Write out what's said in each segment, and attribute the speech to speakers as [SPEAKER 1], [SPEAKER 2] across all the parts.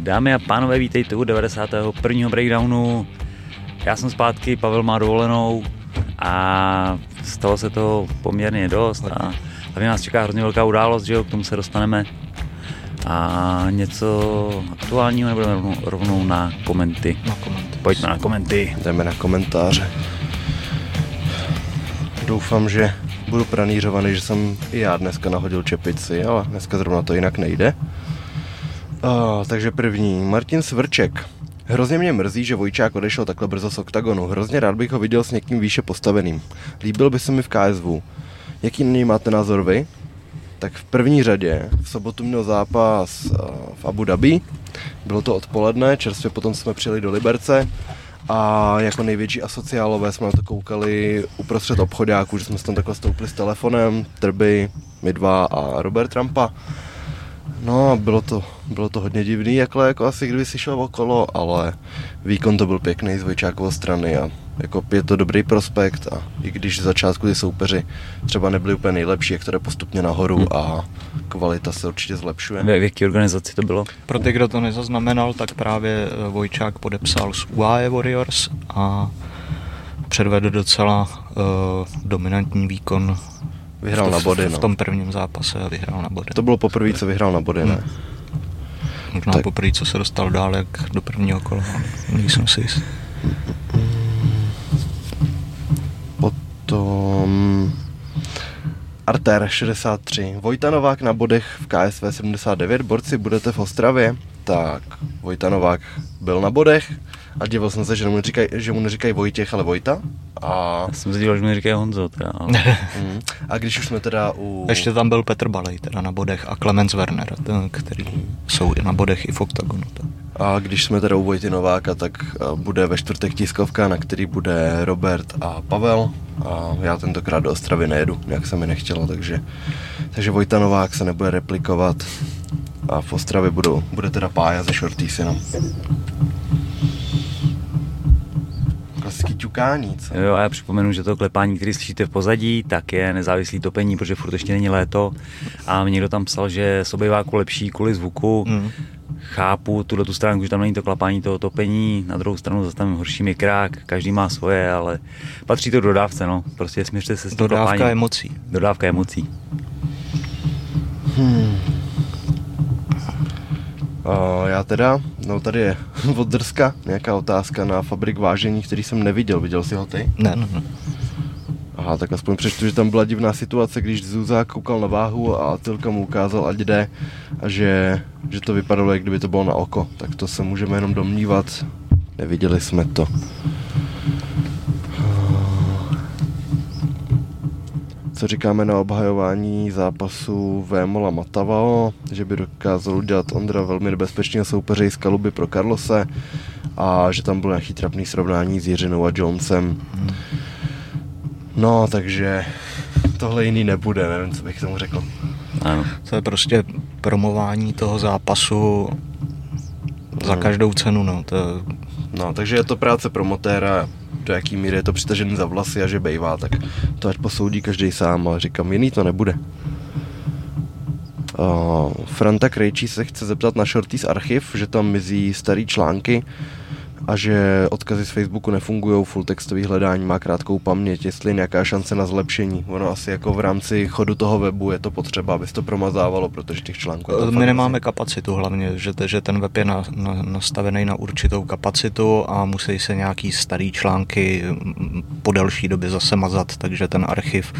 [SPEAKER 1] Dámy a pánové, vítejte u 91. breakdownu. Já jsem zpátky, Pavel má dovolenou a stalo se to poměrně dost a hlavně nás čeká hrozně velká událost, že jo, k tomu se dostaneme. A něco aktuálního nebudeme rovnou, rovnou na komenty.
[SPEAKER 2] Na komenty.
[SPEAKER 1] Pojďme na komenty.
[SPEAKER 3] Jdeme na komentáře. Doufám, že budu pranířovaný, že jsem i já dneska nahodil čepici, ale dneska zrovna to jinak nejde. Uh, takže první, Martin Svrček. Hrozně mě mrzí, že Vojčák odešel takhle brzo z OKTAGONu. Hrozně rád bych ho viděl s někým výše postaveným. Líbil by se mi v KSV. Jaký na něj máte názor vy? Tak v první řadě v sobotu měl zápas v Abu Dhabi. Bylo to odpoledne, čerstvě potom jsme přijeli do Liberce a jako největší asociálové jsme na to koukali uprostřed obchodáků, že jsme se tam takhle stoupili s telefonem, Trby, my dva a Robert Trumpa. No, bylo to, bylo to hodně divný, jako, jako asi kdyby si šel okolo, ale výkon to byl pěkný z Vojčákovo strany a jako je to dobrý prospekt a i když v začátku ty soupeři třeba nebyli úplně nejlepší, jak to jde postupně nahoru hmm. a kvalita se určitě zlepšuje.
[SPEAKER 1] V jaké organizaci to bylo?
[SPEAKER 2] Pro ty, kdo to nezaznamenal, tak právě eh, Vojčák podepsal s UAE Warriors a předvedl docela uh, dominantní výkon
[SPEAKER 3] Vyhrál
[SPEAKER 2] v,
[SPEAKER 3] na body,
[SPEAKER 2] v,
[SPEAKER 3] no.
[SPEAKER 2] v tom prvním zápase a vyhrál na body.
[SPEAKER 3] To bylo poprvé, co vyhrál na body, ne?
[SPEAKER 2] Možná
[SPEAKER 3] tak-
[SPEAKER 2] poprvé, co se dostal dál, jak do prvního kola. Nejsem si jist.
[SPEAKER 3] Potom Arter 63. Vojta Novák na bodech v KSV 79. Borci, budete v Ostravě? Tak, Vojta Novák byl na bodech a divil jsem se, že mu neříkají, že mu neříkají Vojtěch, ale Vojta. A,
[SPEAKER 1] Já jsem se díval, že mi říkají Honzo, teda, ale...
[SPEAKER 3] mm, a když už jsme teda u...
[SPEAKER 2] Ještě tam byl Petr Balej teda na bodech a Clemens Werner, ten, který jsou i na bodech i v OKTAGONu. tak.
[SPEAKER 3] A když jsme teda u Vojty Nováka, tak a, bude ve čtvrtek tiskovka, na který bude Robert a Pavel. A já tentokrát do Ostravy nejedu, jak se mi nechtělo, takže, takže Vojta Novák se nebude replikovat a v Ostravě budou, bude teda Pája ze Shorties jenom. Klasický ťukání, co?
[SPEAKER 1] Jo, a já připomenu, že to klepání, který slyšíte v pozadí, tak je nezávislý topení, protože furt ještě není léto. A mě někdo tam psal, že z obejváku lepší kvůli zvuku.
[SPEAKER 2] Mm.
[SPEAKER 1] Chápu tuhle tu stránku, že tam není to klapání toho topení, na druhou stranu zase tam horší mikrák, každý má svoje, ale patří to k dodávce, no. Prostě směřte se s tím
[SPEAKER 2] Dodávka
[SPEAKER 1] klapáním.
[SPEAKER 2] emocí.
[SPEAKER 1] Dodávka emocí.
[SPEAKER 3] A já teda, no tady je od Drska nějaká otázka na fabrik vážení, který jsem neviděl. Viděl jsi ho ty?
[SPEAKER 2] Ne, ne, ne.
[SPEAKER 3] Aha, tak aspoň přečtu, že tam byla divná situace, když Zuzák koukal na váhu a Tilka mu ukázal, ať jde a že, že to vypadalo, jak kdyby to bylo na oko. Tak to se můžeme jenom domnívat. Neviděli jsme to. Co říkáme na obhajování zápasu Vémola Matavao, že by dokázal udělat Ondra velmi nebezpečného soupeře z Kaluby pro Carlose a že tam bylo nějaký trapný srovnání s Jiřinou a Jonesem. No, takže tohle jiný nebude, nevím, co bych k tomu řekl.
[SPEAKER 1] Ano.
[SPEAKER 2] To je prostě promování toho zápasu za
[SPEAKER 3] No.
[SPEAKER 2] každou cenu, no. To,
[SPEAKER 3] No, takže je to práce promotéra, do jaký míry je to přitažený za vlasy a že bejvá, tak to ať posoudí každý sám, ale říkám, jiný to nebude. Uh, Franta Krejčí se chce zeptat na Shorties archiv, že tam mizí starý články a že odkazy z Facebooku nefungují, full textový hledání má krátkou paměť, jestli je nějaká šance na zlepšení. Ono asi jako v rámci chodu toho webu je to potřeba, aby se to promazávalo, protože těch článků fakt
[SPEAKER 2] my nemáme
[SPEAKER 3] mezi.
[SPEAKER 2] kapacitu hlavně, že, že ten web je na, na, nastavený na určitou kapacitu a musí se nějaký starý články mm, po delší době zase mazat, takže ten archiv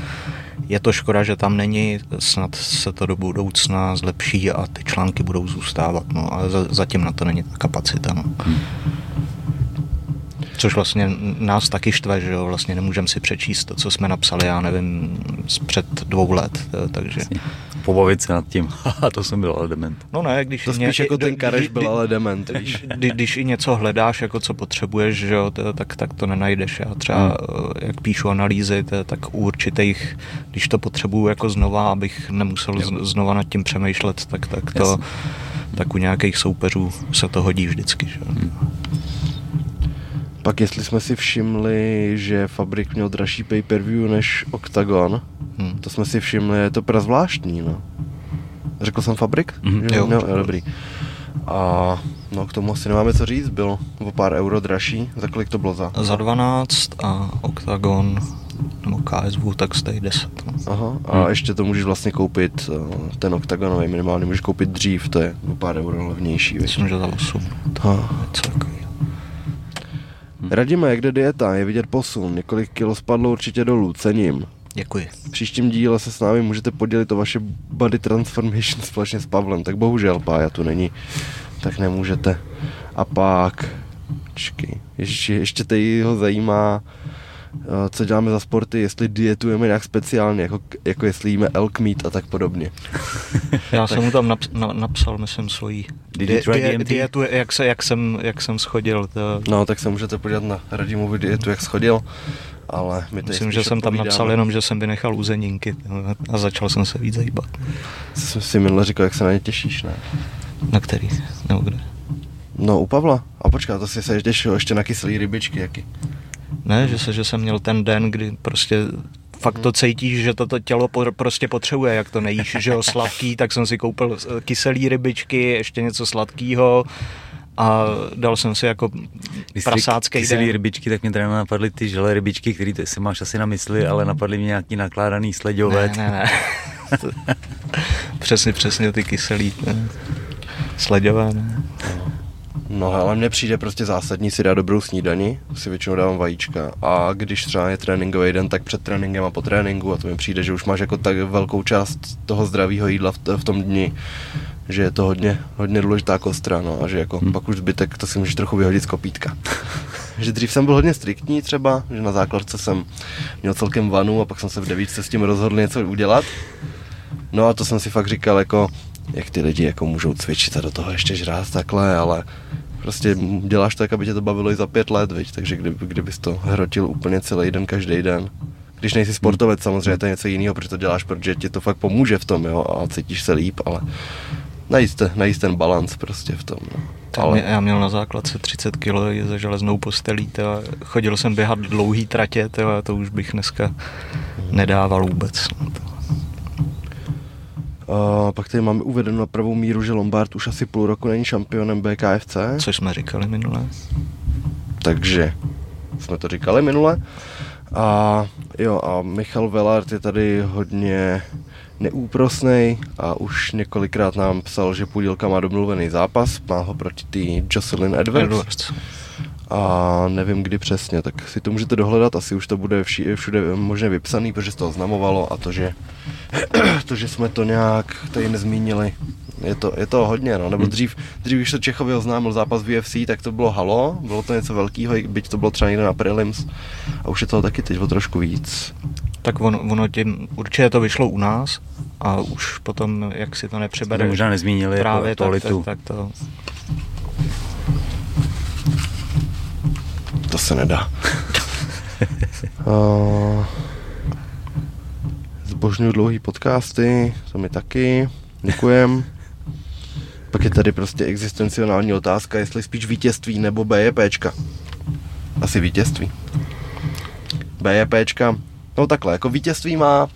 [SPEAKER 2] je to škoda, že tam není, snad se to do budoucna zlepší a ty články budou zůstávat, no, ale za, zatím na to není ta kapacita. No. Což vlastně nás taky štve, že jo, vlastně nemůžeme si přečíst to, co jsme napsali, já nevím, z před dvou let, eh, takže...
[SPEAKER 1] Pobavit se nad tím. To jsem byl ale dement.
[SPEAKER 2] No ne, když
[SPEAKER 3] To
[SPEAKER 2] i
[SPEAKER 3] spíš
[SPEAKER 2] ně-
[SPEAKER 3] jako ten Kareš byl ale dement, víš.
[SPEAKER 2] kdy, když i něco hledáš, jako co potřebuješ, že jo, to, tak, tak to nenajdeš. Já třeba,
[SPEAKER 1] Hmm.
[SPEAKER 2] eh, jak píšu analýzy, to, tak u určitých, když to potřebuju jako znova, abych nemusel z, znova nad tím přemýšlet, tak, tak to,
[SPEAKER 1] Jasně.
[SPEAKER 2] tak u nějakých soupeřů se to hodí vždycky. Že? jo.
[SPEAKER 3] Pak jestli jsme si všimli, že Fabrik měl dražší pay-per-view než Octagon, Hmm. To jsme si všimli, je to prazvláštní, no. Řekl jsem fabrik?
[SPEAKER 1] Mm-hmm.
[SPEAKER 3] Jo, jo, jo, dobrý. A no k tomu asi nemáme co říct, bylo o pár euro dražší. Za kolik to bylo za?
[SPEAKER 2] Za 12 a Octagon nebo KSV, tak stojí 10. No.
[SPEAKER 3] Aha, a hmm. ještě to můžeš vlastně koupit, eh, ten oktagonový minimálně můžeš koupit dřív, to je o pár euro levnější.
[SPEAKER 2] Myslím, že za 8.
[SPEAKER 3] To Radíme, jak jde dieta, je vidět posun, několik kilo spadlo určitě dolů, cením.
[SPEAKER 2] Děkuji.
[SPEAKER 3] V příštím díle se s námi můžete podělit o vaše body transformation společně s Pavlem, tak bohužel Pája tu není, tak nemůžete. A pak, čky, ještě, ještě tady ho zajímá, co děláme za sporty, jestli dietujeme nějak speciálně, jako, jako jestli jíme elk meat a tak podobně.
[SPEAKER 2] Já jsem mu tam naps- na- napsal, myslím, svoji die- die- dietu, jak, se, jak, jsem, jak jsem schodil. To...
[SPEAKER 3] No, tak se můžete podívat na Radimovu dietu, jak schodil ale my
[SPEAKER 2] Myslím, že jsem tam napsal jenom, že jsem vynechal uzeninky a začal jsem se víc zajíbat.
[SPEAKER 3] Jsem si minule říkal, jak se na ně těšíš, ne?
[SPEAKER 2] Na který? Nebo kde?
[SPEAKER 3] No u Pavla. A počká, to si se těšil ještě na kyselý rybičky, jaký?
[SPEAKER 2] Ne, že, se, že jsem měl ten den, kdy prostě fakt to cítíš, že toto tělo prostě potřebuje, jak to nejíš, že jo, sladký, tak jsem si koupil kyselý rybičky, ještě něco sladkého a dal jsem si jako prasácký
[SPEAKER 1] den. rybičky, tak mě teda napadly ty želé rybičky, které si máš asi na mysli, ale napadly mě nějaký nakládaný sleďové.
[SPEAKER 2] Ne, ne, ne. přesně, přesně ty kyselý ne. sleďové, ne.
[SPEAKER 3] No ale mně přijde prostě zásadní si dát dobrou snídani, si většinou dávám vajíčka a když třeba je tréninkový den, tak před tréninkem a po tréninku a to mi přijde, že už máš jako tak velkou část toho zdravého jídla v, v tom dni, že je to hodně, hodně důležitá kostra, no, a že jako hmm. pak už zbytek to si můžeš trochu vyhodit z kopítka. že dřív jsem byl hodně striktní třeba, že na základce jsem měl celkem vanu a pak jsem se v devítce s tím rozhodl něco udělat. No a to jsem si fakt říkal jako, jak ty lidi jako můžou cvičit a do toho ještě žrát takhle, ale prostě děláš tak, aby tě to bavilo i za pět let, viď? takže kdy, kdybys to hrotil úplně celý den, každý den, když nejsi sportovec, samozřejmě to je něco jiného, protože to děláš, protože ti to fakt pomůže v tom, jo, a cítíš se líp, ale najít, najít ten balans prostě v tom. No.
[SPEAKER 2] Ale... Mě, já měl na základce 30 kg za železnou postelí, to, chodil jsem běhat dlouhý tratě, to, to už bych dneska nedával vůbec. No, to.
[SPEAKER 3] Uh, pak tady máme uvedeno na pravou míru, že Lombard už asi půl roku není šampionem BKFC.
[SPEAKER 2] Což jsme říkali minule.
[SPEAKER 3] Takže jsme to říkali minule. A jo, a Michal Velard je tady hodně neúprosný a už několikrát nám psal, že půdílka má domluvený zápas, má ho proti tý Jocelyn Edwards. Edwards. A nevím kdy přesně, tak si to můžete dohledat, asi už to bude vši, všude možně vypsaný, protože se to oznamovalo a to, že, to, že jsme to nějak tady nezmínili, je to, je to hodně, no. Nebo hmm. dřív, dřív, když se Čechovi oznámil zápas v UFC, tak to bylo halo, bylo to něco velkého, byť to bylo třeba někde na prelims. A už je toho taky teď o trošku víc.
[SPEAKER 2] Tak ono, ono tím, určitě to vyšlo u nás a už potom, jak si to nepřebere.
[SPEAKER 1] možná nezmínili jako právě
[SPEAKER 2] jako tak, tak, tak, to...
[SPEAKER 3] To se nedá. uh, zbožňuju dlouhý podcasty, to mi taky. Děkujem. Pak je tady prostě existenciální otázka, jestli spíš vítězství nebo BJPčka. Asi vítězství. BJPčka, no takhle, jako vítězství má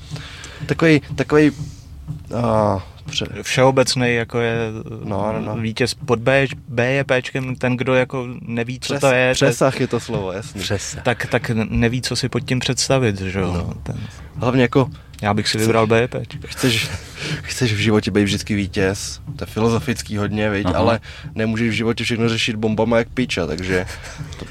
[SPEAKER 3] takový, takový uh,
[SPEAKER 2] pře... Všeobecný jako je no, no, no. vítěz pod B, BJPčkem, ten, kdo jako neví, co Přes, to je.
[SPEAKER 3] Přesah je to slovo, jasně.
[SPEAKER 2] Přesah. Tak, tak neví, co si pod tím představit, že jo. No. Ten...
[SPEAKER 3] Hlavně jako
[SPEAKER 2] já bych si vybral BP.
[SPEAKER 3] Chceš, chceš v životě být vždycky vítěz, to je filozofický hodně, viď? ale nemůžeš v životě všechno řešit bombama jak piča, takže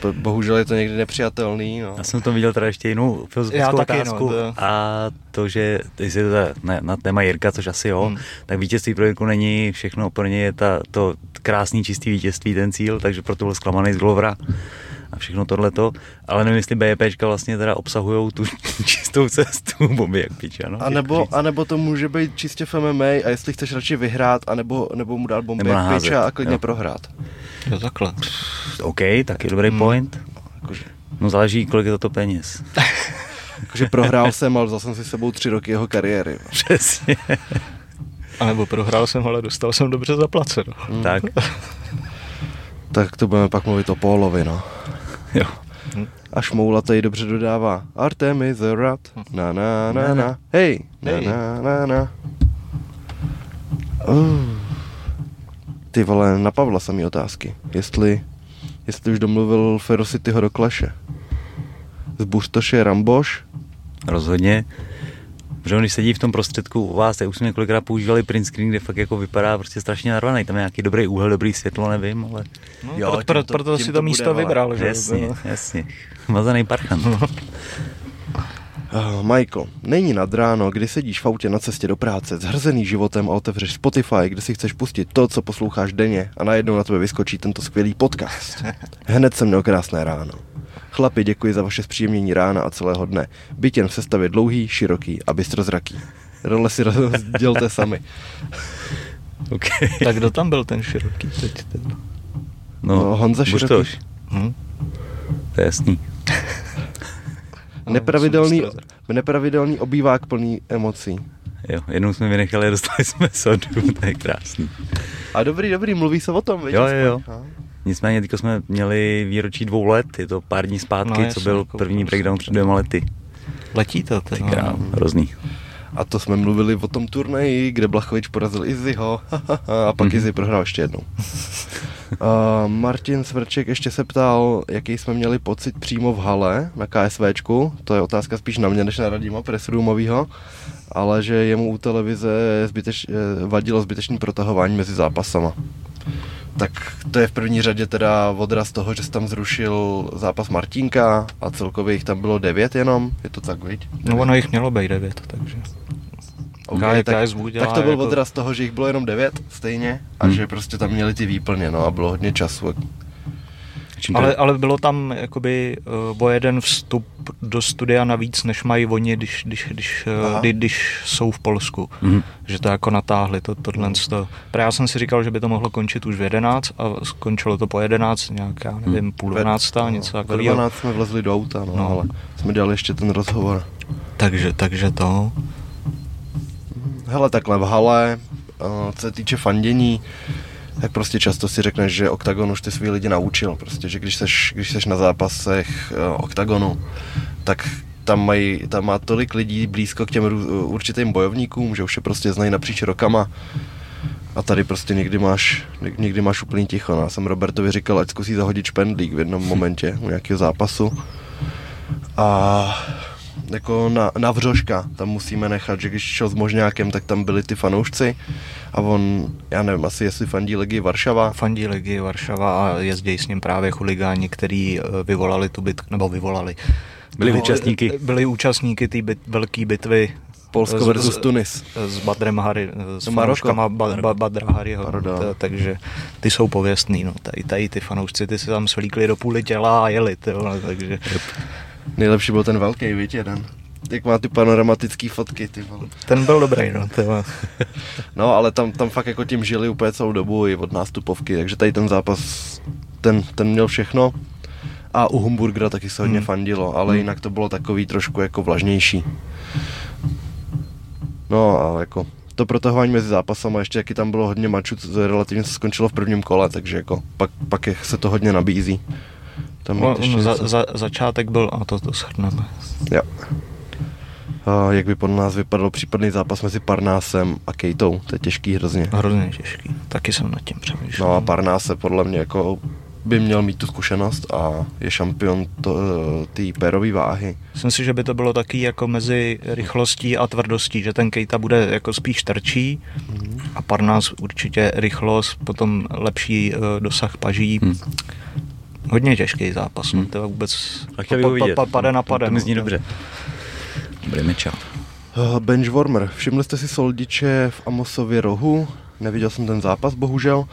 [SPEAKER 3] to, bohužel je to někdy nepřijatelný. No.
[SPEAKER 1] Já jsem to viděl teda ještě jinou filozofickou Já otázku no, to... a to, že jestli to ne, na téma Jirka, což asi jo, hmm. tak vítězství pro Jirku není všechno, pro ně je ta, to krásný čistý vítězství ten cíl, takže proto byl zklamaný z Glovra a všechno tohleto, ale nevím, jestli BJPčka vlastně teda obsahují tu čistou cestu bomby jak piča, no?
[SPEAKER 3] A nebo, a nebo to může být čistě v MMA a jestli chceš radši vyhrát, anebo, nebo mu dát bomby nebo jak piča a klidně jo. prohrát.
[SPEAKER 2] Jo, takhle.
[SPEAKER 1] OK, tak je dobrý hmm. point. Jakože. No záleží, kolik je to peněz.
[SPEAKER 3] Jakože prohrál jsem, ale vzal jsem si sebou tři roky jeho kariéry.
[SPEAKER 1] Přesně.
[SPEAKER 2] A nebo prohrál jsem, ale dostal jsem dobře zaplaceno.
[SPEAKER 1] Hmm. Tak.
[SPEAKER 3] tak to budeme pak mluvit o Pólovi, no.
[SPEAKER 1] Jo.
[SPEAKER 3] A Šmoulatej dobře dodává Artemis the Rat, na na na na, hej, na na na na. Uh. Ty vole, na Pavla samý otázky. Jestli, jestli už domluvil Ferocityho do Claše. Z Bustoše Ramboš,
[SPEAKER 1] Rozhodně. Protože když sedí v tom prostředku u vás, tak už jsme několikrát používali print screen, kde fakt jako vypadá prostě strašně narvaný. Tam je nějaký dobrý úhel, dobrý světlo, nevím, ale
[SPEAKER 2] No,
[SPEAKER 3] Jo,
[SPEAKER 2] pro,
[SPEAKER 3] tím
[SPEAKER 2] pro,
[SPEAKER 3] to-
[SPEAKER 2] proto
[SPEAKER 3] tím
[SPEAKER 2] si
[SPEAKER 3] to
[SPEAKER 2] to
[SPEAKER 3] bude,
[SPEAKER 2] místo
[SPEAKER 3] vole.
[SPEAKER 2] vybral, že?
[SPEAKER 1] jasně, jasně. Mazaný parchant.
[SPEAKER 3] Uh, Michael, není nad ráno, kdy sedíš v autě na cestě do práce, zhrzený životem a otevřeš Spotify, kde si chceš pustit to, co posloucháš denně a najednou na tebe vyskočí tento skvělý podcast. Hned jsem měl krásné ráno. Chlapi, děkuji za vaše zpříjemnění rána a celého dne. Byt jen v sestavě dlouhý, široký a bystrozraký. Role si rozdělte sami.
[SPEAKER 1] okay.
[SPEAKER 2] Tak kdo tam byl ten široký teď? Ten?
[SPEAKER 1] No,
[SPEAKER 3] No, Honza Široký.
[SPEAKER 2] Hm?
[SPEAKER 1] to je jasný.
[SPEAKER 3] Nepravidelný, nepravidelný obývák plný emocí.
[SPEAKER 1] Jo, jednou jsme vynechali a dostali jsme sodu, to je krásný.
[SPEAKER 3] A dobrý, dobrý, mluví se o tom, víš?
[SPEAKER 1] Jo, jo, jo. Nicméně teďko jsme měli výročí dvou let, je to pár dní zpátky,
[SPEAKER 2] No,
[SPEAKER 1] co byl
[SPEAKER 2] jako
[SPEAKER 1] první
[SPEAKER 2] prostě.
[SPEAKER 1] breakdown před dvěma lety.
[SPEAKER 2] Letí to, ty, no.
[SPEAKER 1] hrozný.
[SPEAKER 3] A to jsme mluvili o tom turnaji, kde Blachovič porazil Izzyho a pak
[SPEAKER 1] Mhm.
[SPEAKER 3] Izzy prohrál ještě jednou. Uh, Martin Svrček ještě se ptal, jaký jsme měli pocit přímo v hale na KSVčku. To je otázka spíš na mě, než na Radima Presroomovýho. Ale že jemu u televize zbyteč, eh, vadilo zbytečný protahování mezi zápasama. Tak to je v první řadě teda odraz toho, že jsi tam zrušil zápas Martinka a celkově jich tam bylo devět jenom. Je to tak, viď?
[SPEAKER 2] No ono jich mělo být devět, takže.
[SPEAKER 3] OK,
[SPEAKER 2] K-
[SPEAKER 3] tak, tak to byl
[SPEAKER 2] jako-
[SPEAKER 3] odraz toho, že jich bylo jenom devět stejně a
[SPEAKER 1] Hmm.
[SPEAKER 3] že prostě tam měli ty výplně, no a bylo hodně času.
[SPEAKER 1] Čím
[SPEAKER 2] Ale, ale bylo tam jakoby uh, o jeden vstup do studia navíc, než mají oni, když, když, když, uh, kdy, když jsou v Polsku.
[SPEAKER 1] Mhm.
[SPEAKER 2] Že to jako natáhli, to, tohle. To. Právě já jsem si říkal, že by to mohlo končit už v 11 a skončilo to po 11, nějak, já nevím, půl 12, něco
[SPEAKER 3] Ve
[SPEAKER 2] takového.
[SPEAKER 3] 12 jsme vlezli do auta, no,
[SPEAKER 2] No.
[SPEAKER 3] no, ale jsme dělali ještě ten rozhovor.
[SPEAKER 2] Takže, takže to.
[SPEAKER 3] Hele, takhle v hale, uh, co se týče fandění, tak prostě často si řekneš, že OKTAGON už ty svý lidi naučil. Prostě, že když seš, když seš na zápasech uh, OKTAGONu, tak tam, mají, tam má tolik lidí blízko k těm rů- určitým bojovníkům, že už je prostě znají napříč rokama. A tady prostě někdy máš, někdy máš úplný ticho. No, já jsem Robertovi říkal, ať zkusí zahodit špendlík v jednom momentě u nějakého zápasu. A jako na, na vřoška, tam musíme nechat, že když šel s možňákem, tak tam byli ty fanoušci a on, já nevím, asi jestli fandí Legii Varšava,
[SPEAKER 2] Fandí Ligy Varšava a jezdí s ním právě chuligáni, který eh, vyvolali tu bitku, nebo vyvolali.
[SPEAKER 1] Byli
[SPEAKER 2] Vyvo-
[SPEAKER 1] účastníky.
[SPEAKER 2] Byli účastníky té bit, velké bitvy.
[SPEAKER 3] Polsko versus Tunis.
[SPEAKER 2] S Badrem Hari, s
[SPEAKER 3] No,
[SPEAKER 2] fanouškama ba, ba, Badra Hariho. T- Takže ty jsou pověstný, no. Tady, tady ty fanoušci, ty se tam svlíkli do půly těla a jeli, ty vole, takže...
[SPEAKER 3] Nejlepší byl ten velký, víš, jeden. Jak má ty panoramatický fotky, ty vole.
[SPEAKER 2] Ten byl dobrý, no. Ty.
[SPEAKER 3] No, ale tam, tam fakt jako tím žili úplně celou dobu i od nástupovky, takže tady ten zápas, ten, ten měl všechno. A u Humburgera taky se hodně
[SPEAKER 2] Hmm.
[SPEAKER 3] fandilo, ale jinak to bylo takový trošku jako vlažnější. No a jako to protahování mezi zápasama, ještě jaký tam bylo hodně mačů, relativně se skončilo v prvním kole, takže jako pak, pak je, se to hodně nabízí. Tam
[SPEAKER 2] No,
[SPEAKER 3] ještě
[SPEAKER 2] za, za, začátek byl, a to, to shrneme.
[SPEAKER 3] Jo. A jak by podle nás vypadal případný zápas mezi Parnásem a Kejtou? To je těžký hrozně.
[SPEAKER 2] Hrozně těžký. Taky jsem nad tím přemýšlel.
[SPEAKER 3] No a Parnase podle mě jako by měl mít tu zkušenost a je šampion té pérové váhy.
[SPEAKER 2] Myslím si, že by to bylo taky jako mezi rychlostí a tvrdostí, že ten Kejta bude jako spíš trčí a Parnas určitě rychlost, potom lepší uh, dosah paží.
[SPEAKER 1] Hmm.
[SPEAKER 2] Hodně těžký zápas, no,
[SPEAKER 1] Hmm.
[SPEAKER 2] to je vůbec
[SPEAKER 1] A chtěl bych ho vidět.
[SPEAKER 2] pade na pade.
[SPEAKER 1] To mi
[SPEAKER 2] no.
[SPEAKER 1] zní dobře. Dobrý matchup.
[SPEAKER 3] Uh, Benchwarmer. Všimli jste si Soldiče v Amosově rohu? Neviděl jsem ten zápas, bohužel.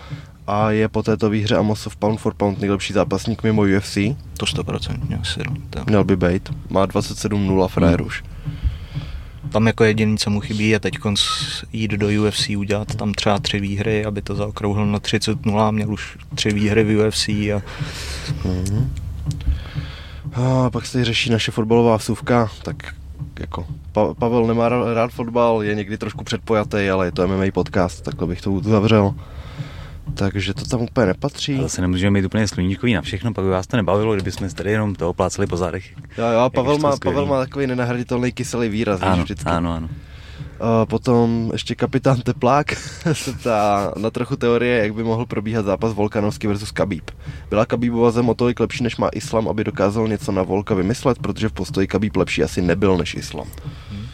[SPEAKER 3] A je po této výhře Amosov pound for pound nejlepší zápasník mimo UFC.
[SPEAKER 2] To stoprocentně asi. No.
[SPEAKER 3] Měl by být. Má 27-0 frajer
[SPEAKER 1] Hmm.
[SPEAKER 3] už.
[SPEAKER 2] Tam jako jediný, co mu chybí, je teď jít do UFC, udělat tam třeba tři výhry, aby to zaokrouhl na 30-0 a měl už tři výhry v UFC a
[SPEAKER 3] Mhm. A pak se řeší naše fotbalová vsuvka, tak jako pa- Pavel nemá rád fotbal, je někdy trošku předpojatý, ale je to MMA podcast, takhle bych to uzavřel. Takže to tam úplně nepatří.
[SPEAKER 1] Ale se nemůžeme mít úplně sluníčkový na všechno, pak by vás to nebavilo, kdybychom tady jenom to opláceli po zádech.
[SPEAKER 3] Jo, jo, Pavel má. Pavel má takový nenahraditelný kyselý výraz,
[SPEAKER 1] Ano,
[SPEAKER 3] vždycky.
[SPEAKER 1] ano, ano.
[SPEAKER 3] A potom ještě kapitán Teplák se ptá na trochu teorie, jak by mohl probíhat zápas Volkanovský versus Khabib. Byla Khabibova zem o tolik lepší, než má Islam, aby dokázal něco na Volka vymyslet, protože v postoji Khabib lepší asi nebyl než Islam.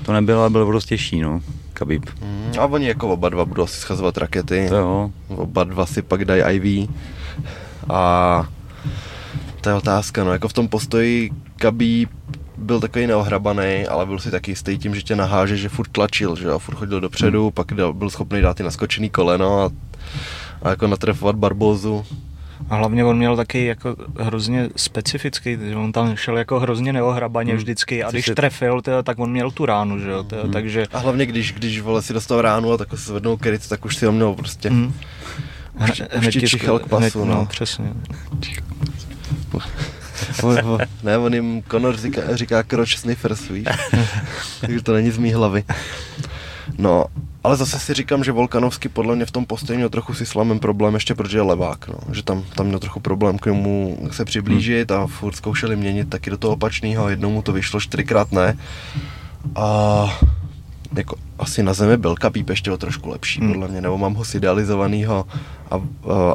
[SPEAKER 1] To nebylo, ale bylo prostě těžší, no, Khabib.
[SPEAKER 3] Mm, a oni jako oba dva budou asi schazovat rakety.
[SPEAKER 1] To jo,
[SPEAKER 3] Oba dva si pak dají IV. A to je otázka, no jako v tom postoji Khabib byl takový neohrabaný, ale byl si taky jistý tím, že tě naháže, že furt tlačil, že jo, furt chodil dopředu, hmm. pak byl schopný dát i naskočený koleno a, a jako natrefovat Barbozu.
[SPEAKER 2] A hlavně on měl taky jako hrozně specifický, že on tam šel jako hrozně neohrabaně
[SPEAKER 3] Hmm.
[SPEAKER 2] vždycky a když trefil, teda, tak on měl tu ránu, že jo, teda,
[SPEAKER 1] Hmm.
[SPEAKER 2] takže...
[SPEAKER 3] A hlavně když, když vole si dostal ránu a tak se zvednou kryt, tak už si ho měl prostě.
[SPEAKER 2] Mm.
[SPEAKER 3] Už, už ti čichal k pasu,
[SPEAKER 2] hned,
[SPEAKER 3] no.
[SPEAKER 2] přesně.
[SPEAKER 3] On, on, ne, on jim Conor říká, říká kroč sniffers, víš? Takže to není z mý hlavy. No, ale zase si říkám, že Volkanovský podle mě v tom postoji měl trochu s islamem problém, ještě protože je levák, no. Že tam, tam měl trochu problém k němu se přiblížit a furt zkoušeli měnit taky do toho opačného, jednou mu to vyšlo, čtyřikrát ne. A jako asi na zemi byl Khabib ještě o trošku lepší,
[SPEAKER 2] Hmm.
[SPEAKER 3] podle mě, nebo mám ho si idealizovanýho a, a,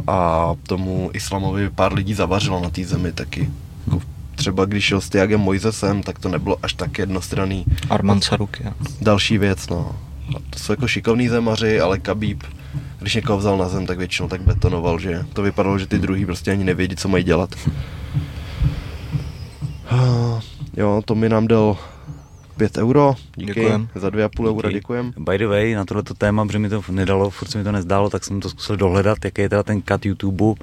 [SPEAKER 3] a tomu islamovi pár lidí zavařilo na té zemi taky. Jako třeba když šel s Tiagem Mojzesem, tak to nebylo až tak jednostranný.
[SPEAKER 2] Arman Saruky. jo.
[SPEAKER 3] Další věc, no. A to jsou jako šikovní zemaři, ale Khabib, když někoho vzal na zem, tak většinou tak betonoval, že to vypadalo, že ty druhý prostě ani nevědí, co mají dělat. Jo, to mi nám dal 5 euro, díky,
[SPEAKER 2] Děkujem.
[SPEAKER 3] za 2,5 eura,
[SPEAKER 1] Díky.
[SPEAKER 3] děkujem.
[SPEAKER 1] By the way, na tohleto téma, protože mi to nedalo, furt se mi to nezdálo, tak jsem to zkusil dohledat, jaký je teda ten cut YouTube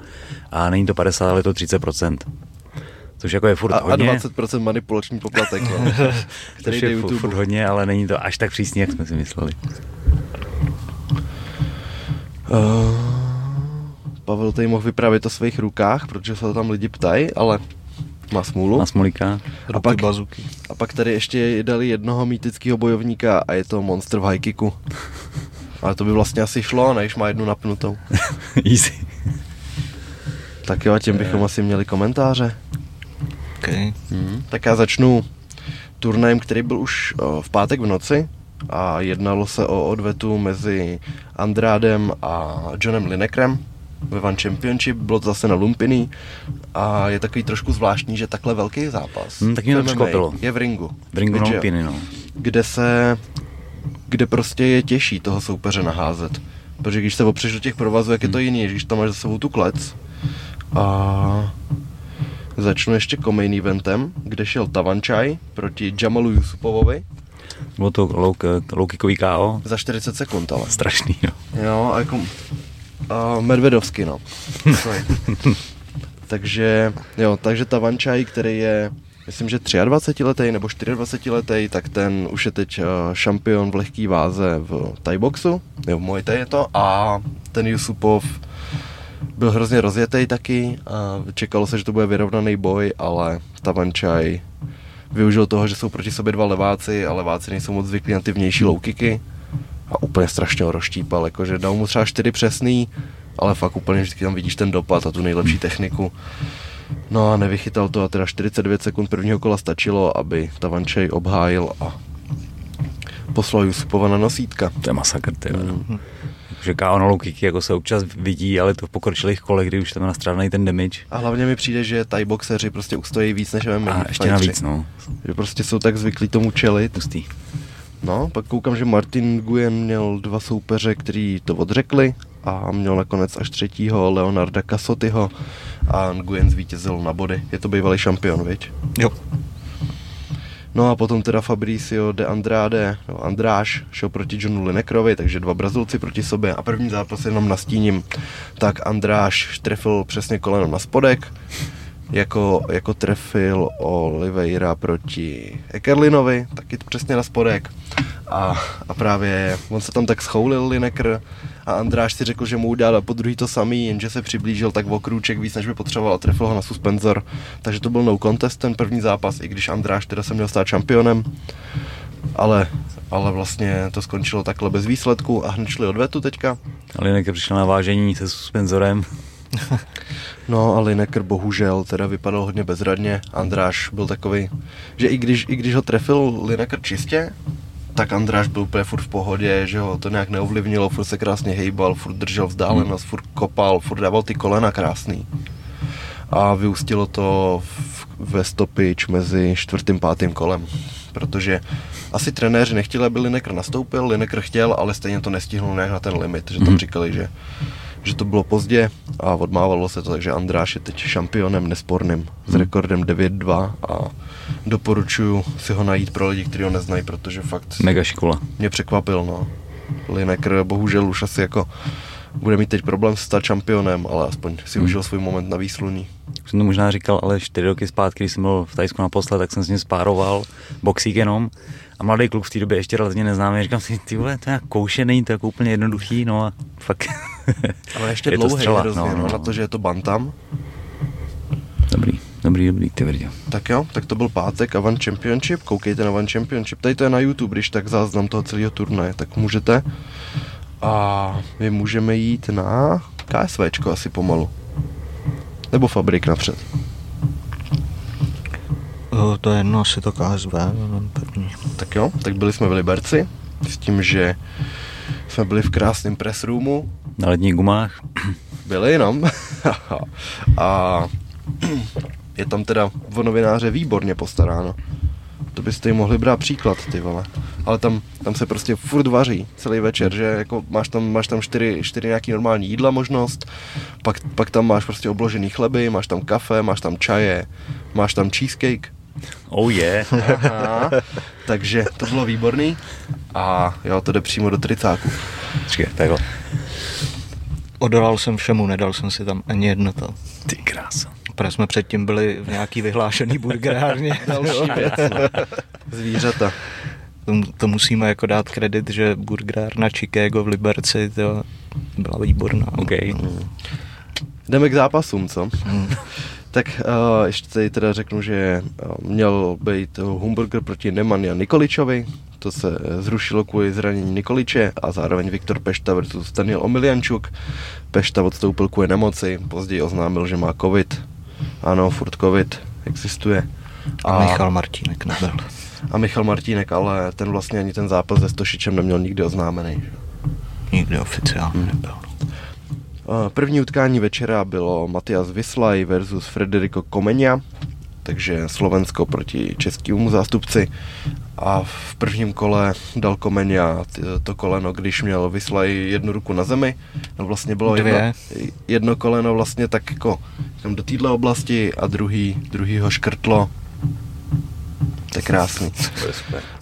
[SPEAKER 1] a není to 50, ale je to 30%. Což jako je furt
[SPEAKER 3] A, a
[SPEAKER 1] hodně.
[SPEAKER 3] 20% manipulační poplatek, no.
[SPEAKER 1] Což je furt,
[SPEAKER 3] YouTube.
[SPEAKER 1] furt hodně, ale není to až tak přísně, jak jsme si mysleli.
[SPEAKER 3] Uh, Pavel tady mohl vyprávět o svých rukách, protože se tam lidi ptají, ale má smůlu.
[SPEAKER 1] Na Smolíka.
[SPEAKER 3] A pak,
[SPEAKER 2] bazuky.
[SPEAKER 3] a pak tady ještě dali jednoho mýtického bojovníka a je to monster v high kicku. Ale to by vlastně asi šlo, než má jednu napnutou.
[SPEAKER 1] Easy.
[SPEAKER 3] Tak jo, a tím bychom asi měli komentáře.
[SPEAKER 2] Okay.
[SPEAKER 3] Hmm. Tak já začnu turnajem, který byl už o, v pátek v noci a jednalo se o odvetu mezi Andrádem a Johnem Linekrem ve One Championship, bylo to zase na Lumpiny a je takový trošku zvláštní, že takhle velký zápas
[SPEAKER 1] Hmm, tak mě to překvapilo.
[SPEAKER 3] je v ringu.
[SPEAKER 1] V ringu na? Lumpiny, no.
[SPEAKER 3] kde se, kde prostě je těžší toho soupeře naházet. Protože když se opřeš do těch provazů, jak je to
[SPEAKER 1] Hmm.
[SPEAKER 3] jiný, když tam máš za sebou tu klec. A začnu ještě main eventem, kde šel Tavančaj proti Jamalu Yusupovovi
[SPEAKER 1] Bylo to low, low kickový KO.
[SPEAKER 3] za 40 sekund, ale.
[SPEAKER 1] Strašný, jo.
[SPEAKER 3] Jo, a jako a Medvedovsky, no. Takže, jo, takže Tavančaj, který je, myslím, že 23 letý nebo 24 letý, tak ten už je teď eh, šampion v lehký váze v Thai boxu, jo, v Muay Thai je to, a ten Yusupov byl hrozně rozjetý taky a čekalo se, že to bude vyrovnaný boj, ale Tavančaj využil toho, že jsou proti sobě dva leváci a leváci nejsou moc zvyklí na ty vnější low kicky a úplně strašně ho rozštípal, jakože dal mu třeba čtyři přesný, ale fakt úplně vždycky tam vidíš ten dopad a tu nejlepší techniku. No a nevychytal to a teda 49 sekund prvního kola stačilo, aby Tavančej obhájil a poslal Jusupova na nosítka.
[SPEAKER 1] To je masakr, ty.
[SPEAKER 3] Mm.
[SPEAKER 1] Low kicky jako se občas vidí, ale to v pokročilých kolech, kdy už tam je nastrávený ten damage.
[SPEAKER 3] A hlavně mi přijde, že Thai boxeři prostě ustojí víc než MMA
[SPEAKER 1] A ještě navíc, no.
[SPEAKER 3] Že prostě jsou tak zvyklí tomu čelit.
[SPEAKER 1] Pustý.
[SPEAKER 3] No, pak koukám, že Martin Nguyen měl dva soupeře, který to odřekli a měl nakonec až třetího Leonarda Casotyho a Nguyen zvítězil na body. Je to bývalý šampion, viď?
[SPEAKER 2] Jo.
[SPEAKER 3] No a potom teda Fabricio de Andrade, no Andráš, šel proti Johnu Linekrovi, takže dva Brazilci proti sobě. A první zápas jenom nastíním, tak Andráš trefil přesně koleno na spodek, jako, jako trefil Oliveira proti Ekerlinovi, taky přesně na spodek. A, a právě on se tam tak schoulil Lineker a Andráš si řekl, že mu udělal po druhý to samý, jenže se přiblížil tak o krůček víc, než by potřeboval a trefil ho na suspenzor. Takže to byl no contest ten první zápas, i když Andráš teda se měl stát šampionem. Ale, ale vlastně to skončilo takhle bez výsledku a hned šli odvetu teďka.
[SPEAKER 1] Lineker přišel na vážení se suspenzorem.
[SPEAKER 3] No a Lineker bohužel teda vypadal hodně bezradně. Andráš byl takový, že i když, i když ho trefil Lineker čistě, tak Andráš byl úplně furt v pohodě, že ho to nějak neovlivnilo, furt se krásně hejbal, furt držel vzdálenost, furt kopal, furt dával ty kolena krásný. A vyústilo to v, ve stopič mezi čtvrtým pátým kolem. Protože asi trenéři nechtěli, aby Lineker nastoupil, Lineker chtěl, ale stejně to nestihnul nějak na ten limit, že tam říkali, že že to bylo pozdě a odmávalo se to, takže Andráš je teď šampionem nesporným s rekordem 9-2 a doporučuji si ho najít pro lidi, kteří ho neznají, protože fakt
[SPEAKER 1] Mega škola.
[SPEAKER 3] mě překvapil, no. Lineker bohužel už asi jako bude mít teď problém se stát šampionem, ale aspoň si užil svůj moment na výsluní.
[SPEAKER 1] Už jsem to možná říkal, ale čtyři roky zpátky, když jsem byl v Tajsku naposled, tak jsem s ním spároval, boxík jenom. A mladý kluk v té době ještě relativně neznámý, říkám si, ty vole, to je koušený, to je jako úplně jednoduchý, no a fakt.
[SPEAKER 3] Ale ještě
[SPEAKER 1] je to
[SPEAKER 3] dlouhý
[SPEAKER 1] střela,
[SPEAKER 3] hrozně, no, no, na to, že je to bantam.
[SPEAKER 1] Dobrý, dobrý, dobrý, ty věděl.
[SPEAKER 3] Tak jo, tak to byl pátek a One Championship, koukejte na One Championship, tady to je na YouTube, když tak záznam toho celého turnaje, tak můžete. A my můžeme jít na KSVčko asi pomalu. Nebo Fabrik napřed.
[SPEAKER 2] O, to je jedno, asi to KSV, mám první.
[SPEAKER 3] Tak jo, tak byli jsme v Liberci, s tím, že jsme byli v krásném press roomu,
[SPEAKER 1] Na ledních gumách.
[SPEAKER 3] byli jenom. a je tam teda o novináře výborně postaráno. To byste jim mohli brát příklad, ty vole. Ale tam, tam se prostě furt vaří celý večer, že jako máš tam, máš tam čtyři, čtyři nějaký normální jídla možnost, pak, pak tam máš prostě obložený chleby, máš tam kafe, máš tam čaje, máš tam cheesecake,
[SPEAKER 1] Oh yeah.
[SPEAKER 3] Aha, takže to bylo výborný a jo, to jde přímo do tricáku.
[SPEAKER 1] Počkej, takhle.
[SPEAKER 2] Odolal jsem všemu, nedal jsem si tam ani jedno to.
[SPEAKER 1] Ty krása.
[SPEAKER 2] Protože jsme předtím byli v nějaký vyhlášený burgerárně.
[SPEAKER 3] Další věc, no. Zvířata.
[SPEAKER 2] to, to musíme jako dát kredit, že burgerárna Chicago v Liberci to byla výborná.
[SPEAKER 1] OK.
[SPEAKER 3] Jdeme k zápasům, co?
[SPEAKER 2] Hmm.
[SPEAKER 3] Tak uh, ještě tady teda řeknu, že uh, měl být Humburger proti Nemanja Nikoličovi, to se eh, zrušilo kvůli zranění Nikoliče a zároveň Viktor Pešta versus Daniel Omiljančuk. Pešta odstoupil kvůli nemoci, později oznámil, že má covid. Ano, furt covid existuje.
[SPEAKER 2] A Michal Martínek nebyl.
[SPEAKER 3] A Michal Martínek, ale ten vlastně ani ten zápas se Stošičem neměl nikdy oznámený.
[SPEAKER 2] Nikdy oficiálně nebyl.
[SPEAKER 3] Uh, První utkání večera bylo Matias Vyslaj versus Federico Komenia, takže Slovensko proti českému zástupci. A v prvním kole dal Komenia t- to koleno, když měl Vyslaj jednu ruku na zemi. No vlastně bylo
[SPEAKER 2] Dvě.
[SPEAKER 3] jedno, jedno koleno vlastně tak jako tam do téhle oblasti a druhý, druhý ho škrtlo. To je krásný.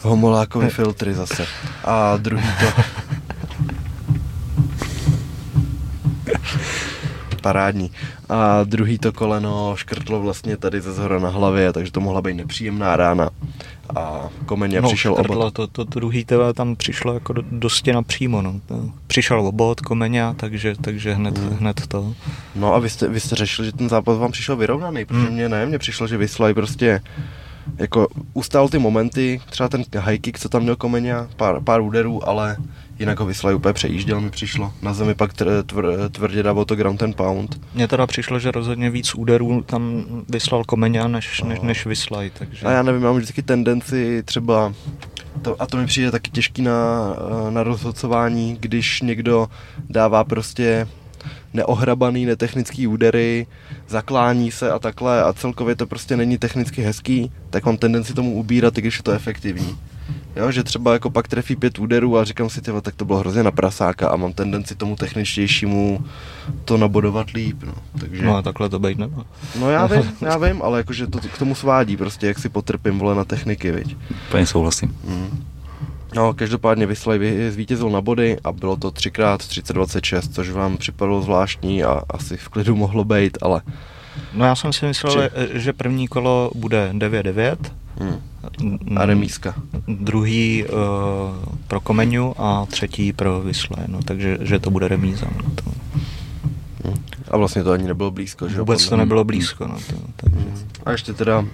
[SPEAKER 3] Homolákový filtry zase. A druhý to... Parádní. A druhý to koleno škrtlo vlastně tady ze zhora na hlavě, takže to mohla být nepříjemná rána. A Komeně
[SPEAKER 2] no,
[SPEAKER 3] přišel
[SPEAKER 2] škrtlo,
[SPEAKER 3] obot.
[SPEAKER 2] to, to, to druhý teda tam přišlo jako do, do stěna přímo. No. Přišel obot Komeňa, takže, takže hned,
[SPEAKER 3] Hmm.
[SPEAKER 2] hned to.
[SPEAKER 3] No a vy jste, vy jste řešili, že ten zápas vám přišel vyrovnaný, protože
[SPEAKER 2] Hmm.
[SPEAKER 3] mně ne, mně přišlo, že Vyslaj prostě jako ustál ty momenty, třeba ten high kick, co tam měl Komeně, pár, pár úderů, ale jinak ho Vyslaj úplně přejížděl, mi přišlo. Na zemi pak tr, tvr, tvrdě dával to ground ten pound.
[SPEAKER 2] Mně teda přišlo, že rozhodně víc úderů tam vyslal Komeňa než, než, než Vyslaj, takže...
[SPEAKER 3] A já nevím, mám vždycky tendenci třeba, to, a to mi přijde taky těžký na, na rozhodcování, když někdo dává prostě neohrabaný, netechnický údery, zaklání se a takhle a celkově to prostě není technicky hezký, tak mám tendenci tomu ubírat, i když je to efektivní. Jo, že třeba jako pak trefí pět úderů a říkám si, tyvo, tak to bylo hrozně na prasáka a mám tendenci tomu techničtějšímu to nabodovat líp, no. Takže...
[SPEAKER 2] No a takhle to být nemá.
[SPEAKER 3] No já vím, já vím, ale jakože to k tomu svádí prostě, jak si potrpím, vole, na techniky, viď.
[SPEAKER 1] Úplně souhlasím.
[SPEAKER 3] Mm. No, každopádně Vyslaj vy- zvítězil na body a bylo to 3x 30-26, což vám připadalo zvláštní a asi v klidu mohlo být, ale
[SPEAKER 2] No já jsem si myslel, že- že první kolo bude 9-9,
[SPEAKER 3] mm. a remíska.
[SPEAKER 2] druhý uh, pro Komeňu a třetí pro Vyslé, no, takže že to bude remíza. No, to.
[SPEAKER 3] Mm. A vlastně to ani nebylo blízko, že
[SPEAKER 2] Vůbec to nebylo blízko. No, to, takže.
[SPEAKER 3] A ještě teda uh,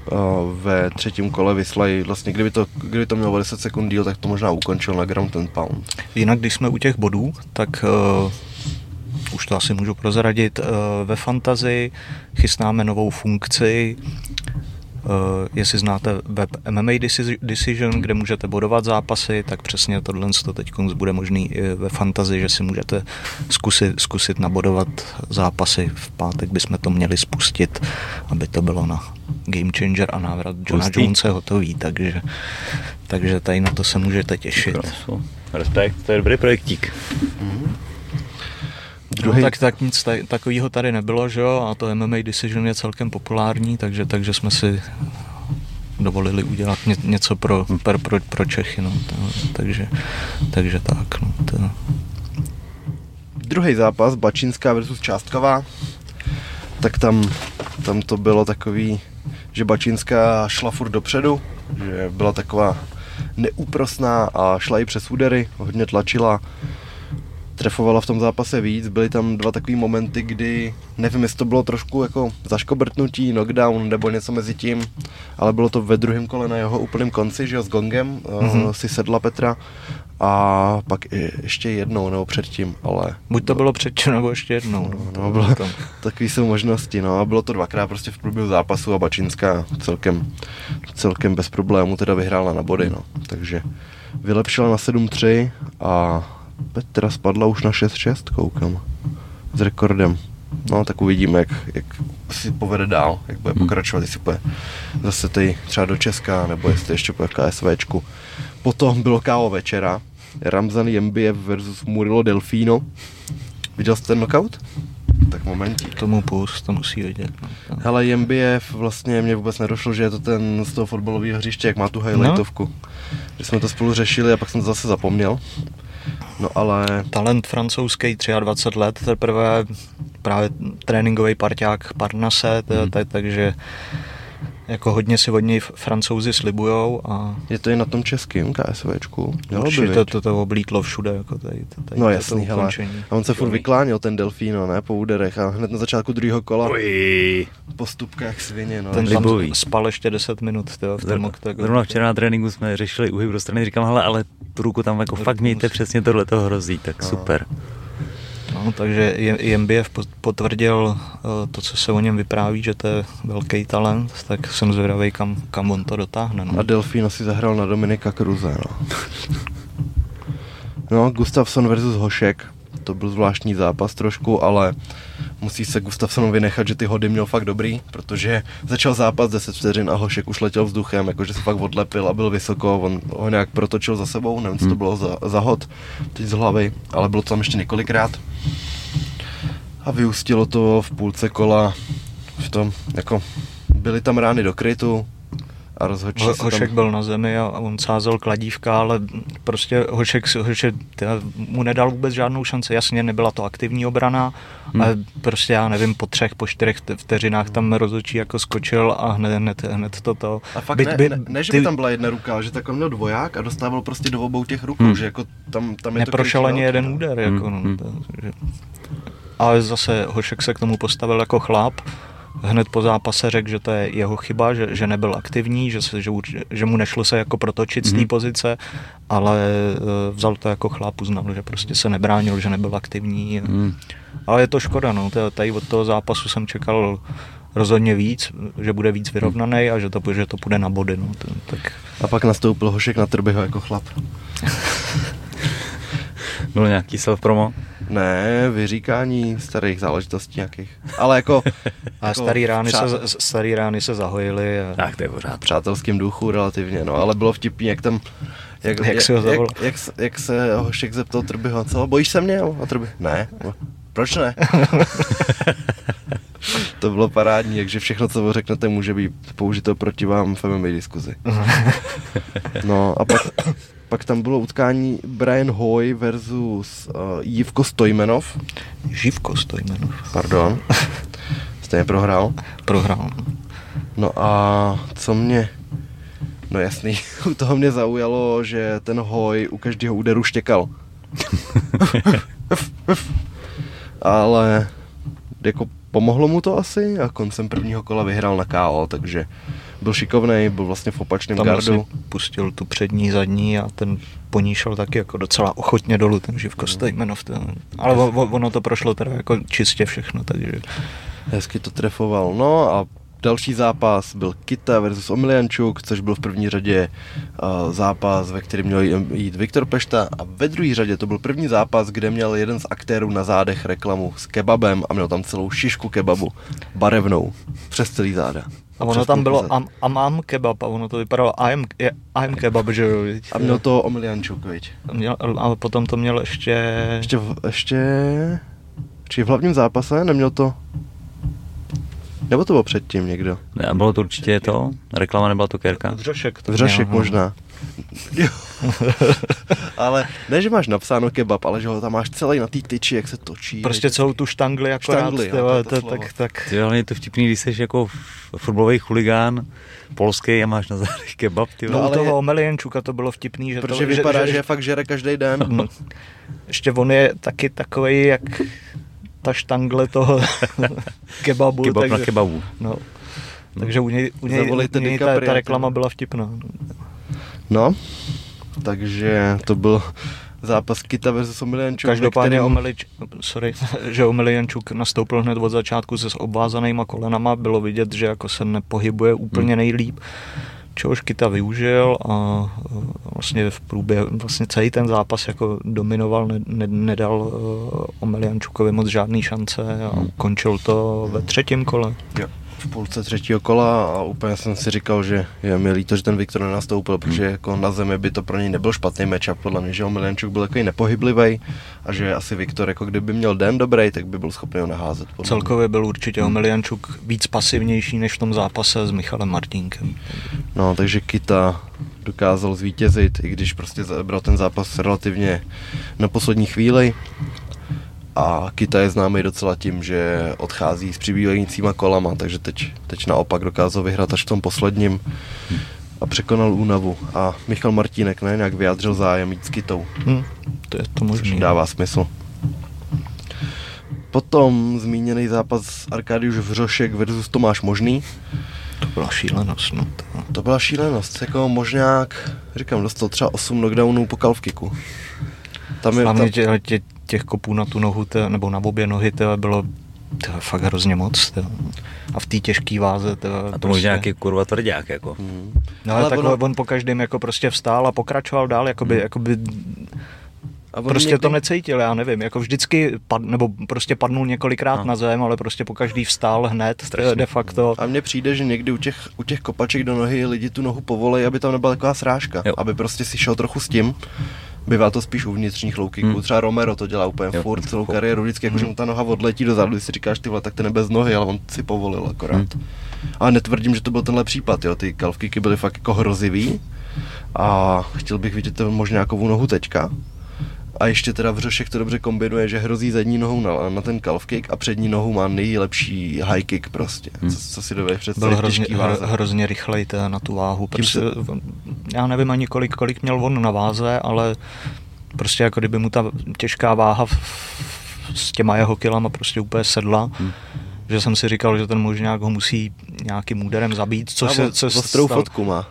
[SPEAKER 3] ve třetím kole vyslej, vlastně kdyby to, kdyby to mělo 10 sekund díl, tak to možná ukončil na ground and pound.
[SPEAKER 2] Jinak, když jsme u těch bodů, tak uh, už to asi můžu prozradit, uh, ve Fantazi chystáme novou funkci, jestli znáte web MMA Decision, kde můžete bodovat zápasy, tak přesně tohle to teď bude možný i ve fantazi, že si můžete zkusit, zkusit nabodovat zápasy. V pátek bychom to měli spustit, aby to bylo na Game Changer a návrat Johna Pustý. Jonese hotový, takže, takže tady na to se můžete těšit.
[SPEAKER 1] Respekt, to je dobrý projektík. Mm-hmm.
[SPEAKER 2] Druhý... No, tak, tak nic takového tady nebylo, že jo, a to MMA Decision je celkem populární, takže, takže jsme si dovolili udělat ně, něco pro, pro, pro, pro Čechy, no, to, takže, takže tak, no, to...
[SPEAKER 3] Druhý zápas, Bačínská versus Částková, tak tam, tam to bylo takový, že Bačínská šla furt dopředu, že byla taková neúprosná a šla i přes údery, hodně tlačila, trefovala v tom zápase víc, byly tam dva takové momenty, kdy nevím, jestli to bylo trošku jako zaškobrtnutí, knockdown nebo něco mezi tím, ale bylo to ve druhém kole na jeho úplném konci, že jo, s gongem mm-hmm. si sedla Petra a pak ještě jednou nebo předtím, ale...
[SPEAKER 2] Buď to bylo předtím nebo ještě jednou.
[SPEAKER 3] No, no, no bylo, tam. takový jsou možnosti, no a bylo to dvakrát prostě v průběhu zápasu a Bačinská celkem, celkem bez problémů teda vyhrála na body, no, takže vylepšila na 7-3 a Petra spadla už na 6-6, koukám. S rekordem. No, tak uvidíme, jak, jak si povede dál, jak bude hmm. pokračovat, jestli bude zase tady třeba do Česka, nebo jestli ještě bude v KSVčku. Potom bylo kávo večera, Ramzan Jembiev versus Murilo Delfino. Viděl jste ten knockout? Tak momentík.
[SPEAKER 2] Tomu pust, to musí vidět. No.
[SPEAKER 3] Hele, Jembiev vlastně mě vůbec nedošlo, že je to ten z toho fotbalového hřiště, jak má tu highlightovku. No. Že jsme to spolu řešili a pak jsem to zase zapomněl. No ale...
[SPEAKER 2] Talent francouzský, 23 let, teprve právě tréninkový parťák Parnase, hmm. takže jako hodně si od něj francouzi slibujou a...
[SPEAKER 3] Je to i na tom českým KSVčku?
[SPEAKER 2] Určitě to, to, to oblítlo všude, jako tady, tady
[SPEAKER 3] No jasný, hele. A on se furt vyklánil, ten Delfíno, ne, po úderech a hned na začátku druhého kola Uj. postupka jak svině, no.
[SPEAKER 2] Ten tam spal ještě 10 minut, tyjo, v tom
[SPEAKER 1] Zrovna včera na tréninku jsme řešili uhyb do strany, říkám, hele, ale tu ruku tam jako fakt mějte přesně tohle to hrozí, tak no. super.
[SPEAKER 2] No, takže JMBF potvrdil eh, to, co se o něm vypráví, že to je velký talent, tak jsem zvědavý, kam, kam on to dotáhne. No.
[SPEAKER 3] A Delfino si zahrál na Dominika Kruze. No. no, Gustafsson versus Hošek, to byl zvláštní zápas trošku, ale musí se Gustafsonovi nechat, že ty hody měl fakt dobrý, protože začal zápas 10 vteřin a Hošek už letěl vzduchem, jakože se fakt odlepil a byl vysoko, on ho nějak protočil za sebou, nevím, co to hmm. bylo za, za hod, teď z hlavy, ale bylo to tam ještě několikrát. A vyústilo to v půlce kola v tom, jako byly tam rány do krytu, a rozhodčí
[SPEAKER 2] Ho, Hošek tam... byl na zemi a on sázel kladívka, ale prostě Hošek, Hošek mu nedal vůbec žádnou šanci. Jasně, nebyla to aktivní obrana, hmm. ale prostě já nevím, po třech, po čtyřech vteřinách tam rozhodčí jako skočil a hned, hned, hned to
[SPEAKER 3] A fakt by, ne, by, ne, ne, že by tam byla jedna ruka, že tak on měl dvoják a dostával prostě do obou těch rukou, hmm. že jako tam, tam je
[SPEAKER 2] Neprošel to ani jeden no. úder, jako hmm. no, hmm. to, že... Ale zase Hošek se k tomu postavil jako chlap hned po zápase řekl, že to je jeho chyba, že, že nebyl aktivní, že, se, že, že mu nešlo se jako protočit mm-hmm. z té mhm. pozice, ale uh, vzal to jako chlap, uznal, že prostě se nebránil, že nebyl aktivní. Mm. Ale je to škoda, no. Tady od toho zápasu jsem čekal rozhodně víc, že bude víc vyrovnaný a že to, že to půjde na body. No. Tak...
[SPEAKER 3] A pak nastoupil Hošek na Trbyho jako chlap.
[SPEAKER 1] Bylo nějaký self-promo?
[SPEAKER 3] Ne, vyříkání starých záležitostí nějakých. Ale jako...
[SPEAKER 2] a jako starý, rány přát... se, starý rány se zahojily. A...
[SPEAKER 1] Tak to je pořád.
[SPEAKER 3] Přátelským duchu relativně, no, ale bylo vtipný, jak tam...
[SPEAKER 2] Jak, jak, jak, se ho
[SPEAKER 3] jak, jak, jak, se Hošek zeptal Trbyho, co, bojíš se mě? A Trby, ne. Proč ne? to bylo parádní, takže všechno, co řeknete, může být použito proti vám v MMA diskuzi. no a pak, pak tam bylo utkání Brian Hoy versus uh, Jivko Stojmenov.
[SPEAKER 2] Živko Stojmenov.
[SPEAKER 3] Pardon. Stejně prohrál?
[SPEAKER 2] Prohrál.
[SPEAKER 3] No a co mě... No jasný, u toho mě zaujalo, že ten Hoy u každého úderu štěkal. Ale jako pomohlo mu to asi a koncem prvního kola vyhrál na KO, takže byl šikovný, byl vlastně v opačném
[SPEAKER 2] Tam
[SPEAKER 3] gardu.
[SPEAKER 2] vlastně pustil tu přední, zadní a ten po ní šel taky jako docela ochotně dolů, ten Živko Stejmenov. To, ale o- o- ono to prošlo teda jako čistě všechno, takže
[SPEAKER 3] Hezky to trefoval. No a další zápas byl Kita versus Omiliančuk, což byl v první řadě uh, zápas, ve kterém měl jít Viktor Pešta a ve druhé řadě to byl první zápas, kde měl jeden z aktérů na zádech reklamu s kebabem a měl tam celou šišku kebabu barevnou přes celý záda.
[SPEAKER 2] A ono tam bylo am, amam kebab a ono to vypadalo I'm, je- I'm kebab, že jo. viď?
[SPEAKER 3] A měl to Omiliančuk, viď?
[SPEAKER 2] Měl, a potom to měl ještě...
[SPEAKER 3] Ještě, v, ještě... Či v hlavním zápase neměl to... Nebo to bylo předtím někdo?
[SPEAKER 1] Ne, a bylo to určitě to? Reklama nebyla to Kerka?
[SPEAKER 2] Vřešek. to
[SPEAKER 3] Vřešek
[SPEAKER 2] měl, no.
[SPEAKER 3] možná. Jo. ale ne, že máš napsáno kebab, ale že ho tam máš celý na té tyči, jak se točí.
[SPEAKER 2] Prostě celou tu štangli akorát,
[SPEAKER 3] Štangli,
[SPEAKER 2] ty
[SPEAKER 3] jo, to je to
[SPEAKER 2] to, tak, tak,
[SPEAKER 1] Ty hlavně je to vtipný, když jsi jako fotbalový chuligán polský a máš na zádech kebab, ty
[SPEAKER 2] No,
[SPEAKER 1] vole.
[SPEAKER 2] u
[SPEAKER 3] ale
[SPEAKER 2] toho
[SPEAKER 3] je-
[SPEAKER 2] Omelienčuka to bylo vtipný, že
[SPEAKER 3] Protože
[SPEAKER 2] to,
[SPEAKER 3] vypadá, že, že, fakt žere každý den.
[SPEAKER 2] No, ještě on je taky takový, jak ta štangle toho kebabu.
[SPEAKER 1] Kebab
[SPEAKER 2] takže,
[SPEAKER 1] na kebabu.
[SPEAKER 2] No, takže u něj, u něj, u něj ta, ta reklama byla vtipná.
[SPEAKER 3] No, takže to byl zápas Kita versus Omiliančuk.
[SPEAKER 2] Každopádně
[SPEAKER 3] kterém-
[SPEAKER 2] Omelič, sorry, že Omeliančuk nastoupil hned od začátku se s obvázanýma kolenama, bylo vidět, že jako se nepohybuje úplně nejlíp, čehož Kita využil a e, vlastně v průběhu, vlastně celý ten zápas jako dominoval, ne, ne, nedal e, Omeliančukovi moc žádný šance a ukončil to ve třetím kole.
[SPEAKER 3] Jo, v půlce třetího kola a úplně jsem si říkal, že je mi líto, že ten Viktor nenastoupil, protože jako na zemi by to pro něj nebyl špatný matchup, podle mě, že Omiliančuk byl takový nepohyblivý a že asi Viktor, jako kdyby měl den dobrý, tak by byl schopný ho naházet.
[SPEAKER 2] Celkově byl určitě Omeliančuk víc pasivnější než v tom zápase s Michalem Martinkem.
[SPEAKER 3] No, takže Kita dokázal zvítězit, i když prostě zabral ten zápas relativně na poslední chvíli. A Kita je známý docela tím, že odchází s přibývajícíma kolama, takže teď, teď naopak dokázal vyhrát až v tom posledním a překonal únavu. A Michal Martínek ne, nějak vyjádřil zájem jít s Kitou,
[SPEAKER 2] Hm, to je to
[SPEAKER 3] což
[SPEAKER 2] možný.
[SPEAKER 3] dává smysl. Potom zmíněný zápas Arkadiuš Vřošek versus Tomáš Možný.
[SPEAKER 2] To byla šílenost. No, to.
[SPEAKER 3] To byla šílenost, jako možňák, říkám, dostal třeba 8 knockdownů po kalfkiku. Tam je, tam,
[SPEAKER 2] tě, tě, těch kopů na tu nohu, tě, nebo na obě nohy, tě, bylo tě, fakt hrozně moc. Tě. A v té těžké váze. Tě,
[SPEAKER 1] A to možná nějaký kurva tvrdák, jako.
[SPEAKER 3] Hmm.
[SPEAKER 2] No, ale tak
[SPEAKER 3] ono-
[SPEAKER 2] ono... on po každém jako prostě vstál a pokračoval dál, jakoby,
[SPEAKER 1] Hmm.
[SPEAKER 2] jakoby
[SPEAKER 3] a
[SPEAKER 2] prostě
[SPEAKER 3] někdy-
[SPEAKER 2] to necítil, já nevím, jako vždycky, pad, nebo prostě padnul několikrát
[SPEAKER 1] No.
[SPEAKER 2] na zem, ale prostě po každý vstál hned,
[SPEAKER 1] Strašně.
[SPEAKER 2] de facto.
[SPEAKER 3] A mně přijde, že někdy u těch, u těch kopaček do nohy lidi tu nohu povolej, aby tam nebyla taková srážka.
[SPEAKER 1] Jo.
[SPEAKER 3] Aby prostě si šel trochu s tím. Bývá to spíš u vnitřních low kicků.
[SPEAKER 1] Hmm.
[SPEAKER 3] Třeba Romero to dělá úplně
[SPEAKER 1] Jo.
[SPEAKER 3] furt celou kariéru. Vždycky, jako, že mu ta noha odletí dozadu, když si říkáš, ty vole, tak ten je bez nohy, ale on si povolil akorát.
[SPEAKER 1] Hmm.
[SPEAKER 3] Ale netvrdím, že to byl tenhle případ, jo. Ty calf kicky byly fakt jako hrozivý. A chtěl bych vidět možná nějakou nohu teďka. A ještě teda Vřešek to dobře kombinuje, že hrozí zadní nohou na, na ten calf kick a přední nohu má nejlepší high kick prostě.
[SPEAKER 1] Hmm.
[SPEAKER 3] Co, co si dovedeš představit
[SPEAKER 2] Byl hrozně,
[SPEAKER 3] těžký váze.
[SPEAKER 2] hro, hrozně rychlej na tu váhu.
[SPEAKER 3] Tím
[SPEAKER 2] Prostě,
[SPEAKER 3] se-
[SPEAKER 2] Já nevím ani kolik, kolik měl on na váze, ale prostě jako kdyby mu ta těžká váha v- s těma jeho kilama prostě úplně sedla.
[SPEAKER 1] Hmm.
[SPEAKER 2] Že jsem si říkal, že ten možňák ho musí nějakým úderem zabít, což se, co se stalo,
[SPEAKER 3] fotku má.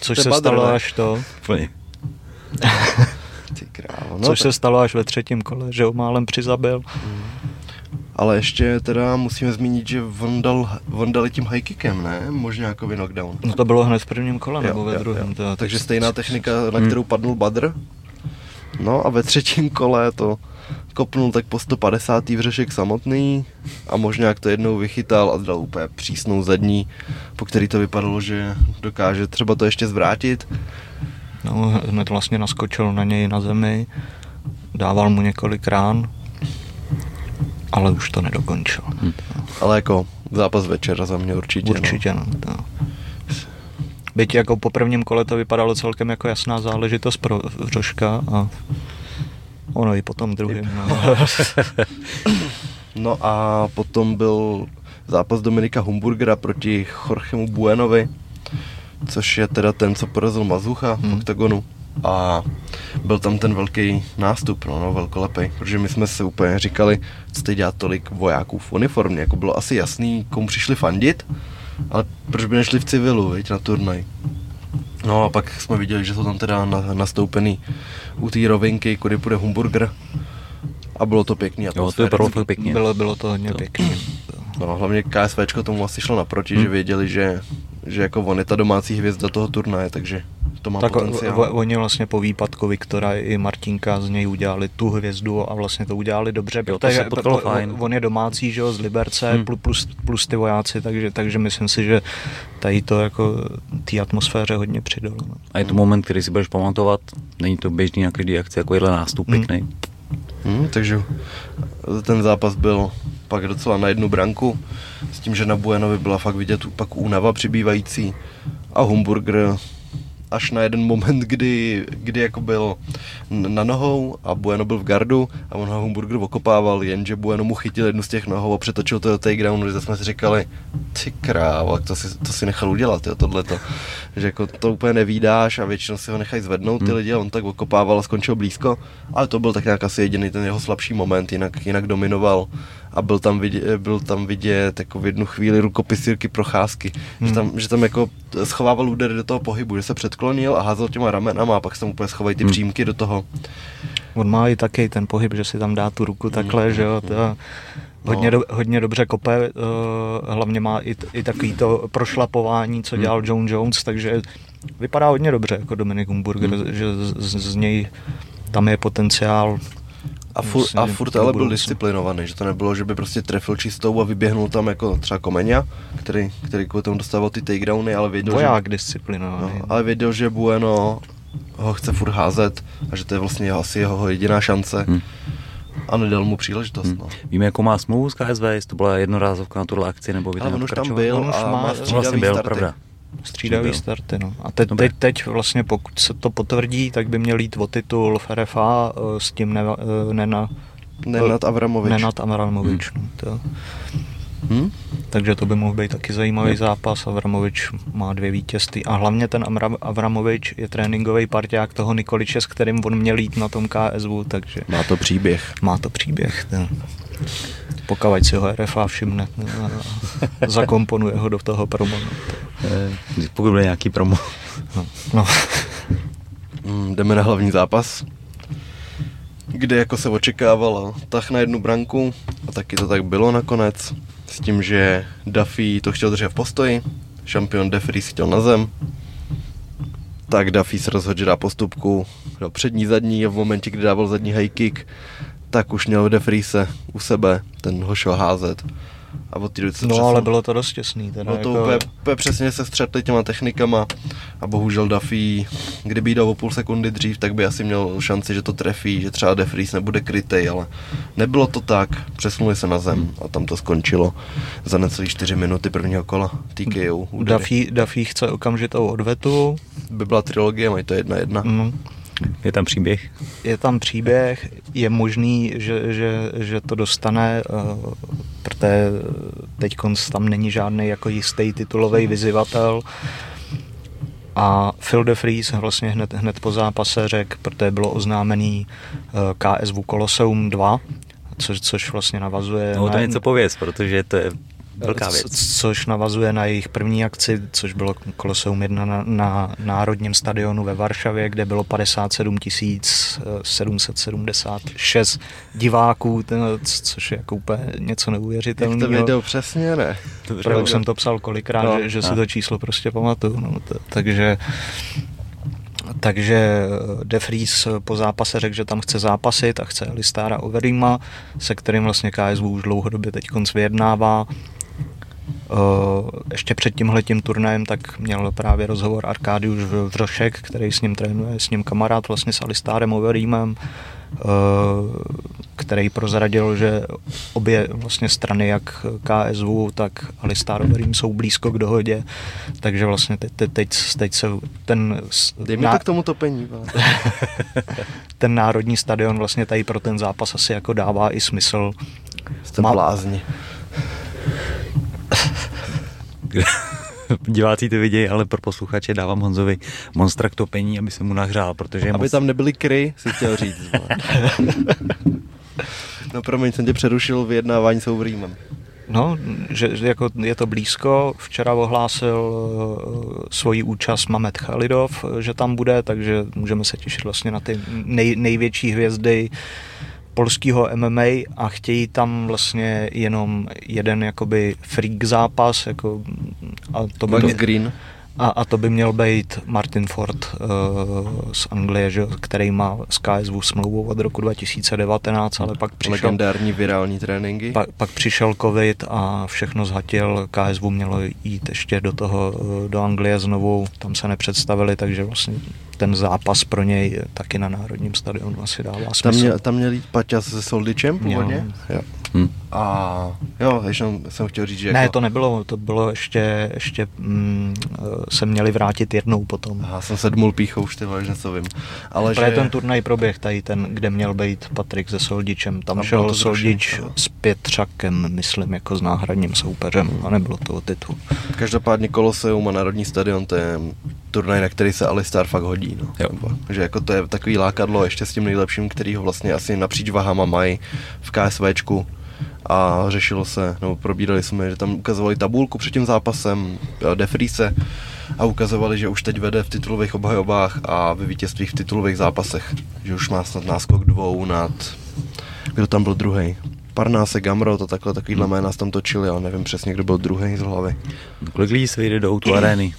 [SPEAKER 2] což se
[SPEAKER 3] badr,
[SPEAKER 2] stalo
[SPEAKER 3] ne?
[SPEAKER 2] až to,
[SPEAKER 1] Úplně.
[SPEAKER 3] Ty krávo,
[SPEAKER 2] no, což
[SPEAKER 3] tak-
[SPEAKER 2] se stalo až ve třetím kole, že ho málem přizabil.
[SPEAKER 3] Ale ještě teda musíme zmínit, že on dal, tím high kickem, ne? Možná jako knockdown.
[SPEAKER 2] No to bylo hned v prvním kole,
[SPEAKER 3] Jo,
[SPEAKER 2] nebo ve
[SPEAKER 3] jo,
[SPEAKER 2] druhém.
[SPEAKER 3] jo.
[SPEAKER 2] To,
[SPEAKER 3] Takže stejná technika, na
[SPEAKER 1] Hmm.
[SPEAKER 3] kterou padnul Badr. No a ve třetím kole to kopnul tak po 150. vřešek samotný a možná jak to jednou vychytal a dal úplně přísnou zadní, po který to vypadalo, že dokáže třeba to ještě zvrátit.
[SPEAKER 2] No, hned vlastně naskočil na něj na zemi, dával mu několik rán, ale už to nedokončil.
[SPEAKER 1] Hm.
[SPEAKER 3] Ale jako zápas večera za mě určitě.
[SPEAKER 2] Určitě, no. to. Byť jako po prvním kole to vypadalo celkem jako jasná záležitost pro Vřoška a ono i po tom druhém. No.
[SPEAKER 3] No a potom byl zápas Dominika Humburgera proti Jorgemu Buenovi, což je teda ten, co porazil Mazucha v
[SPEAKER 2] Hmm.
[SPEAKER 3] oktagonu. a byl tam ten velký nástup, no, no velkolepý, protože my jsme si úplně říkali, co teď dělá tolik vojáků v uniformě, jako bylo asi jasný, komu přišli fandit, ale proč by nešli v civilu, viď, na turnaj. No a pak jsme viděli, že jsou tam teda na, nastoupený u té rovinky, kudy půjde hamburger a bylo to pěkný.
[SPEAKER 1] Jo, to bylo fakt pěkně.
[SPEAKER 2] Bylo, bylo to hodně
[SPEAKER 1] To-
[SPEAKER 2] pěkný.
[SPEAKER 3] No, hlavně KSVčko tomu asi šlo naproti,
[SPEAKER 1] Hmm.
[SPEAKER 3] že věděli, že, že jako on je ta domácí hvězda toho turnaje, takže to má
[SPEAKER 2] Tak
[SPEAKER 3] potenciál.
[SPEAKER 2] o- oni vlastně po výpadku Viktora i Martinka z něj udělali tu hvězdu a vlastně to udělali dobře,
[SPEAKER 1] to
[SPEAKER 2] protože
[SPEAKER 1] se potkalo
[SPEAKER 2] po-
[SPEAKER 1] fajn.
[SPEAKER 2] on je domácí, že jo, z Liberce,
[SPEAKER 1] Hmm.
[SPEAKER 2] plus, plus, plus ty vojáci, takže, takže myslím si, že tady to jako té atmosféře hodně přidalo. No.
[SPEAKER 1] A je to moment, který si budeš pamatovat. Není to běžný na každý akci, jako jeden nástup
[SPEAKER 2] Hmm.
[SPEAKER 1] pěkný.
[SPEAKER 3] Hmm, takže ten zápas byl pak docela na jednu branku, s tím, že na Buenovi byla fakt vidět pak únava přibývající a Humburger až na jeden moment, kdy, kdy jako byl na nohou a Bueno byl v gardu a on ho Humburger okopával, jenže Bueno mu chytil jednu z těch nohou a přetočil to do takedownu, že jsme si říkali, ty krávo, to si, to si nechal udělat, jo, tohleto. Že jako to úplně nevídáš a většinou si ho nechají zvednout ty
[SPEAKER 1] Hmm.
[SPEAKER 3] lidi a on tak okopával a skončil blízko, ale to byl tak nějak asi jediný ten jeho slabší moment, jinak, jinak dominoval a byl tam vidět, byl tam vidět jako v jednu chvíli rukopis Jirky Procházky,
[SPEAKER 2] Hmm.
[SPEAKER 3] že, tam, že tam jako schovával údery do toho pohybu, že se předklonil a házel těma ramenama a pak se tam úplně schovají ty
[SPEAKER 1] Hmm.
[SPEAKER 3] přímky do toho.
[SPEAKER 2] On má i taky ten pohyb, že si tam dá tu ruku takhle, že jo, to hodně,
[SPEAKER 3] No.
[SPEAKER 2] do, hodně dobře kope, uh, hlavně má i, i takový to prošlapování, co
[SPEAKER 1] Hmm.
[SPEAKER 2] dělal John Jones, takže vypadá hodně dobře jako Dominik Humburger,
[SPEAKER 1] Hmm.
[SPEAKER 2] že z, z, z něj tam je potenciál.
[SPEAKER 3] A, fur, a furt ale byl disciplinovaný, že to nebylo, že by prostě trefil čistou a vyběhnul tam jako třeba Komeňa, který, který kvůli tomu dostával ty takedowny, ale věděl,
[SPEAKER 2] Voják
[SPEAKER 3] že,
[SPEAKER 2] disciplinovaný.
[SPEAKER 3] no, ale věděl, že Bueno ho chce furt házet a že to je vlastně jeho, asi jeho jediná šance
[SPEAKER 1] Hmm.
[SPEAKER 3] a nedal mu příležitost.
[SPEAKER 1] Hmm.
[SPEAKER 3] No.
[SPEAKER 1] Víme, jakou má smlouvu s KSV, jestli to byla jednorázovka na tuhle akci, nebo by
[SPEAKER 3] Ale
[SPEAKER 1] tam
[SPEAKER 3] on už tam byl
[SPEAKER 2] On už
[SPEAKER 3] a
[SPEAKER 2] má-
[SPEAKER 3] má
[SPEAKER 1] Vlastně byl,
[SPEAKER 3] starty.
[SPEAKER 1] pravda.
[SPEAKER 2] Střídavý starty, no. A teď, teď, teď vlastně, pokud se to potvrdí, tak by měl jít o titul v RFA eh, s tím Neva, eh, Nena,
[SPEAKER 3] Nenad Avramovič.
[SPEAKER 2] Nenad Avramovič. No, to.
[SPEAKER 3] Hm?
[SPEAKER 2] Takže to by mohl být taky zajímavý zápas. Avramovič má dvě vítězství. A hlavně ten Amra- Avramovič je tréninkový parťák toho Nikoliče, s kterým on měl jít na tom KSV, takže
[SPEAKER 3] Má to příběh.
[SPEAKER 2] má to příběh. Ten. Pokud si ho RFA všimne a zakomponuje ho do toho promo. No, to,
[SPEAKER 1] Eh, Pokud bude nějaký promo.
[SPEAKER 2] no, no.
[SPEAKER 3] Mm, jdeme na hlavní zápas, kde jako se očekávalo tah na jednu branku a taky to tak bylo nakonec, s tím, že Duffy to chtěl držet v postoji, šampion Defries chtěl na zem, tak Duffy se rozhodl, že dá postupku do přední zadní a v momentě, kdy dával zadní high kick, tak už měl Defriese u sebe, ten ho šel házet. A od té doby se
[SPEAKER 2] no ale bylo to dost těsný. Teda
[SPEAKER 3] No to
[SPEAKER 2] jako,
[SPEAKER 3] úplně, úplně přesně se střetli těma technikama a bohužel Duffy, kdyby jí dal o půl sekundy dřív, tak by asi měl šanci, že to trefí, že třeba Defries nebude krytej, ale nebylo to tak, přesunuli se na zem a tam to skončilo za necelý 4 minuty prvního kola TKO. údery.
[SPEAKER 2] Duffy, Duffy chce okamžitou odvetu.
[SPEAKER 3] By byla trilogie, mají to jedna jedna.
[SPEAKER 2] Mm.
[SPEAKER 1] Je tam příběh.
[SPEAKER 2] Je tam příběh, je možný, že, že, že to dostane, uh, protože teď tam není žádný jako jistý titulový vyzývatel. A Phil de Vries vlastně hned, hned po zápase řekl, protože bylo oznámený uh, KSV Colosseum 2, což, což vlastně navazuje
[SPEAKER 1] No to
[SPEAKER 2] na,
[SPEAKER 1] něco pověz, protože to je velká
[SPEAKER 2] Co-
[SPEAKER 1] věc.
[SPEAKER 2] Což navazuje na jejich první akci, což bylo Koloseum 1 na, na Národním stadionu ve Varšavě, kde bylo 57 776 diváků, ten, což je jako úplně něco
[SPEAKER 3] Jak to
[SPEAKER 2] neuvěřitelného.
[SPEAKER 3] věděl přesně, ne?
[SPEAKER 2] Protože už jsem to psal kolikrát,
[SPEAKER 3] No.
[SPEAKER 2] no, že, že si
[SPEAKER 1] A.
[SPEAKER 2] to číslo prostě pamatuju. No, t- takže takže De Vries po zápase řekl, že tam chce zápasit a chce Listára Overima, se kterým vlastně KSV už dlouhodobě teď vyjednává. Uh, ještě před tímhletím turnajem tak měl právě rozhovor Arkádiuš Vrošek, který s ním trénuje, s ním kamarád vlastně s Alistárem Overeemem, uh, který prozradil, že obě vlastně strany, jak KSV, tak Alistar Overeem jsou blízko k dohodě, takže vlastně teď, teď, teď, teď se ten,
[SPEAKER 3] Dej mi to k tomu topení.
[SPEAKER 2] ten národní stadion vlastně tady pro ten zápas asi jako dává i smysl.
[SPEAKER 3] Jste
[SPEAKER 2] Má-
[SPEAKER 3] blázni.
[SPEAKER 1] diváci to vidějí, ale pro posluchače dávám Honzovi monstra k topení, aby se mu nahřál, protože
[SPEAKER 3] Aby
[SPEAKER 1] moc...
[SPEAKER 3] tam nebyly kry, si chtěl říct. no promiň, jsem tě přerušil vyjednávání s Overeemem.
[SPEAKER 2] No, že, že jako je to blízko. Včera ohlásil uh, svoji účast Mamet Khalidov, že tam bude, takže můžeme se těšit vlastně na ty nej, největší hvězdy polského MMA a chtějí tam vlastně jenom jeden jakoby freak zápas jako, a to by
[SPEAKER 3] Green.
[SPEAKER 2] A, a to by měl být Martin Ford uh, z Anglie, že, který má s KSV smlouvu od roku 2019, ale pak přišel,
[SPEAKER 3] Legendární virální tréninky.
[SPEAKER 2] pak, pak přišel covid a všechno zhatil, KSV mělo jít ještě do toho, eh, do Anglie znovu, tam se nepředstavili, takže vlastně ten zápas pro něj taky na Národním stadionu asi dává smysl.
[SPEAKER 3] Tam měl, tam měl jít Paťa se Soldičem původně?
[SPEAKER 2] Jo.
[SPEAKER 3] Jo.
[SPEAKER 1] Hm.
[SPEAKER 3] A jo, ještě jsem chtěl říct, že
[SPEAKER 2] Ne,
[SPEAKER 3] jako...
[SPEAKER 2] to nebylo, to bylo ještě, ještě mm, eh, se měli vrátit jednou potom.
[SPEAKER 3] Aha, jsem se dmul píchou, už ty vole, že co vím. Ale
[SPEAKER 2] Právě
[SPEAKER 3] že...
[SPEAKER 2] ten turnaj proběh tady ten, kde měl být Patrik se Soldičem. Tam
[SPEAKER 3] bylo
[SPEAKER 2] šel Soldič
[SPEAKER 3] aha.
[SPEAKER 2] s Pětřakem, myslím, jako s náhradním soupeřem a nebylo to o titul.
[SPEAKER 3] Každopádně Koloseum a Národní stadion, to je turnaj, na který se Alistar fakt hodí. No.
[SPEAKER 1] Jo.
[SPEAKER 3] Že jako to je takový lákadlo ještě s tím nejlepším, který ho vlastně asi napříč vahama mají v KSVčku a řešilo se, nebo probírali jsme, že tam ukazovali tabulku před tím zápasem Defrise a ukazovali, že už teď vede v titulových obhajobách a ve vítězstvích v titulových zápasech. Že už má snad náskok dvou nad... Kdo tam byl druhý? Parnáse, Gamrot a takhle takovýhle jména tam točili, ale nevím přesně, kdo byl druhý z hlavy.
[SPEAKER 1] Kolik lidí se vyjde do Outu arény?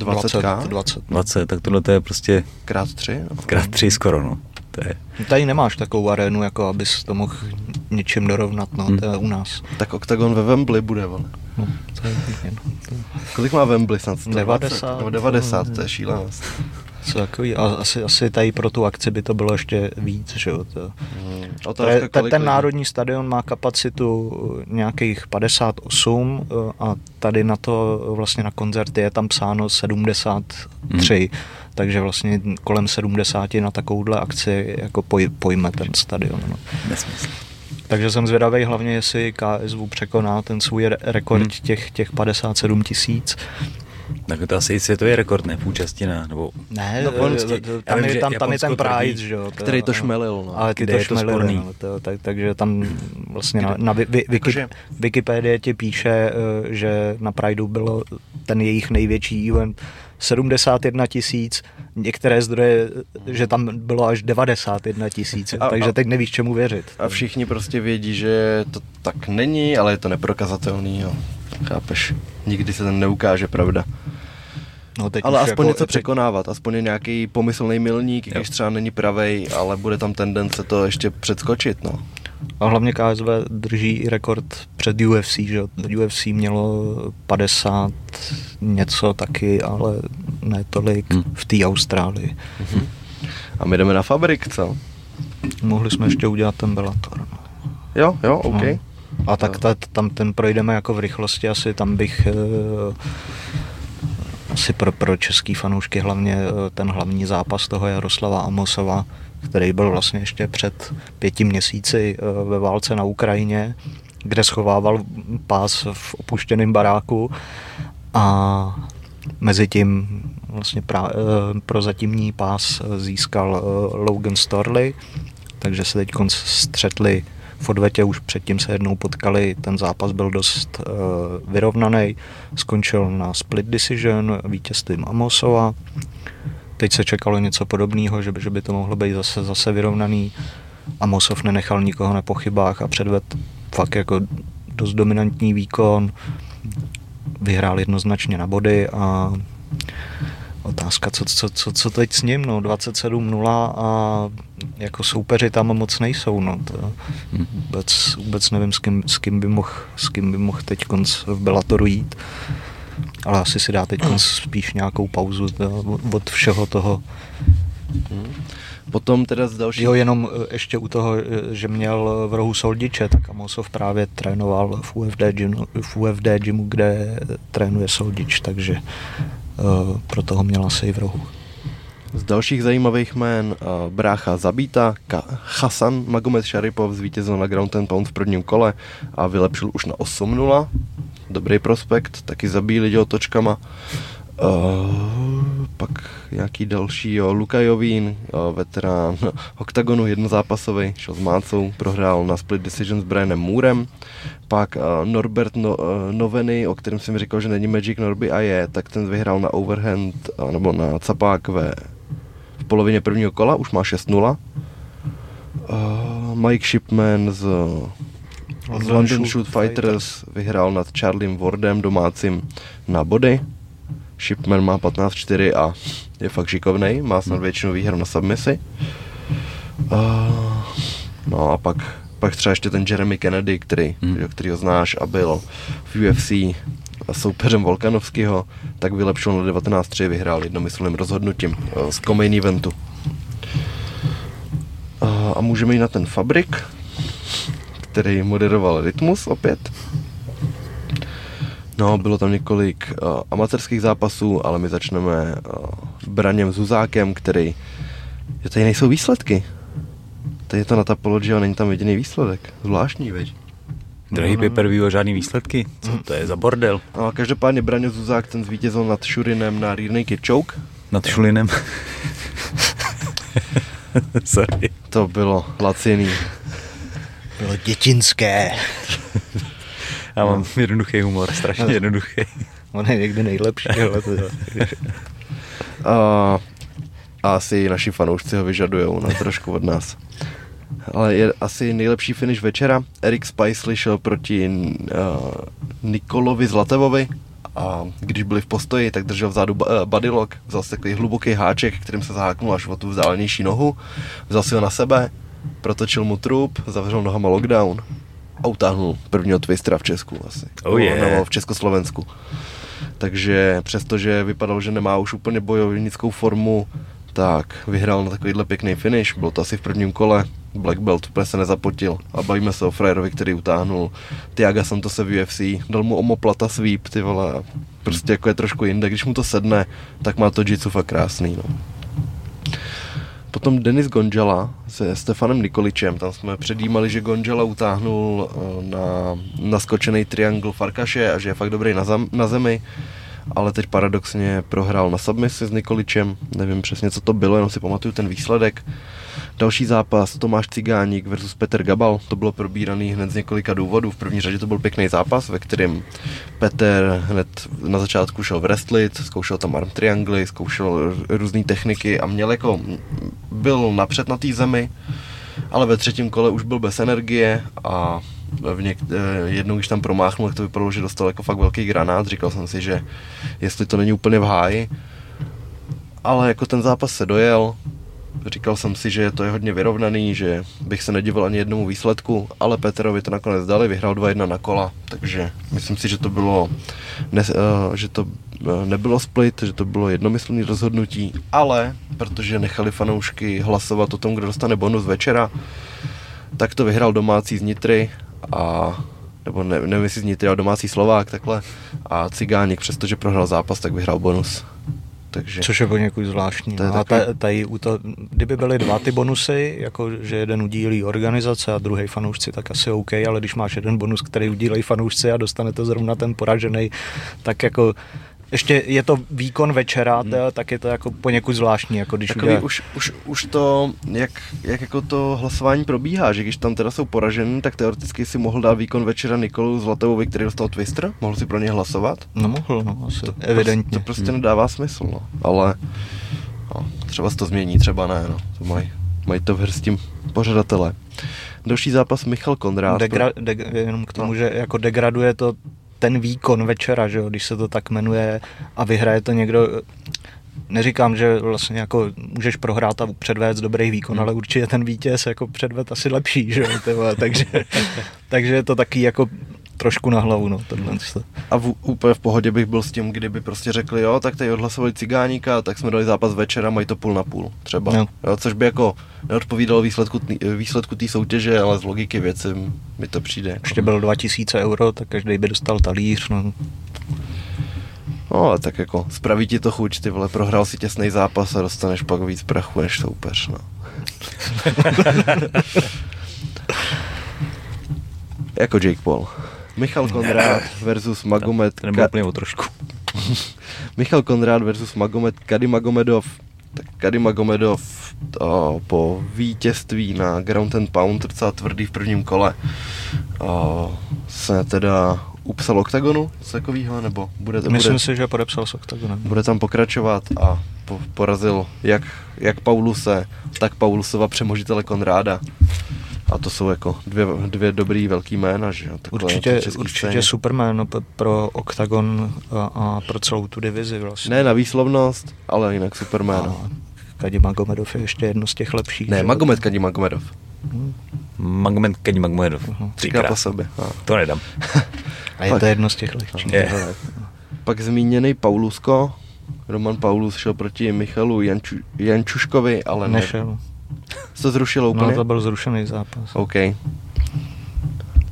[SPEAKER 3] 20k?
[SPEAKER 2] 20.
[SPEAKER 1] 20, tak tohle to je prostě
[SPEAKER 3] Krát tři? No.
[SPEAKER 1] krát tři skoro, no. To je,
[SPEAKER 2] Tady nemáš takovou arénu, jako abys to mohl něčím dorovnat, no,
[SPEAKER 1] Hmm.
[SPEAKER 2] to je u nás.
[SPEAKER 3] Tak OKTAGON ve Wembley bude, vole.
[SPEAKER 2] No, to je pěkně, no. To
[SPEAKER 3] Kolik má Wembley snad? 120?
[SPEAKER 2] 90.
[SPEAKER 3] Nebo 90, to je šílenost.
[SPEAKER 2] Co takový, a asi, asi tady pro tu akci by to bylo ještě víc, že jo. To,
[SPEAKER 3] Hmm.
[SPEAKER 2] to
[SPEAKER 3] Otázka,
[SPEAKER 2] je, ten,
[SPEAKER 3] kolik
[SPEAKER 2] ten
[SPEAKER 3] lidí?
[SPEAKER 2] národní stadion má kapacitu nějakých 58 eh, a tady na to vlastně na koncerty je tam psáno 73, takže vlastně kolem 70 na takovouhle akci jako poj, pojme ten stadion. No.
[SPEAKER 1] nesmysl.
[SPEAKER 2] Takže jsem zvědavý hlavně, jestli KSV překoná ten svůj re- rekord
[SPEAKER 1] Hmm.
[SPEAKER 2] těch, těch 57 tisíc.
[SPEAKER 1] Tak to asi světový rekord, ne? V účasti na, nebo
[SPEAKER 2] Ne,
[SPEAKER 3] No,
[SPEAKER 2] tam,
[SPEAKER 1] vím,
[SPEAKER 2] je, tam, tam je ten Pride, že jo.
[SPEAKER 3] který to šmelil, no.
[SPEAKER 2] Ale ty to
[SPEAKER 1] je to
[SPEAKER 2] šmelili, no, to, tak, takže tam vlastně na, na vi, vi, Wiki, Wikipedie ti píše, eh, že na Prideu bylo ten jejich největší event 71 tisíc, některé zdroje, že tam bylo až 91 tisíc, takže
[SPEAKER 3] a-
[SPEAKER 2] teď nevíš, čemu věřit.
[SPEAKER 3] A všichni prostě vědí, že to tak není, ale je to neprokazatelný, jo. Chápeš? Nikdy se tam neukáže pravda.
[SPEAKER 2] No, teď
[SPEAKER 3] Ale aspoň
[SPEAKER 2] jako,
[SPEAKER 3] něco
[SPEAKER 2] teď-
[SPEAKER 3] překonávat, aspoň je nějaký pomyslný milník, když třeba není pravej, ale bude tam tendence to ještě předskočit, no.
[SPEAKER 2] A hlavně KSV drží i rekord před UFC, že. UFC mělo 50 něco taky, ale ne tolik
[SPEAKER 1] Hmm.
[SPEAKER 2] v té Austrálii.
[SPEAKER 3] A my jdeme na fabrik, co?
[SPEAKER 2] Mohli jsme ještě udělat ten Bellator. No.
[SPEAKER 3] Jo, jo, OK.
[SPEAKER 2] No. A tak ta, tam ten projdeme jako v rychlosti, asi tam bych eh, asi pro, pro český fanoušky hlavně eh, ten hlavní zápas toho Jaroslava Amosova, který byl vlastně ještě před pěti měsíci eh, ve válce na Ukrajině, kde schovával pás v opuštěném baráku a mezi tím vlastně pra, eh, prozatímní pás získal eh, Logan Storley, takže se teď střetli v odvetě, už předtím se jednou potkali, ten zápas byl dost vyrovnaný, skončil na split decision vítězstvím Amosova. Teď se čekalo něco podobného, že by, že by to mohlo být zase, zase vyrovnaný. Amosov nenechal nikoho na pochybách a předved fakt jako dost dominantní výkon. Vyhrál jednoznačně na body a otázka, co, co, co, co teď s ním, no, 27-0 a jako soupeři tam moc nejsou, no, to vůbec, vůbec nevím, s kým, s kým by mohl, s kým by mohl teď konc v Bellatoru jít, ale asi si dá teď spíš nějakou pauzu od všeho toho.
[SPEAKER 3] Potom teda z další...
[SPEAKER 2] Jo, jenom eh, ještě u toho, eh, že měl v rohu Soldiče, tak Amosov právě trénoval v UFD, gymu, v UFD gymu, kde trénuje Soldič, takže uh, proto ho měl asi i v rohu.
[SPEAKER 3] Z dalších zajímavých jmén uh, brácha Zabíta, Ka- Hasan Magomed Šaripov zvítězil na Ground and Pound v prvním kole a vylepšil už na 8-0. Dobrý prospekt, taky zabíjí lidi otočkama. Uh, pak nějaký další, jo, Luka Jovín, jo, veterán Octagonu jednozápasový, šel s Mácou, prohrál na split decision s Brianem Moorem, pak uh, Norbert no, uh, Noveny, o kterém jsem říkal, že není Magic Norby a je, tak ten vyhrál na overhand, uh, nebo na capák ve, v polovině prvního kola, už má 6-0. Uh, Mike Shipman z, z London Shoot Fighters vyhrál nad Charliem Wardem domácím na body. Shipman má 15-4 a je fakt šikovnej, má snad většinu výher na submisi. Uh, no a pak, pak třeba ještě ten Jeremy Kennedy, který, hmm. který ho znáš a byl v UFC a soupeřem Volkanovského, tak vylepšil na 19-3, vyhrál jednomyslným rozhodnutím uh, z Comain eventu. Uh, a můžeme jít na ten Fabrik, který moderoval Rytmus opět. No, bylo tam několik uh, amatérských zápasů, ale my začneme uh, Braněm Zuzákem, který... Jo, tady nejsou výsledky. Tady je to na Tapology a není tam jediný výsledek. Zvláštní, veď.
[SPEAKER 1] Drahý no, no. pay žádný výsledky. Co to je za bordel?
[SPEAKER 3] No každopádně Braně Zuzák ten zvítězil nad Šurinem na Rear Naked Choke.
[SPEAKER 1] Nad Šulinem.
[SPEAKER 3] Sorry. To bylo laciný.
[SPEAKER 2] Bylo dětinské.
[SPEAKER 1] Já mám no. jednoduchý humor, strašně no. jednoduchý.
[SPEAKER 2] On je někdy nejlepší, ale to
[SPEAKER 3] a, a asi naši fanoušci ho vyžadují na trošku od nás. Ale je asi nejlepší finish večera. Erik Spicely šel proti uh, Nikolovi Zlatevovi a když byli v postoji, tak držel vzadu bodylock, vzal si takový hluboký háček, kterým se zaháknul až o tu vzdálenější nohu, vzal si ho na sebe, protočil mu trup, zavřel nohama lockdown a utáhnul prvního twistera v Česku asi.
[SPEAKER 1] Oh yeah.
[SPEAKER 3] Nebo v Československu. Takže přestože vypadalo, že nemá už úplně bojovnickou formu, tak vyhrál na takovýhle pěkný finish, bylo to asi v prvním kole, Black Belt úplně se nezapotil a bavíme se o frajerovi, který utáhnul Tiaga Santose v UFC, dal mu omoplata sweep, ty vole, prostě jako je trošku jinde, když mu to sedne, tak má to jitsu fakt krásný, no. Potom Denis Gonjala se Stefanem Nikoličem, tam jsme předjímali, že Gonjala utáhnul eh, na naskočený triangle Farkaše a že je fakt dobrý na, zem, na zemi, ale teď paradoxně prohrál na submisi s Nikoličem, nevím přesně, co to bylo, jenom si pamatuju ten výsledek. Další zápas Tomáš Cigáník versus Petr Gabal, to bylo probíraný hned z několika důvodů. V první řadě to byl pěkný zápas, ve kterém Petr hned na začátku šel wrestlit, zkoušel tam arm triangly, zkoušel různé techniky a měl jako, byl napřed na té zemi, ale ve třetím kole už byl bez energie a v něk- eh, jednou, když tam promáchnul, tak to vypadalo, že dostal jako fakt velký granát. Říkal jsem si, že jestli to není úplně v háji, ale jako ten zápas se dojel, Říkal jsem si, že to je hodně vyrovnaný, že bych se nedivil ani jednomu výsledku, ale Peterovi to nakonec dali, vyhrál 2-1 na kola, takže myslím si, že to bylo, ne, uh, že to uh, nebylo split, že to bylo jednomyslný rozhodnutí, ale protože nechali fanoušky hlasovat o tom, kdo dostane bonus večera, tak to vyhrál domácí z Nitry a nebo ne, nevím jestli z Nitry, ale domácí Slovák takhle a Cigánik, přestože prohrál zápas, tak vyhrál bonus. Takže...
[SPEAKER 2] Což je poněkud zvláštní. To je no a takový... tady, to, kdyby byly dva ty bonusy, jako že jeden udílí organizace a druhý fanoušci, tak asi OK, ale když máš jeden bonus, který udílejí fanoušci a dostane to zrovna ten poražený, tak jako ještě je to výkon večera, hmm. tak je to jako poněkud zvláštní. Jako když
[SPEAKER 3] Takový udělá... už, už, už to, jak, jak jako to hlasování probíhá, že když tam teda jsou poraženi, tak teoreticky si mohl dát výkon večera Nikolu Zlatovovi, který dostal Twister, mohl si pro ně hlasovat?
[SPEAKER 2] No mohl, no asi,
[SPEAKER 3] to,
[SPEAKER 2] evidentně.
[SPEAKER 3] To prostě hmm. nedává smysl, no. ale no, třeba se to změní, třeba ne, no. to mají, mají to v hrstím pořadatelé. Další zápas Michal Konrád.
[SPEAKER 2] Degra- de- jenom k tomu, no. že jako degraduje to ten výkon večera, že jo, když se to tak jmenuje a vyhraje to někdo, neříkám, že vlastně jako můžeš prohrát a předvést dobrý výkon, hmm. ale určitě ten vítěz jako předved asi lepší, že jo, takže, takže je to taky jako trošku na hlavu, no, tohle.
[SPEAKER 3] A v, úplně v pohodě bych byl s tím, kdyby prostě řekli, jo, tak tady odhlasovali cigáníka, tak jsme dali zápas večera, mají to půl na půl, třeba. No. Jo, což by jako neodpovídalo výsledku, výsledku té soutěže, ale z logiky věci mi to přijde. Jako...
[SPEAKER 2] Ještě bylo 2000 euro, tak každý by dostal talíř, no.
[SPEAKER 3] No, ale tak jako spraví ti to chuť, ty vole, prohrál si těsný zápas a dostaneš pak víc prachu než soupeř, no. jako Jake Paul. Michal Konrád versus Magomed...
[SPEAKER 1] To nebylo úplně o trošku.
[SPEAKER 3] Michal Konrád versus Magomed Kadimagomedov. Tak Kadimagomedov to, po vítězství na Ground and Pound docela tvrdý v prvním kole o, se teda upsal oktagonu z takového, nebo bude,
[SPEAKER 2] Myslím
[SPEAKER 3] bude,
[SPEAKER 2] si, že podepsal s oktagonem.
[SPEAKER 3] bude tam pokračovat a po, porazil jak, jak Pauluse, tak Paulusova přemožitele Konráda. A to jsou jako dvě, dvě dobrý velký jména, že jo? takhle
[SPEAKER 2] Určitě, určitě
[SPEAKER 3] scéně.
[SPEAKER 2] Superman no, p- pro Oktagon a, a pro celou tu divizi vlastně.
[SPEAKER 3] Ne na výslovnost, ale jinak Superman.
[SPEAKER 2] A Kadi Magomedov je ještě jedno z těch lepších.
[SPEAKER 3] Ne,
[SPEAKER 2] že?
[SPEAKER 3] Magomed Kadimagomedov.
[SPEAKER 1] Magomed Kedi Magomedov.
[SPEAKER 3] Třikrát po sobě. A.
[SPEAKER 1] To nedám.
[SPEAKER 2] A je to jedno z těch lepších.
[SPEAKER 1] Je.
[SPEAKER 3] Pak zmíněný Paulusko. Roman Paulus šel proti Michalu Janču, Jančuškovi, ale ne.
[SPEAKER 2] Nešel.
[SPEAKER 3] Se to zrušilo úplně?
[SPEAKER 2] No to byl zrušený zápas.
[SPEAKER 3] OK.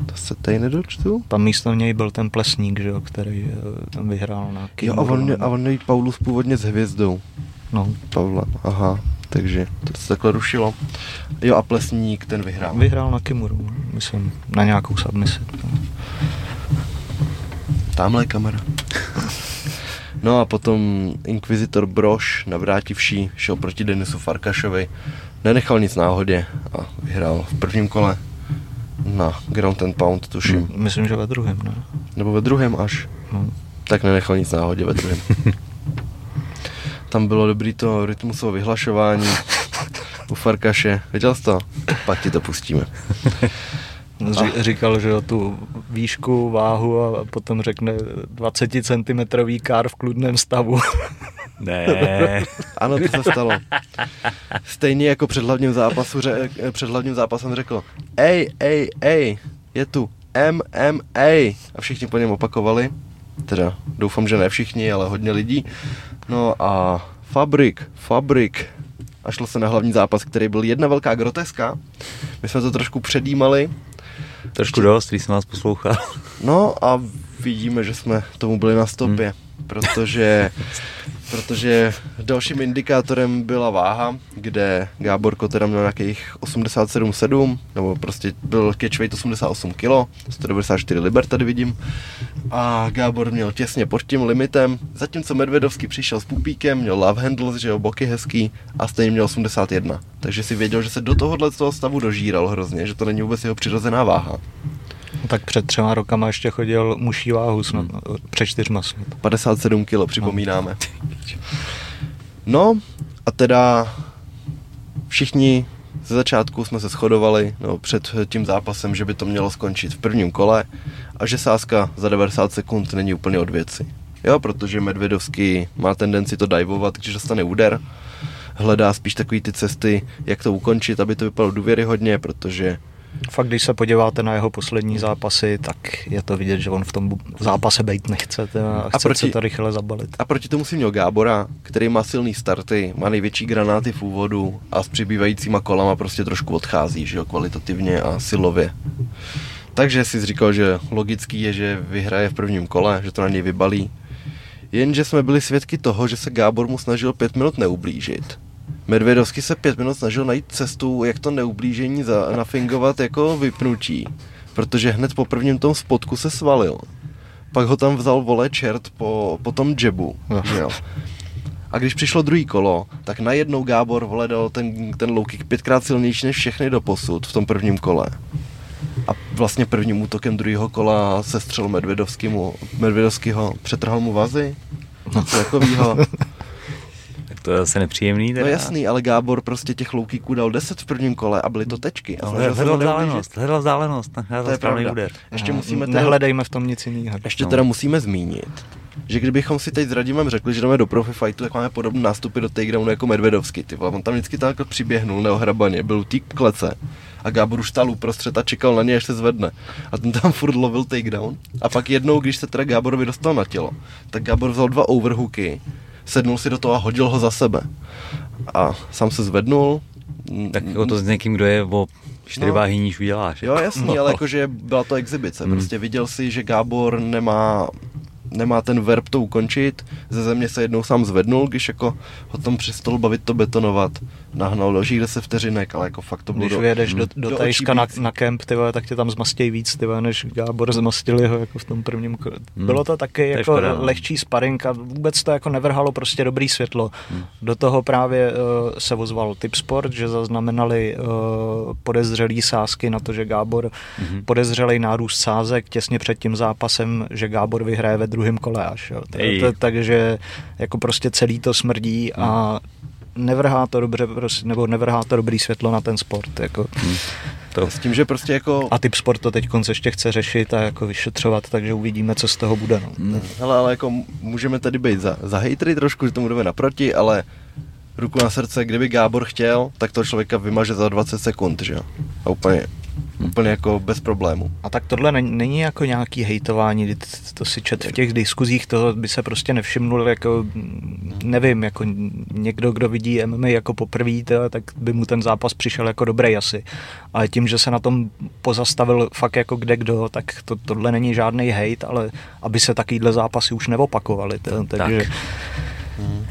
[SPEAKER 3] To se tady nedočtu?
[SPEAKER 2] Tam místo něj byl ten plesník, že jo, který eh, tam vyhrál na
[SPEAKER 3] Jo,
[SPEAKER 2] King
[SPEAKER 3] a on, a on Paulus původně s hvězdou.
[SPEAKER 2] No,
[SPEAKER 3] Pavla, aha. Takže to se takhle rušilo. Jo, a Plesník ten vyhrál.
[SPEAKER 2] vyhrál na Kimuru, myslím, na nějakou submisi.
[SPEAKER 3] Tamhle je kamera. No a potom Inquisitor Broš, navrátivší, šel proti Denisu Farkašovi. Nenechal nic náhodě a vyhrál v prvním kole na Ground and Pound, tuším.
[SPEAKER 2] Myslím, že ve druhém, ne?
[SPEAKER 3] Nebo ve druhém až.
[SPEAKER 2] No.
[SPEAKER 3] Tak nenechal nic náhodě ve druhém. Tam bylo dobrý to rytmusové vyhlašování u Farkaše. Viděl jsi to? Pak ti to pustíme.
[SPEAKER 2] Ří, říkal, že jo, tu výšku, váhu a potom řekne 20 cm kár v kludném stavu.
[SPEAKER 1] Ne.
[SPEAKER 3] Ano, to se stalo. Stejně jako před hlavním, zápasu, ře, před hlavním zápasem řekl Ej, ej, ej, je tu MMA. A všichni po něm opakovali. Teda doufám, že ne všichni, ale hodně lidí. No a Fabrik, Fabrik. A šlo se na hlavní zápas, který byl jedna velká groteska. My jsme to trošku předjímali.
[SPEAKER 1] Trošku dost, když jsem vás poslouchal.
[SPEAKER 3] No a vidíme, že jsme tomu byli na stopě, hmm. protože, protože dalším indikátorem byla váha, kde Gábor Kotera měl nějakých 87,7, nebo prostě byl catchweight 88 kg, 194 liber tady vidím, a Gábor měl těsně pod tím limitem, zatímco Medvedovský přišel s pupíkem, měl love handles, že jo, boky hezký, a stejně měl 81. Takže si věděl, že se do tohohle toho stavu dožíral hrozně, že to není vůbec jeho přirozená váha.
[SPEAKER 2] Tak před třema rokama ještě chodil muší váhu snad, před čtyřma snad.
[SPEAKER 3] 57 kilo, připomínáme. No a teda všichni ze začátku jsme se shodovali no, před tím zápasem, že by to mělo skončit v prvním kole a že sázka za 90 sekund není úplně od věci. Jo, protože Medvedovský má tendenci to divovat, když dostane úder. Hledá spíš takový ty cesty, jak to ukončit, aby to vypadalo důvěryhodně, protože
[SPEAKER 2] Fakt, když se podíváte na jeho poslední zápasy, tak je to vidět, že on v tom zápase být nechce teda a
[SPEAKER 3] A
[SPEAKER 2] chce
[SPEAKER 3] proti-
[SPEAKER 2] se to rychle zabalit.
[SPEAKER 3] A proti tomu si měl Gábora, který má silný starty, má největší granáty v úvodu a s přibývajícíma kolama prostě trošku odchází, že jo, kvalitativně a silově. Takže si říkal, že logický je, že vyhraje v prvním kole, že to na něj vybalí. Jenže jsme byli svědky toho, že se Gábor mu snažil pět minut neublížit. Medvedovský se pět minut snažil najít cestu, jak to neublížení za, nafingovat jako vypnutí. Protože hned po prvním tom spotku se svalil. Pak ho tam vzal vole čert po, po tom jebu. že jo. A když přišlo druhý kolo, tak najednou Gábor vole dal ten, ten low kick pětkrát silnější než všechny do posud v tom prvním kole. A vlastně prvním útokem druhého kola se střel Medvedovskýmu, Medvedovskýho, přetrhal mu vazy. Něco takovýho.
[SPEAKER 1] Tak to je zase nepříjemný.
[SPEAKER 3] No
[SPEAKER 1] Teda.
[SPEAKER 3] jasný, ale Gábor prostě těch low kicků dal 10 v prvním kole a byly to tečky. A
[SPEAKER 1] Hledal vzdálenost, hledal vzdálenost,
[SPEAKER 3] je
[SPEAKER 1] správný
[SPEAKER 3] pravda.
[SPEAKER 1] úder.
[SPEAKER 3] Ještě musíme teda,
[SPEAKER 2] Nehledejme v tom nic jiného.
[SPEAKER 3] ještě
[SPEAKER 1] no.
[SPEAKER 3] teda musíme zmínit, že kdybychom si teď s Radimem řekli, že jdeme do profi fightu, tak máme podobné nástupy do takedownu jako Medvedovský. Ty vole, on tam vždycky takhle přiběhnul neohrabaně, byl u klece a Gábor už stál uprostřed a čekal na něj, až se zvedne. A ten tam furt lovil takedown. A pak jednou, když se teda Gáborovi dostal na tělo, tak Gábor vzal dva overhooky, sednul si do toho a hodil ho za sebe. A sám se zvednul.
[SPEAKER 1] Tak jako to s někým, kdo je o čtyři
[SPEAKER 3] No.
[SPEAKER 1] váhy níž uděláš.
[SPEAKER 3] Jo,
[SPEAKER 1] jako.
[SPEAKER 3] jasný,
[SPEAKER 1] No.
[SPEAKER 3] ale jakože byla to exibice.
[SPEAKER 1] Hmm.
[SPEAKER 3] Prostě viděl si, že Gábor nemá nemá ten verb to ukončit. Ze země se jednou sám zvednul, když jako ho tam přestal bavit to betonovat. Nahnal dalších 10 vteřinek, ale jako fakt to bylo
[SPEAKER 2] Když
[SPEAKER 3] do,
[SPEAKER 2] ujedeš do, do,
[SPEAKER 3] do
[SPEAKER 2] Tajska na, na kemp, ty vole, tak tě tam zmastějí víc, ty vole, než Gábor zmastil jeho jako v tom prvním kole.
[SPEAKER 1] Hmm.
[SPEAKER 2] Bylo to taky
[SPEAKER 1] je
[SPEAKER 2] jako
[SPEAKER 1] škoda,
[SPEAKER 2] lehčí sparring a vůbec to jako nevrhalo prostě dobrý světlo.
[SPEAKER 1] Hmm.
[SPEAKER 2] Do toho právě uh, se ozval Tipsport, že zaznamenali uh, podezřelý sázky na to, že Gábor
[SPEAKER 1] Mhm.
[SPEAKER 2] podezřelý nárůst sázek těsně před tím zápasem, že Gábor vyhraje ve druhém kole až. Jo. To- to- Takže jako prostě celý to smrdí a nevrhá to dobře, prostě, nebo nevrhá to dobrý světlo na ten sport. Jako.
[SPEAKER 1] To,
[SPEAKER 3] S tím, že prostě jako...
[SPEAKER 2] A typ sport to teď ještě chce řešit a jako vyšetřovat, takže uvidíme, co z toho bude. No.
[SPEAKER 1] Hmm.
[SPEAKER 3] Hele, ale jako můžeme tady být za, za hejtry trošku, že tomu jdeme naproti, ale ruku na srdce, kdyby Gábor chtěl, tak toho člověka vymaže za 20 sekund, že jo? A úplně, úplně jako bez problému.
[SPEAKER 2] A tak tohle není, jako nějaký hejtování, to si čet v těch diskuzích, to by se prostě nevšimnul, jako nevím, jako někdo, kdo vidí MMA jako poprvé, tak by mu ten zápas přišel jako dobrý asi. Ale tím, že se na tom pozastavil fakt jako kde kdo, tak to, tohle není žádný hejt, ale aby se takovýhle zápasy už neopakovaly. Takže
[SPEAKER 1] Tak.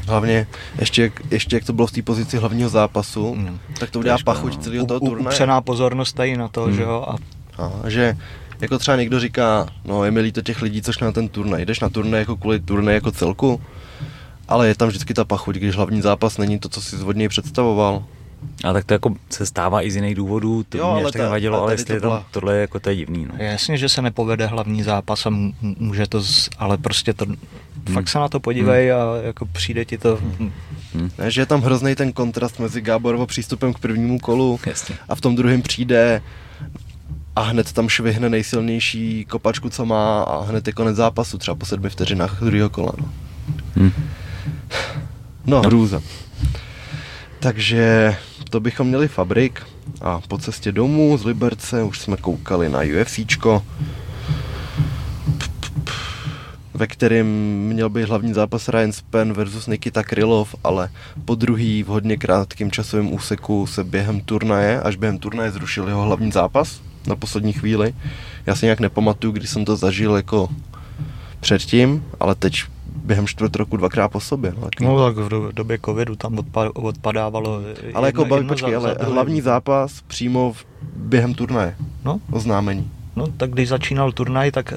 [SPEAKER 3] Hlavně, ještě, jak- ještě jak to bylo v té pozici hlavního zápasu,
[SPEAKER 2] Mm.
[SPEAKER 3] tak to udělá
[SPEAKER 1] škoda,
[SPEAKER 3] pachuť
[SPEAKER 1] no.
[SPEAKER 3] celého toho turnaje.
[SPEAKER 2] upřená pozornost tady na to,
[SPEAKER 1] Hmm.
[SPEAKER 2] že jo, a
[SPEAKER 3] A, že jako třeba někdo říká, no je mi líto těch lidí, co šli na ten turnaj. Jdeš na turnaj jako kvůli turnaj jako celku, ale je tam vždycky ta pachuť, když hlavní zápas není to, co si od něj představoval.
[SPEAKER 1] A tak to jako se stává i z jiných důvodů, to
[SPEAKER 3] Jo,
[SPEAKER 1] mě
[SPEAKER 3] ale
[SPEAKER 1] tak
[SPEAKER 3] ta-
[SPEAKER 1] nevadilo,
[SPEAKER 3] ale
[SPEAKER 1] ale jestli
[SPEAKER 3] to
[SPEAKER 1] je tam,
[SPEAKER 3] byla-
[SPEAKER 1] tohle je jako to je divný. No.
[SPEAKER 2] Jasně, že se nepovede hlavní zápas a může to, z, ale prostě to,
[SPEAKER 1] Hmm.
[SPEAKER 2] fakt se na to podívej a jako přijde ti to,
[SPEAKER 1] Hm.
[SPEAKER 3] Ne, že je tam hrozný ten kontrast mezi Gáborovo přístupem k prvnímu kolu
[SPEAKER 1] Jasně.
[SPEAKER 3] a v tom druhém přijde a hned tam švihne nejsilnější kopačku, co má a hned je konec zápasu, třeba po sedmi vteřinách druhého kola. No,
[SPEAKER 1] Hm.
[SPEAKER 3] no hrůza. Takže to bychom měli Fabrik a po cestě domů z Liberce už jsme koukali na UFCčko, ve kterém měl být hlavní zápas Ryan Spen versus Nikita Krylov, ale po druhý v hodně krátkém časovém úseku se během turnaje, až během turnaje zrušil jeho hlavní zápas na poslední chvíli. Já si nějak nepamatuju, kdy jsem to zažil jako předtím, ale teď během čtvrt roku dvakrát po sobě. No, taky.
[SPEAKER 2] no tak v do- době covidu tam odpa, odpadávalo
[SPEAKER 3] ale jako
[SPEAKER 2] jedno-
[SPEAKER 3] baví,
[SPEAKER 2] jedno
[SPEAKER 3] počkej,
[SPEAKER 2] za-
[SPEAKER 3] ale
[SPEAKER 2] za
[SPEAKER 3] hlavní zápas přímo v, během turnaje,
[SPEAKER 2] No,
[SPEAKER 3] oznámení.
[SPEAKER 2] No, tak když začínal turnaj, tak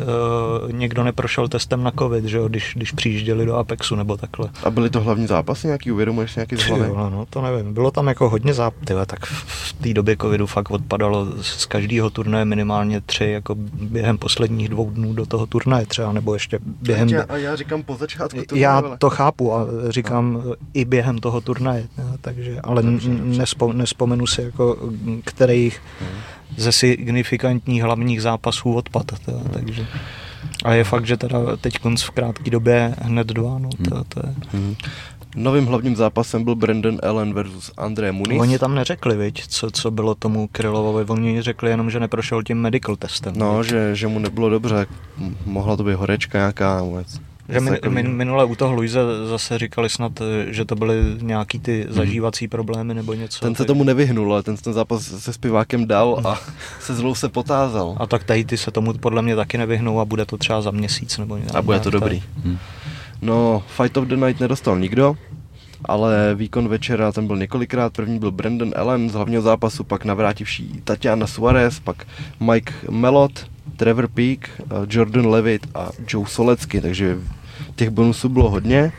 [SPEAKER 2] uh, někdo neprošel testem na covid, že jo, když, když přijížděli do Apexu nebo takhle.
[SPEAKER 3] A byly to hlavní zápasy nějaký, uvědomuješ si nějaký z hlavy?
[SPEAKER 2] vole, no to nevím. Bylo tam jako hodně záp... Tyhle, tak v- v té době covidu fakt odpadalo z každého turnaje minimálně tři jako během posledních dvou dnů do toho turnaje třeba, nebo ještě během...
[SPEAKER 3] Já, a já říkám po začátku turnaje,
[SPEAKER 2] Já to chápu a říkám i během toho turnaje, no, takže, ale
[SPEAKER 3] Dobře,
[SPEAKER 2] n-
[SPEAKER 3] dobře.
[SPEAKER 2] nespo, nespomenu si, jako, kterých ze signifikantních hlavních zápasů odpad. To, takže. A je fakt, že teda teď konc v krátké době hned dva, no, to, to je.
[SPEAKER 3] Hmm. Novým hlavním zápasem byl Brandon Allen versus André Muniz.
[SPEAKER 2] Oni tam neřekli, viď, co, co bylo tomu Krylovovi, oni řekli jenom, že neprošel tím medical testem.
[SPEAKER 3] No, že, že mu nebylo dobře, mohla to být horečka nějaká vůbec.
[SPEAKER 2] Že min, min, minule u toho Luise zase říkali snad, eh, že to byly nějaký ty zažívací problémy nebo něco.
[SPEAKER 3] Ten se
[SPEAKER 2] tak-
[SPEAKER 3] tomu nevyhnul, ale ten ten zápas se zpěvákem dal a se zlou se potázal.
[SPEAKER 2] A tak tady ty se tomu podle mě taky nevyhnou a bude to třeba za měsíc nebo nějak.
[SPEAKER 3] A bude to
[SPEAKER 2] tak.
[SPEAKER 3] dobrý.
[SPEAKER 1] Hm.
[SPEAKER 3] No, Fight of the Night nedostal nikdo, ale výkon večera ten byl několikrát. První byl Brandon Allen z hlavního zápasu, pak navrátivší Tatiana Suarez, pak Mike Melot, Trevor Peak, eh, Jordan Levitt a Joe Solecky, takže těch bonusů bylo hodně.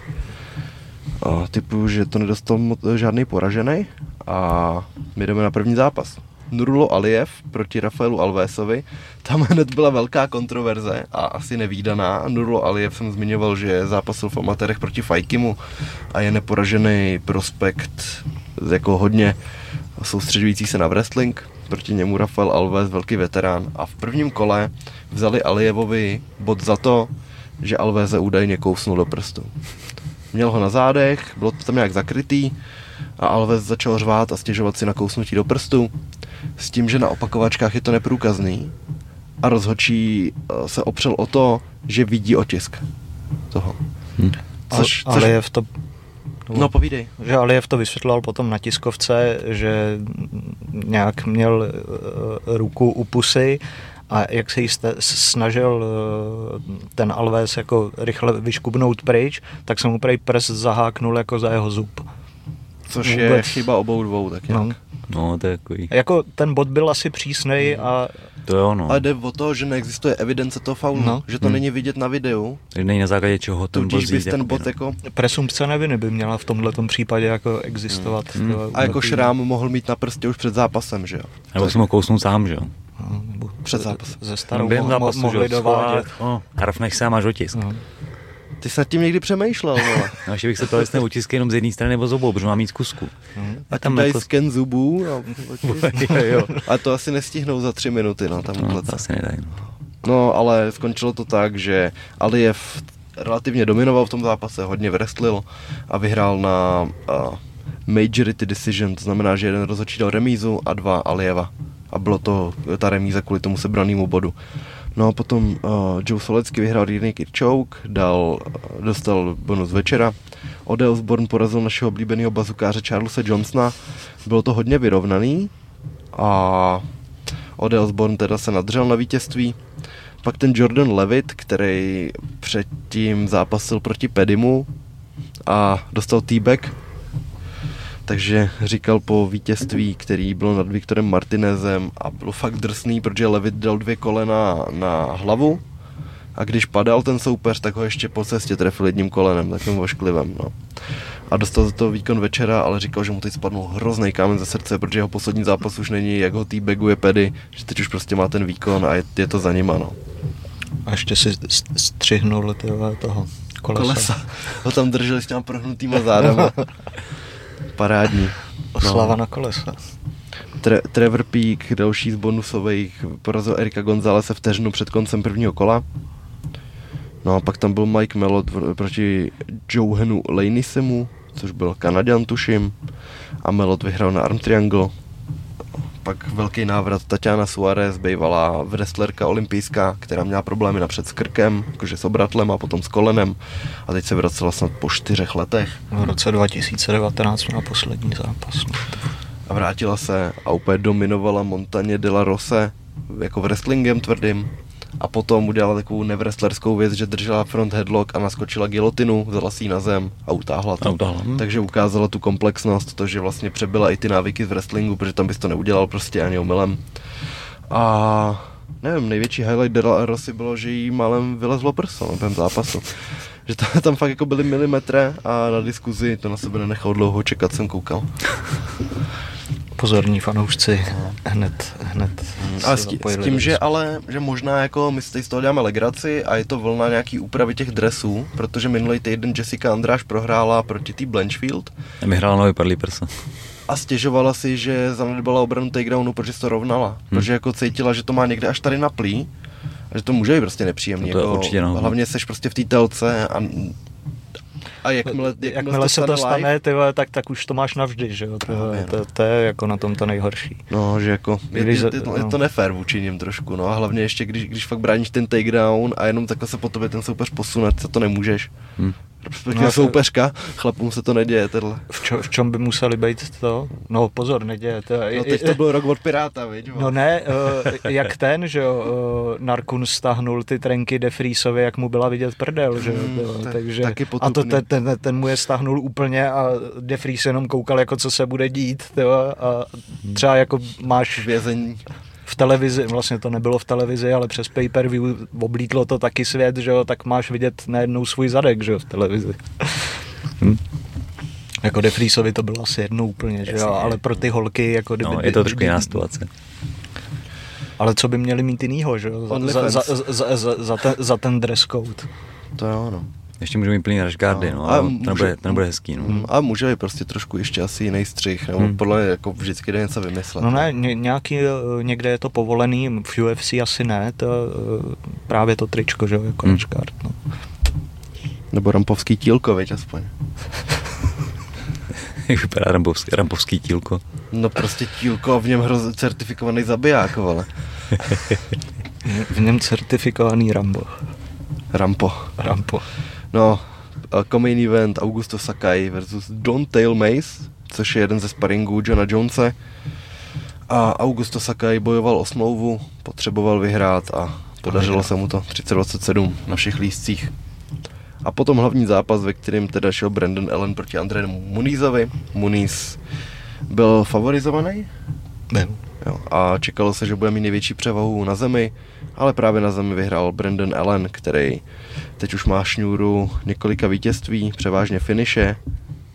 [SPEAKER 3] A typu, že to nedostal žádný poražený a my jdeme na první zápas. Nurulo Aliyev proti Rafaelu Alvésovi. Tam hned byla velká kontroverze a asi nevýdaná. Nurulo Aliyev jsem zmiňoval, že zápasil v amatérech proti Fajkimu a je neporažený prospekt jako hodně soustředující se na wrestling. Proti němu Rafael Alves, velký veterán. A v prvním kole vzali Alijevovi bod za to, že Alvéze údajně kousnul do prstu. Měl ho na zádech, bylo to tam nějak zakrytý a Alves začal řvát a stěžovat si na kousnutí do prstu s tím, že na opakovačkách je to neprůkazný a rozhodčí eh, se opřel o to, že vidí otisk toho.
[SPEAKER 1] Hm.
[SPEAKER 3] Což,
[SPEAKER 2] Ale,
[SPEAKER 3] což,
[SPEAKER 2] ale je v to...
[SPEAKER 3] no povídej.
[SPEAKER 2] Že Alijev to vysvětloval potom na tiskovce, že nějak měl eh, ruku u pusy A jak se jí snažil eh, ten Alves jako rychle vyškubnout pryč, tak se mu prej prst zaháknul jako za jeho zub.
[SPEAKER 3] Což je
[SPEAKER 2] Vůbec.
[SPEAKER 3] chyba obou dvou, tak
[SPEAKER 2] No.
[SPEAKER 3] nějak.
[SPEAKER 1] No, to je takový.
[SPEAKER 2] Jako ten bod byl asi přísnej a
[SPEAKER 1] To jo, no.
[SPEAKER 3] Ale jde o to, že neexistuje evidence toho faulu,
[SPEAKER 2] No.
[SPEAKER 3] že to
[SPEAKER 1] Hmm.
[SPEAKER 3] není vidět na videu,
[SPEAKER 1] Takže není na základě čeho ten bod
[SPEAKER 3] bys ten bod
[SPEAKER 1] no.
[SPEAKER 3] jako...
[SPEAKER 2] presumpce neviny by měla v tomhle případě jako existovat.
[SPEAKER 1] Hmm.
[SPEAKER 2] To-
[SPEAKER 3] A jako šrám mohl mít na prstě už před zápasem, že jo?
[SPEAKER 1] Nebo jsem ho kousnul sám, že jo?
[SPEAKER 2] No, nebo
[SPEAKER 3] Před zápasem.
[SPEAKER 2] Ze starou
[SPEAKER 1] během
[SPEAKER 2] mo-
[SPEAKER 1] zápasu,
[SPEAKER 2] mohli
[SPEAKER 1] že
[SPEAKER 2] dovádět.
[SPEAKER 1] No, harfneš se a máš otisk.
[SPEAKER 2] No.
[SPEAKER 3] Ty jsi nad tím někdy přemýšlel, vole.
[SPEAKER 1] No, ještě bych se to jestli otisky jenom z jedné strany nebo z obou, protože mám mít z kusku.
[SPEAKER 3] A tam dají sken zubů a,
[SPEAKER 1] jo, jo.
[SPEAKER 3] a to asi nestihnou za tři minuty, no, tam
[SPEAKER 1] No, to asi nedají. no.
[SPEAKER 3] No, ale skončilo to tak, že Aliyev relativně dominoval v tom zápase, hodně wrestlil a vyhrál na uh, majority decision, to znamená, že jeden rozhodčí dal remízu a dva Alijeva. A bylo to ta remíza kvůli tomu sebranému bodu. No a potom uh, Joe Solecky vyhrál Naked Choke, dal, dostal bonus večera. Ode Osborne porazil našeho oblíbeného bazukáře Charlesa Johnsona. Bylo to hodně vyrovnaný a Ode Osborne teda se nadřel na vítězství. Pak ten Jordan Levitt, který předtím zápasil proti Pedimu a dostal T-back, takže říkal po vítězství, který bylo nad Viktorem Martinezem a bylo fakt drsný, protože Levitt dal dvě kolena na hlavu a když padal ten soupeř, tak ho ještě po cestě trefil jedním kolenem, takovým ošklivem. No. A dostal za to výkon večera, ale říkal, že mu teď spadnul hrozný kámen ze srdce, protože jeho poslední zápas už není, jak ho týbaguje pedy, že teď už prostě má ten výkon a je, je to za nima. No.
[SPEAKER 2] A ještě si st- střihnul toho kolesa.
[SPEAKER 3] Kolesa. Ho tam drželi s těma prohnutýma zádama. Parádní.
[SPEAKER 2] Oslava na kolesa.
[SPEAKER 3] Tre- Trevor Peak, další z bonusových, porazil Erika Gonzálese vteřinu před koncem prvního kola. No a pak tam byl Mike Mellot v- proti Johanu Lanisemu, což byl Kanaděn, tuším. A Mellot vyhrál na Arm Triangle. Pak velký návrat Tatiana Suarez, bývalá wrestlerka olympijská, která měla problémy napřed s krkem, jakože s obratlem a potom s kolenem. A teď se vracela snad po čtyřech letech.
[SPEAKER 2] V roce 2019 měla poslední zápas.
[SPEAKER 3] A vrátila se a úplně dominovala Montaně de la Rose jako wrestlingem tvrdým a potom udělala takovou nevrestlerskou věc, že držela front headlock a naskočila gilotinu, vzala si ji na zem a utáhla to.
[SPEAKER 1] A utáhla, hm.
[SPEAKER 3] Takže ukázala tu komplexnost, to, že vlastně přebyla i ty návyky z wrestlingu, protože tam bys to neudělal prostě ani omylem. A nevím, největší highlight de la Rosy bylo, že jí malem vylezlo prso během zápasu. Že to, tam fakt jako byly milimetry a na diskuzi to na sebe nenechalo dlouho čekat, jsem koukal.
[SPEAKER 2] Pozorní fanoušci hned, hned
[SPEAKER 3] A
[SPEAKER 2] si
[SPEAKER 3] s, tí, s tím, že ale, že možná jako my si z toho děláme legraci a je to vlna nějaký úpravy těch dresů, protože minulý týden Jessica Andráš prohrála proti té Blanchfield
[SPEAKER 1] A mi hrála nový padlý prsa.
[SPEAKER 3] a stěžovala si, že zanedbala obranu takedownu, protože se to rovnala. Hmm. Protože jako cítila, že to má někde až tady na plí a že to může být prostě nepříjemný.
[SPEAKER 1] No to je
[SPEAKER 3] jako,
[SPEAKER 1] určitě, no.
[SPEAKER 3] Hlavně seš prostě v té telce a, a jakmile, jakmile,
[SPEAKER 2] Jakmile se to
[SPEAKER 3] live,
[SPEAKER 2] stane, ty vole, tak, tak už to máš navždy, že jo? To,
[SPEAKER 3] Právě,
[SPEAKER 2] to,
[SPEAKER 3] no.
[SPEAKER 2] to, je jako na tom to nejhorší.
[SPEAKER 3] No, že jako, je,
[SPEAKER 2] Když
[SPEAKER 3] je,
[SPEAKER 2] za-
[SPEAKER 3] je, to, je
[SPEAKER 2] no.
[SPEAKER 3] to nefér vůči nim trošku, no a hlavně ještě, když, když fakt bráníš ten takedown a jenom takhle se po tobě ten soupeř posune, co to nemůžeš.
[SPEAKER 1] Hm.
[SPEAKER 3] Respektive
[SPEAKER 2] No,
[SPEAKER 3] soupeřka, chlapům se to neděje, tenhle.
[SPEAKER 2] V, čo, v čem by museli být to? No pozor, neděje. To,
[SPEAKER 3] No teď to byl rok od Piráta, viď?
[SPEAKER 2] No ne, uh, jak ten, že jo, uh, Narkun stahnul ty trenky De jak mu byla vidět prdel, že jo,
[SPEAKER 3] Hmm,
[SPEAKER 2] takže,
[SPEAKER 3] taky
[SPEAKER 2] a to ten, ten, ten mu je stahnul úplně a De Vries jenom koukal, jako co se bude dít, jo, a třeba jako máš
[SPEAKER 3] Vězení.
[SPEAKER 2] V televizi, vlastně to nebylo v televizi, ale přes pay-per-view oblítlo to taky svět, že jo, tak máš vidět najednou svůj zadek, že jo, v televizi. Hm. Jako De Friesovi to bylo asi jedno úplně, že jo, ale pro ty holky, jako kdyby...
[SPEAKER 1] No, je to trošku jiná situace.
[SPEAKER 2] Ale co by měli mít jinýho, že jo, za, za, za, za, za, za, ten, za ten dress code.
[SPEAKER 3] To jo, no.
[SPEAKER 1] Ještě můžu mít plný rashguardy,
[SPEAKER 3] No,
[SPEAKER 1] no,
[SPEAKER 3] a
[SPEAKER 1] ale
[SPEAKER 3] může-
[SPEAKER 1] to nebude, to nebude hezký, no.
[SPEAKER 3] Hmm. A může být prostě trošku ještě asi jiný střih, nebo
[SPEAKER 1] Hmm.
[SPEAKER 3] podle mě jako vždycky jde něco vymyslet.
[SPEAKER 2] No ne, ně, nějaký, eh, někde je to povolený, v UFC asi ne, to, eh, právě to tričko, že jo, jako
[SPEAKER 1] Hmm.
[SPEAKER 2] hmm. no.
[SPEAKER 3] Nebo rampovský tílko, viď, aspoň.
[SPEAKER 1] Jak vypadá rampovský, rampovský tílko.
[SPEAKER 3] No prostě tílko a v něm hroz certifikovaný zabiják, vole.
[SPEAKER 2] V něm certifikovaný Rambo.
[SPEAKER 3] Rampo.
[SPEAKER 2] Rambo.
[SPEAKER 3] No, a main event Augusto Sakai versus Don Tail Mace, což je jeden ze sparingů Johna Jonese. A Augusto Sakai bojoval o smlouvu, potřeboval vyhrát a podařilo se mu to 30-27 na všech lístcích. A potom hlavní zápas, ve kterém teda šel Brandon Allen proti Andrému Munizovi. Muniz byl favorizovaný?
[SPEAKER 2] Byl.
[SPEAKER 3] Jo, a čekalo se, že bude mít největší převahu na zemi, ale právě na zemi vyhrál Brandon Allen, který teď už má šňůru několika vítězství, převážně finiše.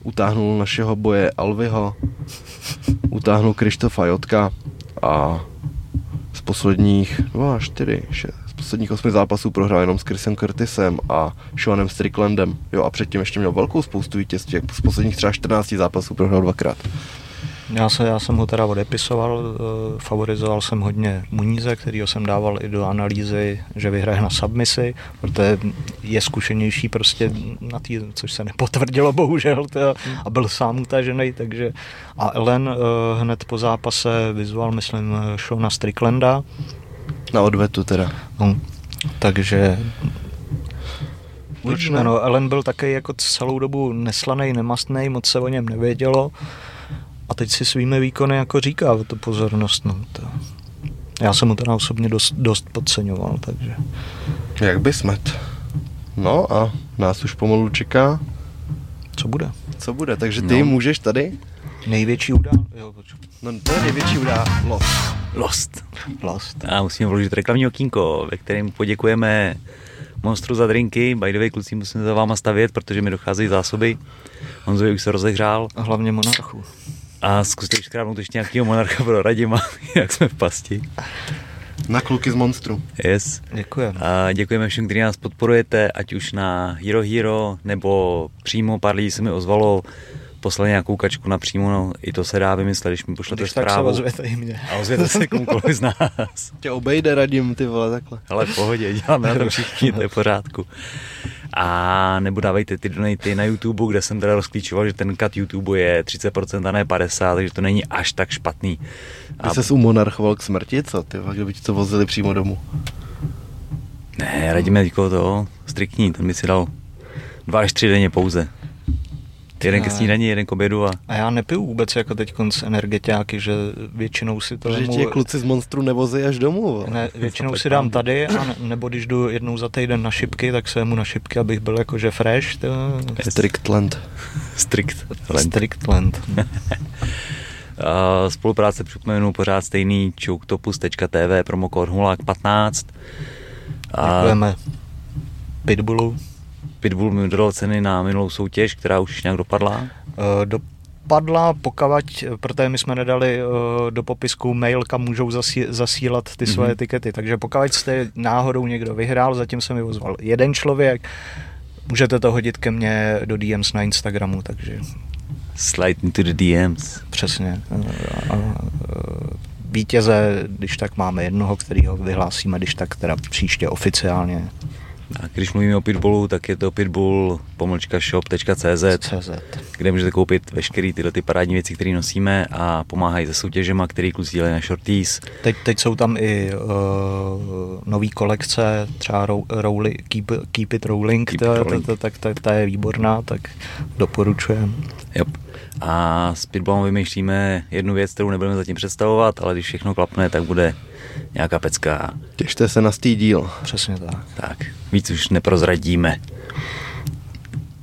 [SPEAKER 3] Utáhnul našeho boje Alvyho, utáhnul Krištofa Jotka a z posledních 2, 4, 6, z posledních osmi zápasů prohrál jenom s Chrisem Curtisem a Seanem Stricklandem. Jo, a předtím ještě měl velkou spoustu vítězství, jak z posledních třeba 14 zápasů prohrál dvakrát.
[SPEAKER 2] Já, se, já jsem ho teda odepisoval, eh, favorizoval jsem hodně Muníze, kterýho jsem dával i do analýzy, že vyhraje na submisi, protože je zkušenější prostě na tý, což se nepotvrdilo bohužel, teda, a byl sám utažený, takže a Ellen uh, hned po zápase vyzval, myslím, show na Stricklanda.
[SPEAKER 3] Na odvetu teda.
[SPEAKER 2] No, takže Uvidíme, no, Ellen byl taky jako celou dobu neslaný, nemastný, moc se o něm nevědělo a teď si svými výkony jako říká o tu pozornost. No, to. Já jsem mu teda osobně dost, dost podceňoval, takže...
[SPEAKER 3] Jak by smet. No a nás už pomalu čeká.
[SPEAKER 2] Co bude?
[SPEAKER 3] Co bude, takže ty
[SPEAKER 1] No.
[SPEAKER 3] můžeš tady?
[SPEAKER 2] Největší udál... Jo.
[SPEAKER 3] No to je největší udá. Lost.
[SPEAKER 1] Lost.
[SPEAKER 2] Lost.
[SPEAKER 1] A musíme vložit reklamní okýnko, ve kterém poděkujeme Monstru za drinky. By the way, kluci, musím za váma stavět, protože mi docházejí zásoby. Honzovi už se rozehřál.
[SPEAKER 2] A hlavně monarchu.
[SPEAKER 1] A zkuste už krámnout ještě nějakého monarcha pro Radima, jak jsme v pasti.
[SPEAKER 3] Na kluky z Monstru.
[SPEAKER 1] Yes.
[SPEAKER 2] Děkujeme.
[SPEAKER 1] A děkujeme všem, kteří nás podporujete, ať už na Hero Hero, nebo přímo pár lidí se mi ozvalo, poslali nějakou kačku napřímo, no, i to se dá vymyslet, když mi pošlete
[SPEAKER 2] Když tak se
[SPEAKER 1] zprávu.
[SPEAKER 2] ozvěte i mě.
[SPEAKER 1] A ozvěte se komukoliv z nás.
[SPEAKER 3] Tě obejde radím, ty vole, takhle.
[SPEAKER 1] Ale v pohodě, děláme na to všichni, to je v pořádku. A nebo dávejte ty donaty na YouTube, kde jsem teda rozklíčoval, že ten cut YouTube je 30% a ne 50%, takže to není až tak špatný. A
[SPEAKER 3] Ty ses umonarchoval k smrti, co? Ty kdyby ti to vozili přímo domů.
[SPEAKER 1] ne, radíme jako to striktní, ten by si dal dva až tři denně pouze. Jeden ke
[SPEAKER 2] Ne.
[SPEAKER 1] snídani, jeden k obědu a
[SPEAKER 2] A já nepiju vůbec jako teď konc energetiáky, že většinou si to vemu-
[SPEAKER 3] ti kluci z Monstru nevozí až domů, vole.
[SPEAKER 2] Ne, většinou si dám tady, a ne, nebo když jdu jednou za týden na šipky, tak se mu na šipky, abych byl jakože fresh. To,
[SPEAKER 3] Striktland.
[SPEAKER 1] strikt.
[SPEAKER 2] Striktland.
[SPEAKER 1] A spolupráce připomenu pořád stejný choketopus.tv promokód Hulák 15. A
[SPEAKER 2] Děkujeme Pitbullu.
[SPEAKER 1] Pitbull mi dodal ceny na minulou soutěž, která už nějak dopadla.
[SPEAKER 2] Eh, Dopadla, pokavať, protože my jsme nedali eh, do popisku mail, kam můžou zasí, zasílat ty svoje
[SPEAKER 1] Mhm.
[SPEAKER 2] etikety. Takže pokud jste náhodou někdo vyhrál, zatím se mi ozval jeden člověk, můžete to hodit ke mně do DMs na Instagramu, takže
[SPEAKER 1] Slide into the DMs.
[SPEAKER 2] přesně. A, a, eh, vítěze, když tak máme jednoho, kterýho vyhlásíme, když tak teda příště oficiálně.
[SPEAKER 1] A když mluvíme o Pitbullu, tak je to pitbull shop.cz,
[SPEAKER 2] CZ.
[SPEAKER 1] kde můžete koupit veškeré tyhle ty parádní věci, které nosíme a pomáhají se soutěžema, který kluci dělají na shorties.
[SPEAKER 2] Teď, teď jsou tam i uh, nové kolekce, třeba row, rowli, keep, keep It Rolling,
[SPEAKER 1] Keep
[SPEAKER 2] ta,
[SPEAKER 1] It
[SPEAKER 2] ta,
[SPEAKER 1] Rolling.
[SPEAKER 2] ta, ta, ta, ta je výborná, tak doporučujem.
[SPEAKER 1] Yep. A s Pitbullem vymýšlíme jednu věc, kterou nebudeme zatím představovat, ale když všechno klapne, tak bude nějaká pecka.
[SPEAKER 3] Těšte se na stý díl.
[SPEAKER 2] Přesně tak.
[SPEAKER 1] Tak, víc už neprozradíme.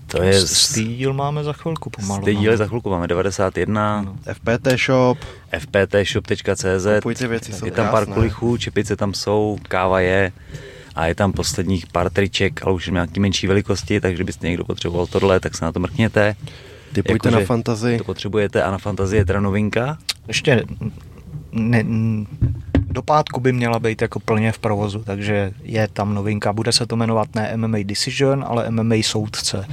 [SPEAKER 1] To je
[SPEAKER 2] S, s díl máme za chvilku pomalu.
[SPEAKER 1] Ty
[SPEAKER 2] no.
[SPEAKER 1] díly za chvilku máme 91,
[SPEAKER 2] No.
[SPEAKER 3] FPT shop.
[SPEAKER 1] fptshop.cz,
[SPEAKER 3] Kupujte věci,
[SPEAKER 1] je tam pár kulichů, čepice tam jsou, káva je a je tam posledních pár triček, ale už nějaký menší velikosti, takže kdybyste někdo potřeboval tohle, tak se na to mrkněte.
[SPEAKER 3] Ty pojďte
[SPEAKER 1] Jakože
[SPEAKER 3] na fantazii.
[SPEAKER 1] To potřebujete a na fantazii je teda novinka.
[SPEAKER 2] Ještě ne, do pátku by měla být jako plně v provozu, takže je tam novinka. Bude se to jmenovat ne MMA Decision, ale MMA Soudce.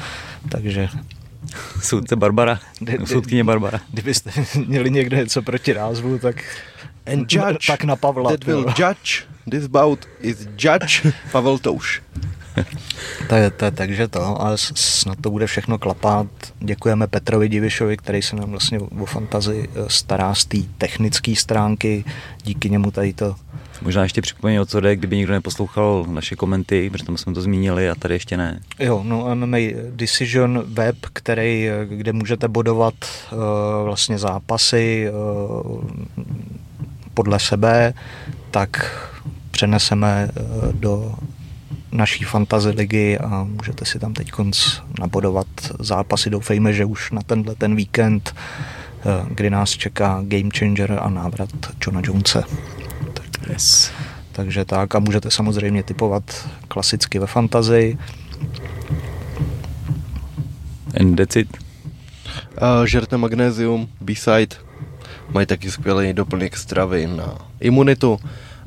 [SPEAKER 2] Takže
[SPEAKER 1] Soudce Barbara, soudkyně Barbara.
[SPEAKER 2] kdybyste měli někde něco proti názvu, tak,
[SPEAKER 3] And judge
[SPEAKER 2] tak na Pavla.
[SPEAKER 3] that will judge this bout is judge Pavel Touš.
[SPEAKER 2] To je, to je, takže to, ale snad to bude všechno klapat. Děkujeme Petrovi Divišovi, který se nám vlastně o fantazii eh, stará z té technické stránky. Díky němu tady to
[SPEAKER 1] Možná ještě připomenu, o co jde, kdyby někdo neposlouchal naše komenty, protože tam jsme to zmínili a tady ještě ne.
[SPEAKER 2] Jo, no MMA Decision web, který, eh, kde můžete bodovat uh, vlastně zápasy, uh, podle sebe, tak přeneseme eh, do naší fantasy ligy a můžete si tam teď nabodovat zápasy. Doufejme, že už na tenhle ten víkend, eh, kdy nás čeká Game Changer a návrat Johna Jonese. Tak, yes. Takže tak a můžete samozřejmě typovat klasicky ve fantazii.
[SPEAKER 1] And that's it.
[SPEAKER 3] Uh, žerte magnézium, B-side, mají taky skvělý doplněk stravy na imunitu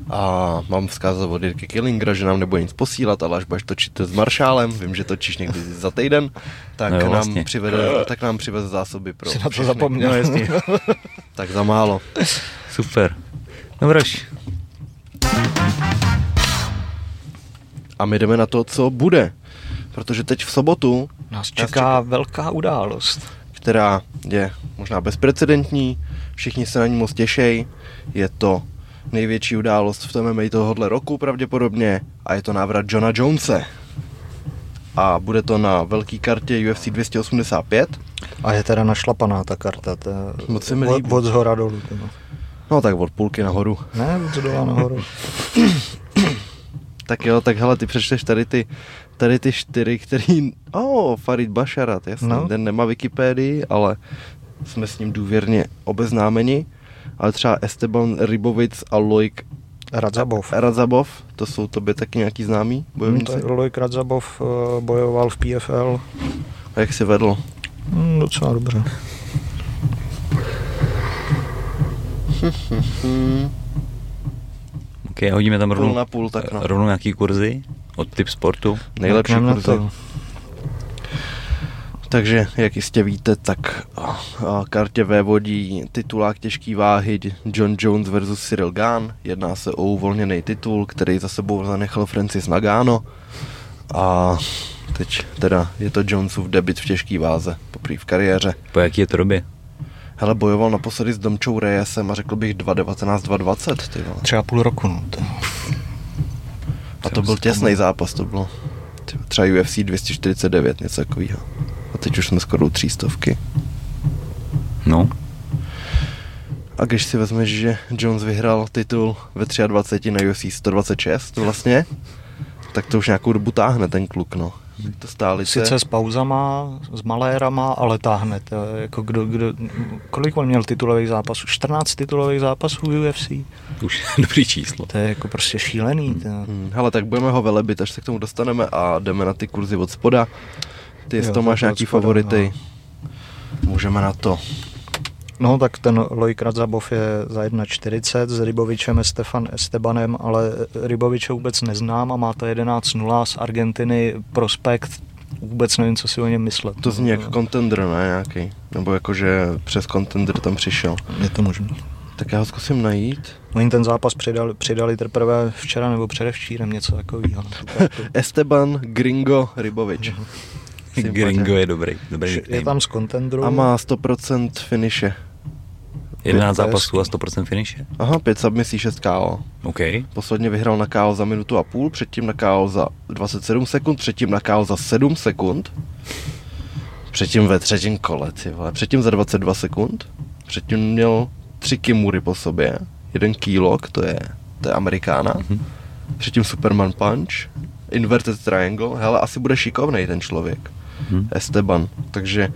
[SPEAKER 3] a mám vzkázat od Jirky Killingra, že nám nebude nic posílat, ale až budeš točit s Maršálem, vím, že točíš někdy za týden, tak, no jo, vlastně. nám, přivede, tak nám přiveze zásoby pro
[SPEAKER 2] Jsi na to zapomněl, jasně.
[SPEAKER 3] tak za málo.
[SPEAKER 1] Super. Dobroš.
[SPEAKER 3] A my jdeme na to, co bude. Protože teď v sobotu
[SPEAKER 2] nás čeká, nás čeká velká událost.
[SPEAKER 3] Která je možná bezprecedentní, všichni se na ní moc těšej. Je to největší událost v MMA tohohle roku pravděpodobně a je to návrat Johna Jonese. A bude to na velký kartě UFC 285.
[SPEAKER 2] A je teda našlapaná ta karta, to je Moc se mi od, od zhora dolů. Teda.
[SPEAKER 3] No tak od půlky nahoru.
[SPEAKER 2] Ne, od zhora nahoru.
[SPEAKER 3] tak jo, tak hele, ty přečteš tady ty, tady ty čtyři, který, oh, Farid Basharat, jasně, no. ten nemá Wikipedii, ale jsme s ním důvěrně obeznámeni ale třeba Esteban Rybovic a Loik
[SPEAKER 2] Radzabov.
[SPEAKER 3] Radzabov, to jsou tobě taky nějaký známý bojovníci?
[SPEAKER 2] Hmm, Loik Radzabov uh, bojoval v PFL.
[SPEAKER 3] A jak si vedl?
[SPEAKER 2] Hmm, docela dobře.
[SPEAKER 1] ok, hodíme tam rovnou,
[SPEAKER 3] půl na půl, tak no.
[SPEAKER 1] rovnou nějaký kurzy od typ sportu.
[SPEAKER 3] Nejlepší kurzy. Takže, jak jistě víte, tak kartě vévodí titulák těžký váhy John Jones versus Cyril Gahn. Jedná se o uvolněný titul, který za sebou zanechal Francis Nagano. A teď teda je to Jonesův debit v těžký váze, poprvé v kariéře.
[SPEAKER 1] Po jaký je to době?
[SPEAKER 3] Hele, bojoval naposledy s Domčou Reyesem a řekl bych 2.19, Ty vole.
[SPEAKER 2] Třeba půl roku, no. To...
[SPEAKER 3] A to byl těsný zápas, to bylo třeba UFC 249, něco takového. A teď už jsme skoro třístovky.
[SPEAKER 1] No.
[SPEAKER 3] A když si vezmeš, že Jones vyhrál titul ve 23 na UFC 126 vlastně, tak to už nějakou dobu táhne ten kluk, no. To stáli
[SPEAKER 2] Sice s pauzama, s malérama, ale táhne. To, jako kdo, kdo, kolik on měl titulových zápasů? 14 titulových zápasů v UFC?
[SPEAKER 1] Už dobrý číslo.
[SPEAKER 2] To je jako prostě šílený. To.
[SPEAKER 3] Hmm, hele, tak budeme ho velebit, až se k tomu dostaneme a jdeme na ty kurzy od spoda. Ty, jestli to máš nějaký spoda, favority, no. můžeme na to.
[SPEAKER 2] No tak ten Lojk Radzabov je za 1,40 s Rybovičem Estefan Estebanem, ale Ryboviče vůbec neznám a má to 11-0 z Argentiny Prospekt vůbec nevím, co si o něm myslet.
[SPEAKER 3] To zní jako contender, ne nějaký? Nebo jakože přes contender tam přišel.
[SPEAKER 2] Je to možné.
[SPEAKER 3] Tak já ho zkusím najít.
[SPEAKER 2] Oni ten zápas přidali, přidali teprve včera nebo předevčírem, něco takového.
[SPEAKER 3] Esteban Gringo Rybovič.
[SPEAKER 1] Gringo je dobrý. dobrý
[SPEAKER 2] je tam z contendru.
[SPEAKER 3] A má 100% finiše.
[SPEAKER 1] 11 zápasů a 100% finiše?
[SPEAKER 3] Aha, 5 submisí, 6 KO.
[SPEAKER 1] OK.
[SPEAKER 3] Posledně vyhrál na KO za minutu a půl, předtím na KO za 27 sekund, předtím na KO za 7 sekund. Předtím ve třetím kole, ty vole. Předtím za 22 sekund. Předtím měl tři kimury po sobě. Jeden kýlok, to je, to je Amerikána. Mm-hmm. Předtím Superman Punch. Inverted Triangle. Hele, asi bude šikovný ten člověk hmm. Esteban. Takže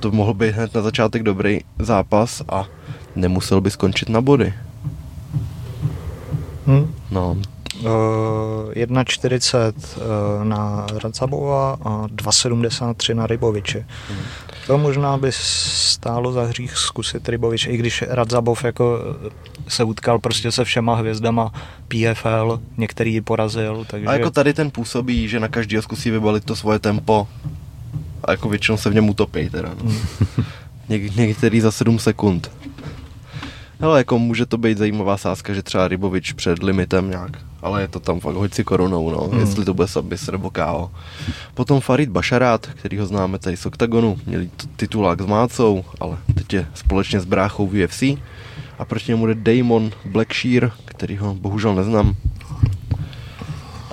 [SPEAKER 3] to mohl být hned na začátek dobrý zápas a nemusel by skončit na body.
[SPEAKER 2] Hmm. No. Uh, 1,40 uh, na Racabova a 2,73 na Ryboviče. Hmm. To možná by stálo za hřích zkusit Rybovič, i když Radzabov jako se utkal prostě se všema hvězdama PFL, některý ji porazil. Takže...
[SPEAKER 3] A jako tady ten působí, že na každý zkusí vybalit to svoje tempo a jako většinou se v něm utopí teda. No. Něk, některý za 7 sekund. Ale jako může to být zajímavá sázka, že třeba Rybovič před limitem nějak, ale je to tam fakt hoď si korunou, no, mm. jestli to bude Sabis nebo KO. Potom Farid Basharat, který ho známe tady z Octagonu, měli titulák s Mácou, ale teď je společně s bráchou v UFC. A proti němu jde Damon Blackshear, který ho bohužel neznám,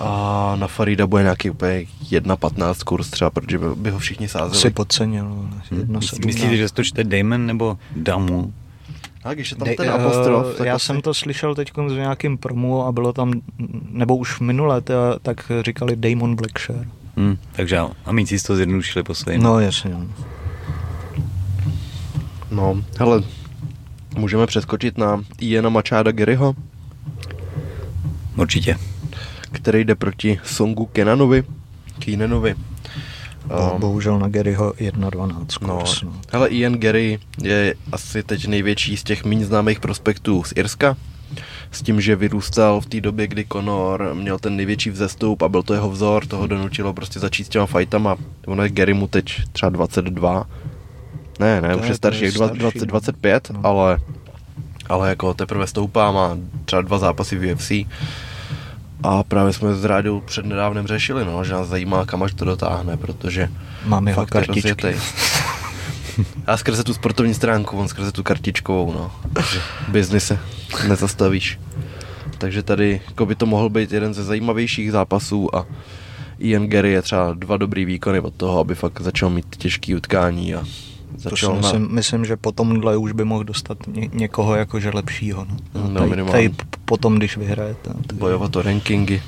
[SPEAKER 3] a na Farida bude nějaký úplně 1.15 kurz třeba, protože by ho všichni sázeli.
[SPEAKER 2] Si podcenil.
[SPEAKER 1] Hmm. Myslíte, že to čte Damon nebo Damu?
[SPEAKER 3] Tak, když je tam
[SPEAKER 2] Dej-
[SPEAKER 3] ten
[SPEAKER 2] eh,
[SPEAKER 3] apostrof, tak
[SPEAKER 2] Já
[SPEAKER 3] asi-
[SPEAKER 2] jsem to slyšel teď v nějakém promu a bylo tam, nebo už minule, teda, tak říkali Damon Blackshare.
[SPEAKER 1] Hm, takže jo. A míci si to zjednodušili po svým.
[SPEAKER 2] No jasně. no.
[SPEAKER 3] No, hele, můžeme přeskočit na Iana Machada Garyho,
[SPEAKER 1] Určitě.
[SPEAKER 3] Který jde proti Songu Kenanovi, Keenanovi.
[SPEAKER 2] Bo,
[SPEAKER 3] Um,
[SPEAKER 2] bohužel na Garyho 1.12
[SPEAKER 3] No,
[SPEAKER 2] kurz. No.
[SPEAKER 3] hele, Ian Gary je asi teď největší z těch méně známých prospektů z Irska. S tím, že vyrůstal v té době, kdy Conor měl ten největší vzestup a byl to jeho vzor, toho donutilo prostě začít s těma fightama. Ono je Gary mu teď třeba 22. Ne, ne,
[SPEAKER 2] To
[SPEAKER 3] už
[SPEAKER 2] je-
[SPEAKER 3] starší,
[SPEAKER 2] je
[SPEAKER 3] jak 20,
[SPEAKER 2] starší,
[SPEAKER 3] 20,
[SPEAKER 2] no.
[SPEAKER 3] 25,
[SPEAKER 2] No.
[SPEAKER 3] ale, ale jako teprve stoupá, má třeba dva zápasy v UFC. A právě jsme s Rádou před nedávnem řešili, no, že nás zajímá, kam až to dotáhne, protože
[SPEAKER 2] Mám jeho
[SPEAKER 3] fakt je
[SPEAKER 2] kartičky.
[SPEAKER 3] rozjetej. A skrze tu sportovní stránku, on skrze tu kartičkovou, no. Biznise nezastavíš. Takže tady jako by to mohl být jeden ze zajímavějších zápasů a Ian Gary je třeba dva dobrý výkony od toho, aby fakt začal mít těžký utkání a
[SPEAKER 2] To si
[SPEAKER 3] začal na...
[SPEAKER 2] myslím, myslím, že po tomhle už by mohl dostat ně, někoho jakože lepšího. No.
[SPEAKER 3] No,
[SPEAKER 2] tady, tady potom, když vyhraje. To, to,
[SPEAKER 3] bojovat o rankingy.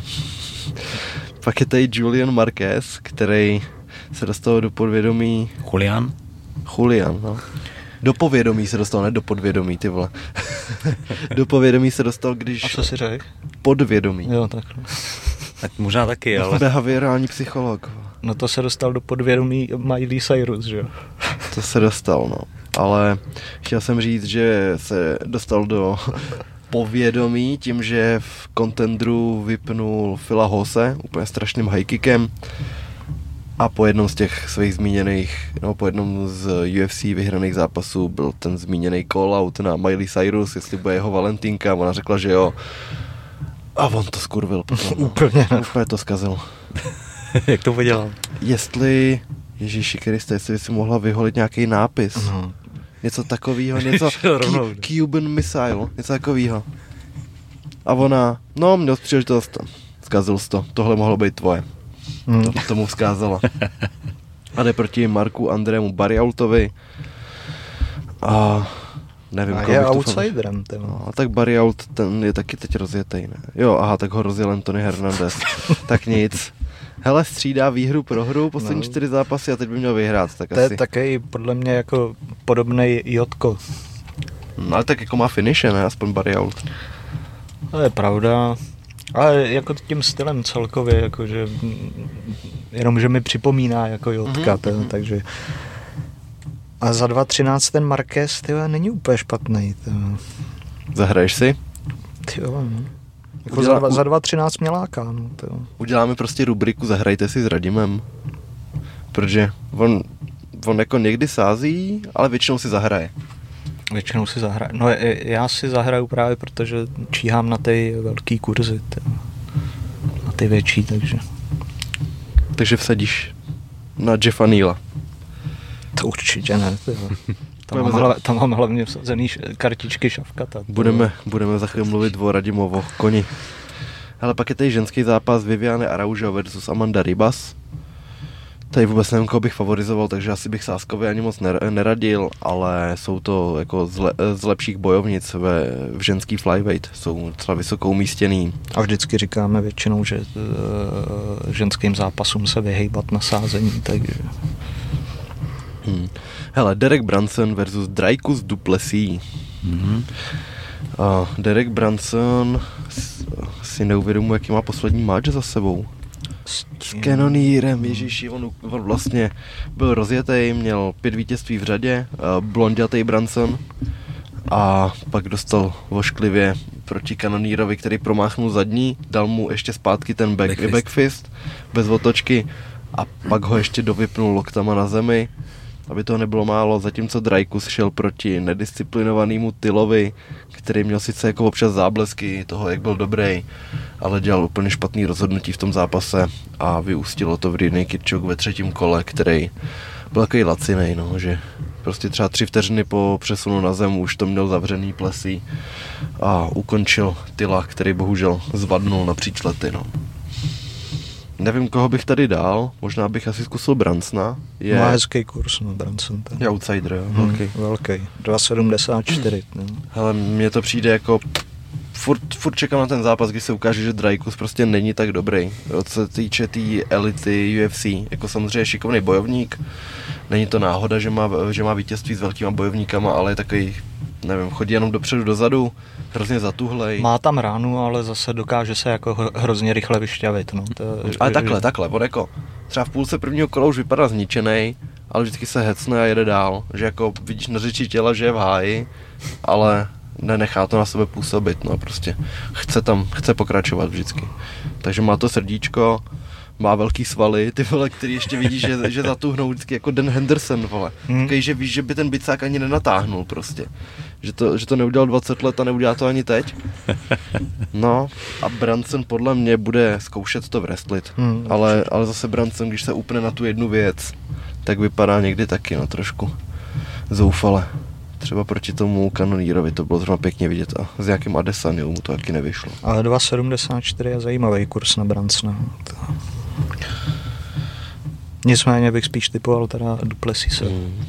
[SPEAKER 3] Pak je tady Julian Marquez, který se dostal do podvědomí
[SPEAKER 1] Julian?
[SPEAKER 3] Julian, no. Do povědomí se dostal, ne do podvědomí, ty vole. do povědomí se dostal, když...
[SPEAKER 2] A co si řekl?
[SPEAKER 3] Podvědomí.
[SPEAKER 2] Jo, takhle.
[SPEAKER 1] Tak možná taky, ale...
[SPEAKER 3] Behaviorální psycholog.
[SPEAKER 2] No to se dostal do podvědomí Miley Cyrus, že jo?
[SPEAKER 3] To se dostal, no. Ale chtěl jsem říct, že se dostal do povědomí tím, že v contendru vypnul Phila Hose úplně strašným high kickem a po jednom z těch svých zmíněných, no po jednom z UFC vyhraných zápasů byl ten zmíněný call-out na Miley Cyrus, jestli bude jeho Valentínka a ona řekla, že jo. A on to skurvil potom. No.
[SPEAKER 2] Úplně?
[SPEAKER 3] Úplně to zkazil.
[SPEAKER 1] Jak to podělal?
[SPEAKER 3] Jestli, Ježíši Kriste, jestli by si mohla vyholit nějaký nápis.
[SPEAKER 2] No.
[SPEAKER 3] Něco takového, něco
[SPEAKER 1] rovnou.
[SPEAKER 3] Cu- Cuban Missile, něco takového. A ona, no, měl příležitost, zkazil jsi to, tohle mohlo být tvoje.
[SPEAKER 2] Hmm.
[SPEAKER 3] To, tomu vzkázala. A jde proti Marku Andrému Bariautovi. A nevím,
[SPEAKER 2] A je outsiderem.
[SPEAKER 3] No, a tak Bariaut, ten je taky teď rozjetý, ne? Jo, aha, tak ho rozjel Anthony Hernandez. tak nic. Hele, střídá výhru pro hru, poslední
[SPEAKER 2] No.
[SPEAKER 3] čtyři zápasy a teď by měl vyhrát, tak
[SPEAKER 2] To je
[SPEAKER 3] asi.
[SPEAKER 2] taky podle mě jako podobný Jotko.
[SPEAKER 3] No, ale tak jako má finiše, ne? Aspoň Bariaut.
[SPEAKER 2] To je pravda. Ale jako tím stylem celkově, jakože jenom, že mi připomíná jako Jotka,
[SPEAKER 3] Mhm,
[SPEAKER 2] ten,
[SPEAKER 3] mhm.
[SPEAKER 2] takže a za 2.13 ten Marquez, ty není úplně špatný.
[SPEAKER 3] Zahraješ si?
[SPEAKER 2] ty vole, no. Jako
[SPEAKER 3] Udělá-
[SPEAKER 2] za, dva- za 2.13 mě láká, no, ty, vole.
[SPEAKER 3] Uděláme prostě rubriku Zahrajte si s Radimem. Protože on, on jako někdy sází, ale většinou si zahraje.
[SPEAKER 2] Většinou si zahraju. No já si zahraju právě, protože číhám na ty velký kurzy, vole. na ty větší, takže
[SPEAKER 3] Takže vsadíš na Jeffa Neela.
[SPEAKER 2] to určitě ne. Tam,
[SPEAKER 3] Budeme
[SPEAKER 2] mám
[SPEAKER 3] za-
[SPEAKER 2] hla, tam mám hlavně vsazený kartičky šavkata.
[SPEAKER 3] Budeme, budeme za chvíli mluvit o Radimovo koni. Ale pak je tady ženský zápas Viviane Araujo versus Amanda Ribas. Tady vůbec nevím, koho bych favorizoval, takže asi bych Sáskovi ani moc ner- neradil, ale jsou to jako z, le- z lepších bojovnic ve, v ženský flyweight. Jsou docela vysoko umístěný.
[SPEAKER 2] A vždycky říkáme většinou, že uh, ženským zápasům se vyhejbat na sázení, takže
[SPEAKER 3] Hmm. Hele, Derek Branson versus Dreykus Duplessis.
[SPEAKER 1] Mhm.
[SPEAKER 3] A Derek Branson s- si neuvědomuje, jaký má poslední match za sebou. S Canonírem, ježiši, on, on vlastně byl rozjetý, měl pět vítězství v řadě, uh, blondětej Branson a pak dostal vošklivě proti Kanonírovi, který promáchnul zadní, dal mu ještě zpátky ten back,
[SPEAKER 1] Backfist.
[SPEAKER 3] backfist bez otočky a pak ho ještě dovypnul loktama na zemi, aby toho nebylo málo, zatímco Dreykus šel proti nedisciplinovanému Tylovi, který měl sice jako občas záblesky toho, jak byl dobrý, ale dělal úplně špatný rozhodnutí v tom zápase a vyústilo to v Ridney Kirchhoff ve třetím kole, který byl takový lacinej, no, že prostě třeba tři vteřiny po přesunu na zem už to měl zavřený plesí a ukončil Tyla, který bohužel zvadnul napříč lety, no. Nevím, koho bych tady dal, možná bych asi zkusil Bransna.
[SPEAKER 2] Je... Má hezký kurz, no, Branson.
[SPEAKER 3] Ten. Je outsider, jo,
[SPEAKER 2] hmm, velký. Velký, 2,74. No.
[SPEAKER 3] Hele, mně to přijde jako furt, furt čekám na ten zápas, kdy se ukáže, že Dreykus prostě není tak dobrý. Co se týče té tý elity UFC, jako samozřejmě šikovný bojovník, není to náhoda, že má, že má vítězství s velkýma bojovníkama, ale je takový, nevím, chodí jenom dopředu, dozadu, hrozně zatuhlej.
[SPEAKER 2] Má tam ránu, ale zase dokáže se jako hrozně rychle vyšťavit. No. To,
[SPEAKER 3] ale takhle, takhle, on jako třeba v půlce prvního kola už vypadá zničený, ale vždycky se hecne a jede dál. Že jako vidíš na řeči těla, že je v háji, ale nenechá to na sebe působit, no prostě chce tam, chce pokračovat vždycky. Takže má to srdíčko, má velký svaly, ty vole, který ještě vidíš, že, že zatuhnou vždycky jako Den Henderson, vole. Hmm. Takový, že víš, že by ten bicák ani nenatáhnul prostě. Že to, že to neudělal 20 let a neudělá to ani teď. No a Branson podle mě bude zkoušet to wrestlit. Hmm, ale, ale zase Branson, když se upne na tu jednu věc, tak vypadá někdy taky, no trošku zoufale třeba proti tomu kanonírovi, to bylo zrovna pěkně vidět a s nějakým Adesaniou mu to taky nevyšlo.
[SPEAKER 2] Ale 2,74 je zajímavý kurz na Brancna. To... Nicméně bych spíš typoval teda Duplessise. Hmm.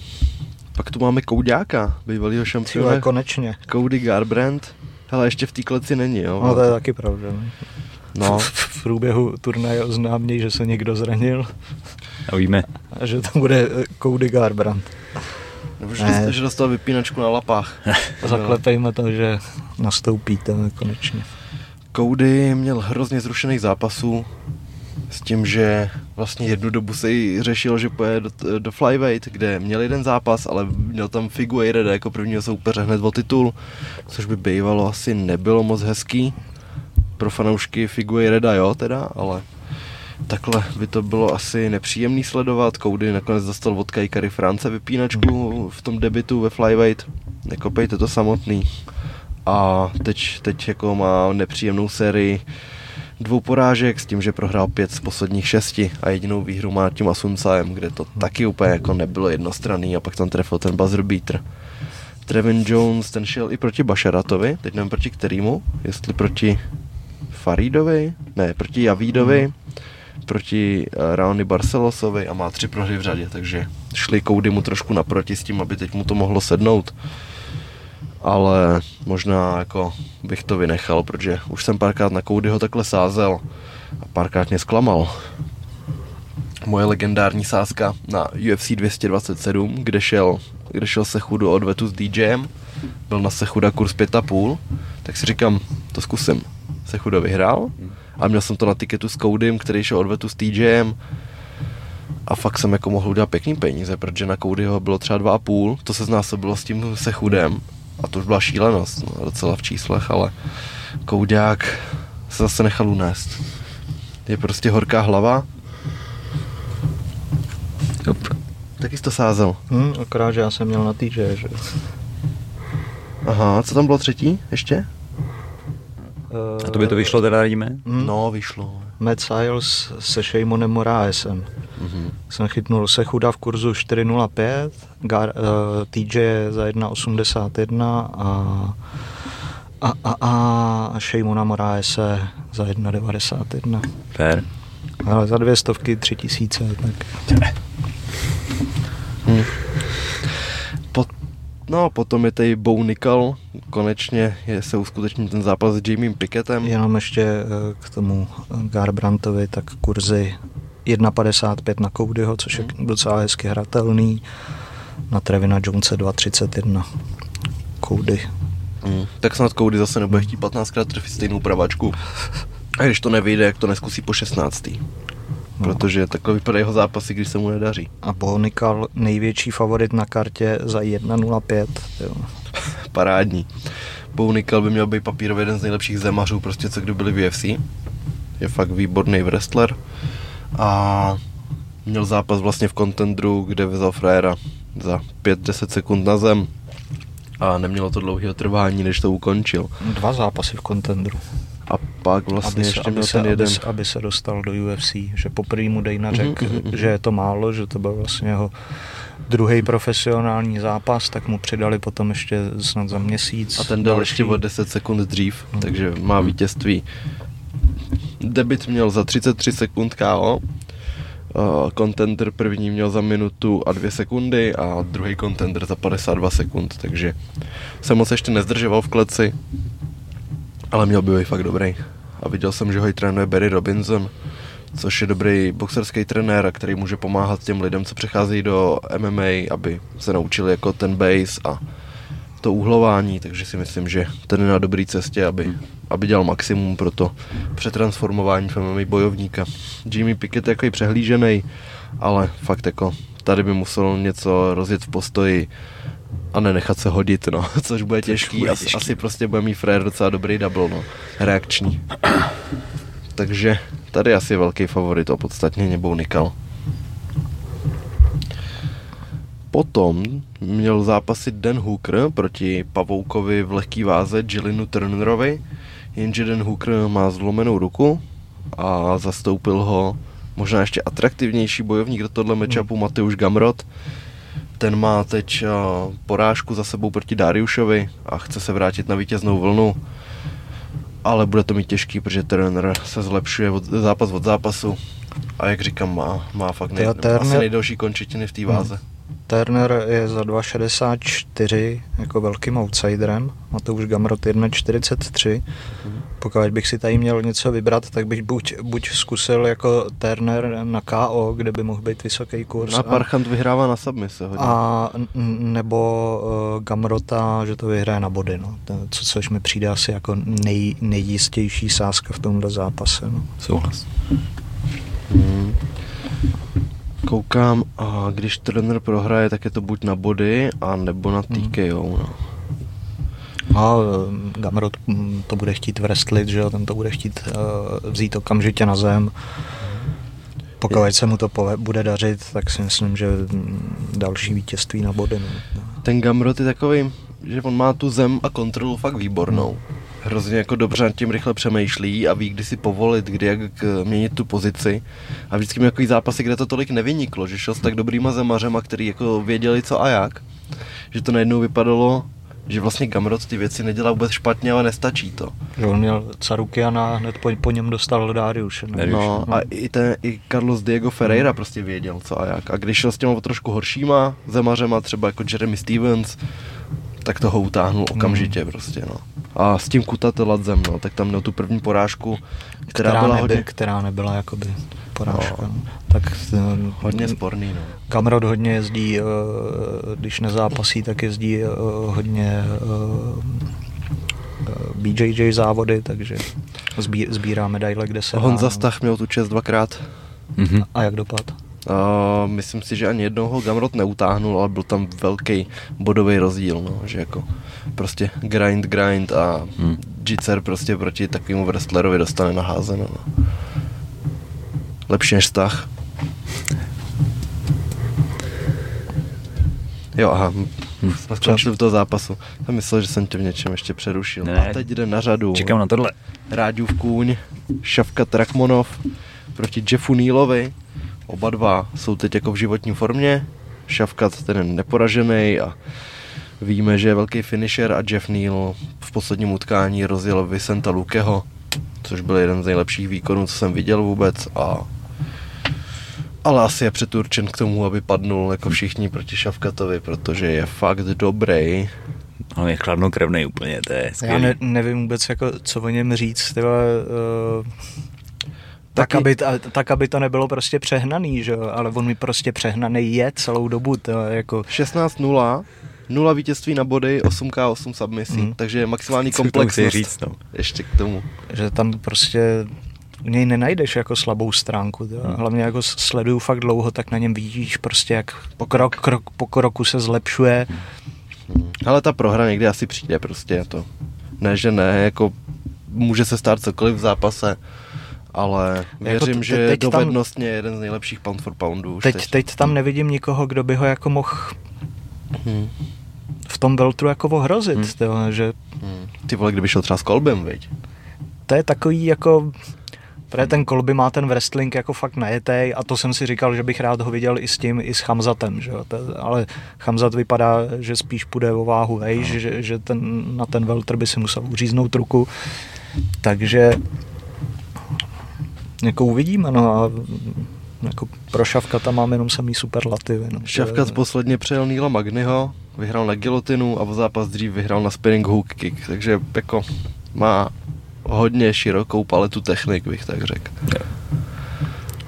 [SPEAKER 3] Pak tu máme Kouďáka, bývalýho šampiona. Tyhle,
[SPEAKER 2] konečně.
[SPEAKER 3] Cody Garbrandt. Hele, ještě v té kleci není, jo?
[SPEAKER 2] No to je taky pravda. No. V, v průběhu turnaje oznámí, že se někdo zranil.
[SPEAKER 1] A víme.
[SPEAKER 2] A že to bude Cody Garbrandt.
[SPEAKER 3] Nebo že, ne. že dostal vypínačku na lapách.
[SPEAKER 2] Zaklepejme to, že nastoupíte konečně.
[SPEAKER 3] Cody měl hrozně zrušených zápasů s tím, že vlastně jednu dobu se jí řešilo, že pojede do, do flyweight, kde měl jeden zápas, ale měl tam Figueiredo jako prvního soupeře hned o titul, což by bývalo asi nebylo moc hezký. Pro fanoušky Figueireda jo teda, ale takhle by to bylo asi nepříjemný sledovat. Cody nakonec dostal od Kajkary France vypínačku v tom debitu ve flyweight. Nekopejte to samotný. A teď, teď jako má nepříjemnou sérii dvou porážek s tím, že prohrál pět z posledních šesti a jedinou výhru má tím Asuncaem, kde to taky úplně jako nebylo jednostranný a pak tam trefil ten buzzer beater. Trevin Jones, ten šel i proti Basharatovi, teď nevím proti kterýmu, jestli proti Faridovi, ne, proti Javídovi, hmm proti uh, Raoni Barcelosovi a má tři prohry v řadě, takže šli Koudy mu trošku naproti s tím, aby teď mu to mohlo sednout. Ale možná jako bych to vynechal, protože už jsem párkrát na Koudyho takhle sázel a párkrát mě zklamal. Moje legendární sázka na UFC 227, kde šel, kde šel Sechu do odvetu s DJem, byl na Sechuda kurz 5,5, tak si říkám, to zkusím. Sechuda vyhrál, a měl jsem to na tiketu s Codym, který šel odvetu s TJem a fakt jsem jako mohl udělat pěkný peníze, protože na Codyho bylo třeba dva a půl, to se znásobilo s tím se chudem a to už byla šílenost, no, docela v číslech, ale Koudák se zase nechal unést. Je prostě horká hlava. Jup. Taky jsi to sázel.
[SPEAKER 2] Hmm, akorát, že já jsem měl na TJ, že?
[SPEAKER 3] Aha, co tam bylo třetí ještě?
[SPEAKER 1] A to by to vyšlo teda, vidíme?
[SPEAKER 3] Hmm. No, vyšlo.
[SPEAKER 2] Matt Siles se Shamonem Moraesem. Mm-hmm. Jsem chytnul se chuda v kurzu 4.05, Gar, uh, TJ za 1.81 a a, a, a Shamona Moraese za 1.91.
[SPEAKER 1] Fair.
[SPEAKER 2] Ale za dvě stovky tři tisíce, tak...
[SPEAKER 3] Hmm. No, potom je tady Bo Nickel, konečně je, se uskuteční ten zápas s Jamiem Pickettem.
[SPEAKER 2] Jenom ještě eh, k tomu Garbrantovi, tak kurzy 1,55 na Codyho, což je hmm. docela hezky hratelný. Na Trevina Jonese 2,31 Cody.
[SPEAKER 3] Hmm. Tak snad Cody zase nebude chtít 15krát trefit stejnou pravačku. A když to nevyjde, jak to neskusí po 16. No. Protože takhle vypadají jeho zápasy, když se mu nedaří.
[SPEAKER 2] A Bonikal největší favorit na kartě za 1.05.
[SPEAKER 3] Parádní. Bonikal by měl být papírově jeden z nejlepších zemařů, prostě co kdo byli v UFC. Je fakt výborný wrestler. A měl zápas vlastně v kontendru, kde vezal frajera za 5-10 sekund na zem a nemělo to dlouhého trvání, než to ukončil.
[SPEAKER 2] Dva zápasy v kontendru.
[SPEAKER 3] A pak vlastně aby se, ještě měl se, ten jeden...
[SPEAKER 2] Aby se, aby se dostal do UFC, že poprvé mu Dejna mhm, řekl, mm-hmm. že je to málo, že to byl vlastně jeho druhý profesionální zápas, tak mu přidali potom ještě snad za měsíc.
[SPEAKER 3] A ten dal ještě o 10 sekund dřív, mm. takže má vítězství Debit měl za 33 sekund KO, kontender první měl za minutu a dvě sekundy a druhý kontender za 52 sekund, takže jsem moc ještě nezdržoval v kleci, ale měl by být fakt dobrý. A viděl jsem, že ho i trénuje Barry Robinson, což je dobrý boxerský trenér, který může pomáhat těm lidem, co přecházejí do MMA, aby se naučili jako ten base a to uhlování, takže si myslím, že ten je na dobré cestě, aby, aby dělal maximum pro to přetransformování v MMA bojovníka. Jimmy Pickett je jako přehlížený, ale fakt jako tady by musel něco rozjet v postoji a nenechat se hodit, no, což bude těžký. Bude těžký. Asi, asi prostě bude mít frér docela dobrý double, no, reakční. Takže tady asi velký favorit opodstatně nebou Nikal. Potom měl zápasit Dan Hooker proti Pavoukovi v lehký váze Jillinu Turnerovi, jenže Dan Hooker má zlomenou ruku a zastoupil ho možná ještě atraktivnější bojovník do tohle matchupu Mateusz Gamrot. Ten má teď porážku za sebou proti Dariušovi a chce se vrátit na vítěznou vlnu. Ale bude to mít těžký, protože Turner se zlepšuje od, zápas od zápasu. A jak říkám, má, má fakt nej, asi nejdelší končetiny v té váze. Hmm.
[SPEAKER 2] Turner je za 2,64 jako velkým outsiderem, už Gamrot 1,43. Mm. Pokud bych si tady měl něco vybrat, tak bych buď, buď zkusil jako Turner na KO, kde by mohl být vysoký kurz.
[SPEAKER 3] A Parchant vyhrává na submise hodně.
[SPEAKER 2] A nebo uh, Gamrota, že to vyhraje na body, no. Co, což mi přijde asi jako nej, nejistější sázka v tomhle zápase. No.
[SPEAKER 1] Souhlas.
[SPEAKER 3] Mm koukám a když trenér prohraje, tak je to buď na body, a nebo na TKO. Hmm. No.
[SPEAKER 2] A eh, Gamrot hm, to bude chtít wrestlit, že jo, ten to bude chtít uh, vzít okamžitě na zem. Pokud se mu to bude dařit, tak si myslím, že hm, další vítězství na body. No.
[SPEAKER 3] Ten Gamrot je takový, že on má tu zem a kontrolu fakt výbornou. Hmm hrozně jako dobře nad tím rychle přemýšlí a ví, kdy si povolit, kdy jak měnit tu pozici. A vždycky měl takový zápasy, kde to tolik nevyniklo, že šel s tak dobrýma zemařema, který jako věděli co a jak, že to najednou vypadalo, že vlastně Gamrot ty věci nedělá vůbec špatně, ale nestačí to.
[SPEAKER 2] Že on měl Caruky a hned po, po něm dostal Darius.
[SPEAKER 3] No, no a i, ten, i Carlos Diego Ferreira hmm. prostě věděl co a jak. A když šel s těma trošku horšíma zemařema, třeba jako Jeremy Stevens, tak toho utáhnul okamžitě hmm. prostě, no. A s tím Kutateladzem, no, tak tam měl tu první porážku, která, která byla
[SPEAKER 2] neby,
[SPEAKER 3] hodně...
[SPEAKER 2] Která nebyla jakoby porážka. No.
[SPEAKER 3] Tak eh, hodně sporný, no.
[SPEAKER 2] Kamrod hodně jezdí, eh, když nezápasí, tak jezdí eh, hodně BJJ závody, takže sbírá medaile, kde se
[SPEAKER 3] Honza Stach měl tu čest dvakrát.
[SPEAKER 2] Mm-hmm. A jak dopad?
[SPEAKER 3] Uh, myslím si, že ani jednoho Gamrot neutáhnul, ale byl tam velký bodový rozdíl, no, že jako prostě grind, grind a hmm. Jitser prostě proti takovému wrestlerovi dostane naházeno. No. Lepší než stah. Jo, aha, hmm. skončil v toho zápasu. Jsem myslel, že jsem tě v něčem ještě přerušil. Ne, a teď jde na řadu.
[SPEAKER 1] Čekám na tohle.
[SPEAKER 3] Ráďův kůň, Šavka Trakmonov proti Jeffu Nealovi. Oba dva jsou teď jako v životní formě. Šavkat ten je neporažený a víme, že je velký finisher a Jeff Neal v posledním utkání rozjel Vicenta Lukeho, což byl jeden z nejlepších výkonů, co jsem viděl vůbec a ale asi je předurčen k tomu, aby padnul jako všichni proti Šavkatovi, protože je fakt dobrý.
[SPEAKER 1] On je chladnokrevný úplně, to je
[SPEAKER 2] skvělý. Já ne, nevím vůbec, jako, co o něm říct. Tyhle, uh, tak, Taky... aby, tak, aby to nebylo prostě přehnaný, že ale on mi prostě přehnaný je celou dobu. To jako...
[SPEAKER 3] 16-0, 0 vítězství na body, 8k8 submisí, mm. takže maximální komplexnost.
[SPEAKER 1] říct, no.
[SPEAKER 3] Ještě k tomu.
[SPEAKER 2] Že tam prostě u něj nenajdeš jako slabou stránku. Hmm. Hlavně jako sleduju fakt dlouho, tak na něm vidíš prostě, jak po, krok, krok, po kroku se zlepšuje.
[SPEAKER 3] Hmm. Ale ta prohra někdy asi přijde prostě. To. Ne, že ne, jako může se stát cokoliv v zápase ale věřím, jako že dovednostně je jeden z nejlepších pound for poundů.
[SPEAKER 2] Teď, teď. teď tam nevidím nikoho, kdo by ho jako mohl hmm. v tom veltru jako ohrozit. Hmm. Tyhle, že...
[SPEAKER 3] Hmm. Ty vole, kdyby šel třeba s Kolbem, viď?
[SPEAKER 2] To je takový jako... Protože ten Kolby má ten wrestling jako fakt najetej a to jsem si říkal, že bych rád ho viděl i s tím, i s Hamzatem, že jo? ale Hamzat vypadá, že spíš půjde o váhu, hej, no. že, že ten, na ten veltr by si musel uříznout ruku, takže Jako uvidíme, no a jako pro Šavkata mám jenom samý superlativy. No.
[SPEAKER 3] Šavkat posledně přejel Níla Magnyho, vyhrál na gilotinu a v zápas dřív vyhrál na spinning hook kick, takže jako má hodně širokou paletu technik, bych tak řekl.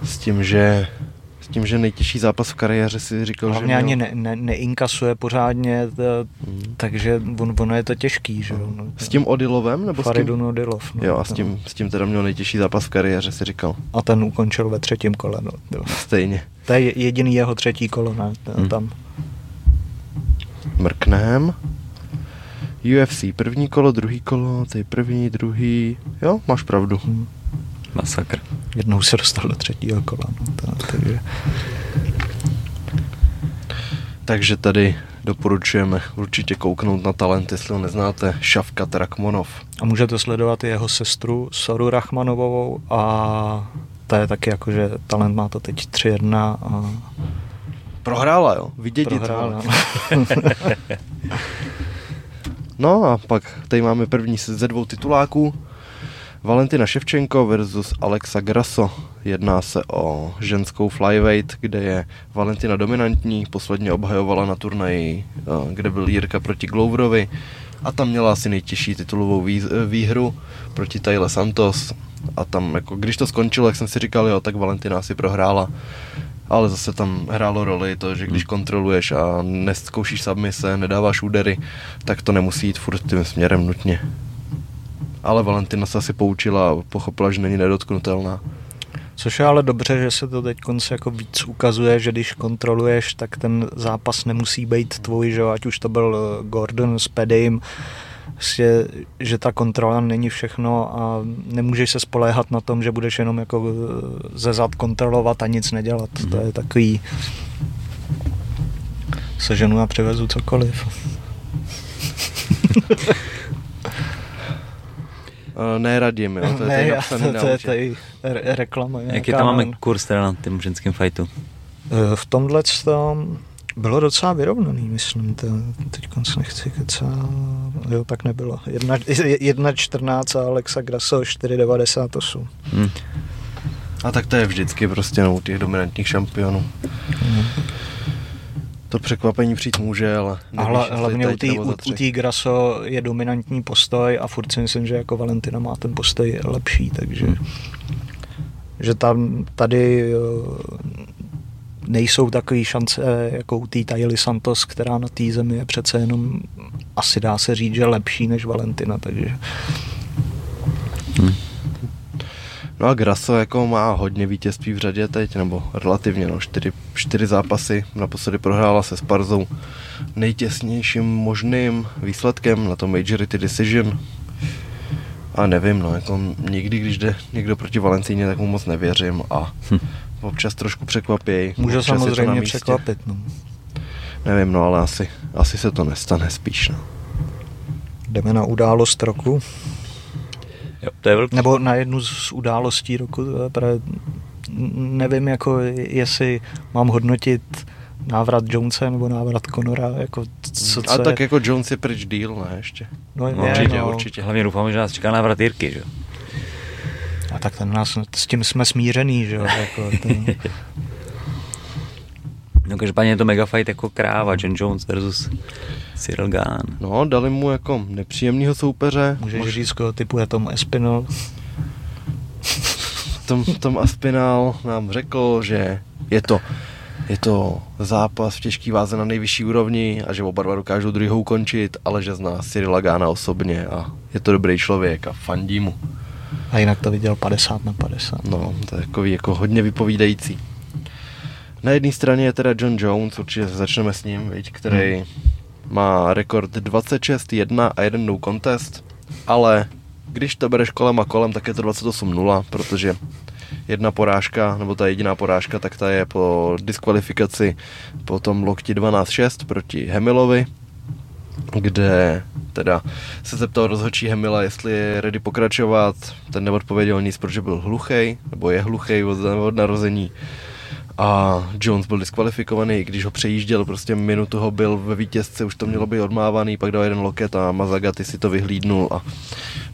[SPEAKER 3] S tím, že s tím, že nejtěžší zápas v kariéře si říkal,
[SPEAKER 2] Hlavně
[SPEAKER 3] že měl...
[SPEAKER 2] ani ne, ne, neinkasuje pořádně, t, hmm. takže on, ono je to těžký. Že? No.
[SPEAKER 3] S tím Odilovem? Nebo
[SPEAKER 2] Faridun
[SPEAKER 3] s tím?
[SPEAKER 2] Odilov.
[SPEAKER 3] No, jo, a s tím, s tím teda měl nejtěžší zápas v kariéře, si říkal.
[SPEAKER 2] A ten ukončil ve třetím kole. No.
[SPEAKER 3] Stejně.
[SPEAKER 2] To je jediný jeho třetí kolo, ne? Hmm. Tam.
[SPEAKER 3] Mrknem. UFC, první kolo, druhý kolo, tady první, druhý, jo, máš pravdu. Hmm.
[SPEAKER 1] Masakr.
[SPEAKER 2] Jednou se dostal do třetího kola. No, to, takže...
[SPEAKER 3] takže tady doporučujeme určitě kouknout na talent, jestli ho neznáte, Šavkat Rakmonov.
[SPEAKER 2] A můžete sledovat i jeho sestru Soru Rachmanovou a ta je taky jako, že talent má to teď 3-1 a...
[SPEAKER 3] Prohrála, jo? Vidět
[SPEAKER 2] Prohrála.
[SPEAKER 3] no a pak tady máme první ze dvou tituláků. Valentina Ševčenko versus Alexa Grasso. Jedná se o ženskou flyweight, kde je Valentina dominantní, posledně obhajovala na turnaji, eh, kde byl Jirka proti Gloverovi a tam měla asi nejtěžší titulovou výhru proti Tayle Santos a tam jako, když to skončilo, jak jsem si říkal, jo, tak Valentina asi prohrála ale zase tam hrálo roli to, že když hmm. kontroluješ a neskoušíš submise, nedáváš údery, tak to nemusí jít furt tím směrem nutně ale Valentina se asi poučila a pochopila, že není nedotknutelná.
[SPEAKER 2] Což je ale dobře, že se to teď konce jako víc ukazuje, že když kontroluješ, tak ten zápas nemusí být tvůj, že ať už to byl eh, Gordon s Pedym, že, že ta kontrola není všechno a nemůžeš se spoléhat na tom, že budeš jenom jako eh, ze zad kontrolovat a nic nedělat. Mm. To je takový seženu a přivezu cokoliv.
[SPEAKER 3] Uh, neradím, jo. To je
[SPEAKER 2] ne, já, to, to je tady re- reklama.
[SPEAKER 1] Jaký tam máme kurz teda na tím ženském fightu?
[SPEAKER 2] Eh, v tomhle tam bylo docela vyrovnaný, myslím. To, teď se nechci kecat. Jo, tak nebylo. 1.14 a Alexa Grasso 4.98. Hmm.
[SPEAKER 3] A tak to je vždycky prostě no, u těch dominantních šampionů. Hmm to překvapení přijít může, ale
[SPEAKER 2] a hla, hlavně u té u Graso je dominantní postoj a furt si myslím, že jako Valentina má ten postoj lepší, takže že tam tady eh, nejsou takové šance jako u té Tajily Santos, která na té zemi je přece jenom asi dá se říct, že lepší než Valentina, takže
[SPEAKER 3] hmm. No a Grasso jako má hodně vítězství v řadě teď, nebo relativně, no, čtyři, čtyři zápasy, naposledy prohrála se Sparzou nejtěsnějším možným výsledkem na to Majority Decision. A nevím, no, jako nikdy, když jde někdo proti Valencíně, tak mu moc nevěřím a hm. občas trošku překvapí.
[SPEAKER 2] Může samozřejmě překvapit, no.
[SPEAKER 3] Nevím, no, ale asi, asi se to nestane spíš, no.
[SPEAKER 2] Jdeme na událost roku.
[SPEAKER 1] Jo, to je velký.
[SPEAKER 2] Nebo na jednu z událostí roku, právě nevím, jako jestli mám hodnotit návrat Jonese nebo návrat Conora, jako co, co
[SPEAKER 3] A tak jako Jones je pryč díl, ne, ještě.
[SPEAKER 2] No,
[SPEAKER 1] no
[SPEAKER 2] je,
[SPEAKER 1] určitě, no. určitě. Hlavně doufám, že nás čeká návrat Jirky, že
[SPEAKER 2] A tak ten nás, s tím jsme smířený, že jo, jako ten...
[SPEAKER 1] No každopádně je to mega fight jako kráva, John Jones versus Cyril Gán.
[SPEAKER 3] No, dali mu jako nepříjemného soupeře.
[SPEAKER 2] Můžeš Mož... říct, koho typu je Tom Espinal.
[SPEAKER 3] Tom, Tom Aspinal nám řekl, že je to, je to zápas v těžký váze na nejvyšší úrovni a že oba dva dokážou druhou ukončit, ale že zná Cyrila Gána osobně a je to dobrý člověk a fandí mu.
[SPEAKER 2] A jinak to viděl 50 na 50.
[SPEAKER 3] No, to je takový jako hodně vypovídající. Na jedné straně je teda John Jones, určitě začneme s ním, viď, který hmm. Má rekord 26, 1 a 1 no contest, ale když to bereš kolem a kolem, tak je to 28-0, protože jedna porážka, nebo ta jediná porážka, tak ta je po diskvalifikaci po tom lokti 12-6 proti Hemilovi, kde teda se zeptal rozhodčí Hemila, jestli je ready pokračovat. Ten neodpověděl nic, protože byl hluchý, nebo je hluchý od, od narození a Jones byl diskvalifikovaný, když ho přejížděl, prostě minutu ho byl ve vítězce, už to mělo být odmávaný, pak dal jeden loket a Mazagati si to vyhlídnul a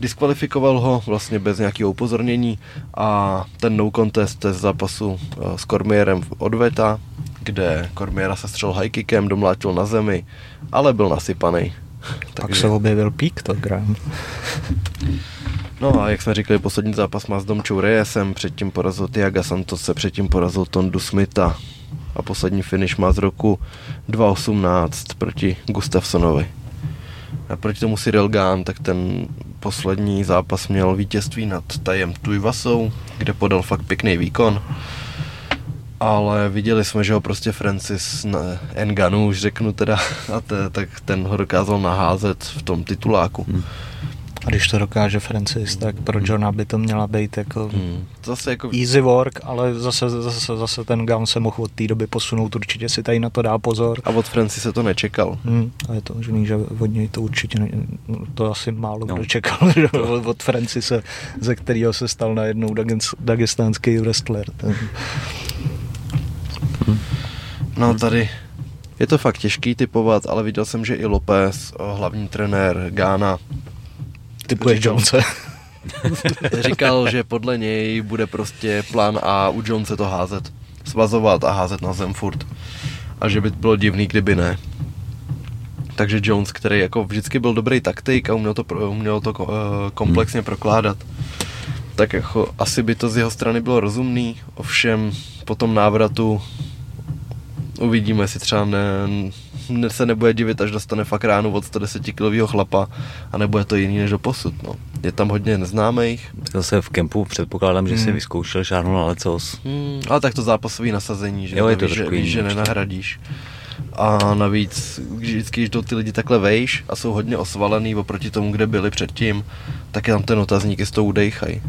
[SPEAKER 3] diskvalifikoval ho vlastně bez nějakého upozornění a ten no contest z zápasu eh, s Cormierem odveta, kde Cormiera se střel high kickem, domlátil na zemi, ale byl nasypaný.
[SPEAKER 2] Pak se objevil pík to gram.
[SPEAKER 3] No a jak jsme říkali, poslední zápas má s Domčou Reyesem, předtím porazil Tiaga Santose, předtím porazil Tondu Smitha a poslední finish má z roku 2018 proti Gustafsonovi. A proti tomu Cyril Gán, tak ten poslední zápas měl vítězství nad Tajem Tuivasou, kde podal fakt pěkný výkon. Ale viděli jsme, že ho prostě Francis Nganu, už řeknu teda, a te, tak ten ho dokázal naházet v tom tituláku. Hmm.
[SPEAKER 2] A když to dokáže Francis, tak pro. Johna by to měla být jako, hmm. zase jako easy work, ale zase, zase, zase ten Gun se mohl od té doby posunout, určitě si tady na to dá pozor.
[SPEAKER 3] A od Francis se to nečekal.
[SPEAKER 2] Hmm. A je to možný, že od něj to určitě, ne, to asi málo no. kdo čekal, že od, od Francise, ze kterého se stal najednou dagestánský wrestler. Ten.
[SPEAKER 3] Hmm. No tady je to fakt těžký typovat, ale viděl jsem, že i López, hlavní trenér Gána,
[SPEAKER 2] typuješ Jonese.
[SPEAKER 3] Říkal, že podle něj bude prostě plán A u Jonese to házet. Svazovat a házet na zem furt. A že by bylo divný, kdyby ne. Takže Jones, který jako vždycky byl dobrý taktik a uměl to, uměl to uh, komplexně hmm. prokládat, tak jako asi by to z jeho strany bylo rozumný, ovšem po tom návratu uvidíme, jestli třeba ne, se nebude divit, až dostane fakt ránu od 110 kilového chlapa a nebude to jiný než do posud. No. Je tam hodně neznámých.
[SPEAKER 1] Zase v kempu předpokládám, že hmm. si vyzkoušel žádnou na lecos.
[SPEAKER 3] Hmm, ale tak to zápasové nasazení, že, jo, je to víš, že, víš, že nenahradíš. A navíc, když vždycky, když do ty lidi takhle vejš a jsou hodně osvalený oproti tomu, kde byli předtím, tak je tam ten otazník, jestli to udejchají.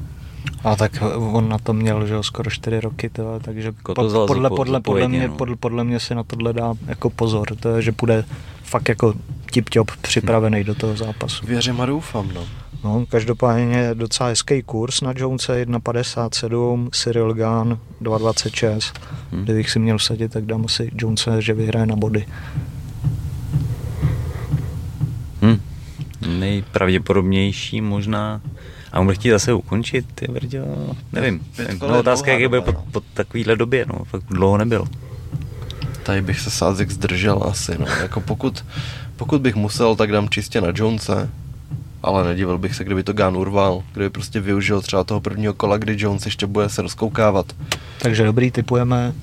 [SPEAKER 2] A tak on na to měl, že jo, skoro 4 roky, to, takže po, podle, podle, podle, mě, no. podle, podle mě si na tohle dá jako pozor, to je, že bude fakt jako tip-top připravený do toho zápasu.
[SPEAKER 3] Věřím a doufám, no.
[SPEAKER 2] No, každopádně docela hezký kurz na Jonese 1,57, Cyril Gunn 2,26. Hmm. Kdybych si měl sadit, tak dám asi Jonese, že vyhraje na body.
[SPEAKER 1] Hmm. Nejpravděpodobnější možná a on bude chtít zase ukončit, ty brďo, nevím. No, otázka, jak byl po, po takovýhle době, no, fakt dlouho nebyl.
[SPEAKER 3] Tady bych se sázek zdržel asi, no, jako pokud, pokud bych musel, tak dám čistě na Jonese, ale nedivil bych se, kdyby to Gun urval, kdyby prostě využil třeba toho prvního kola, kdy Jones ještě bude se rozkoukávat.
[SPEAKER 2] Takže dobrý, typujeme...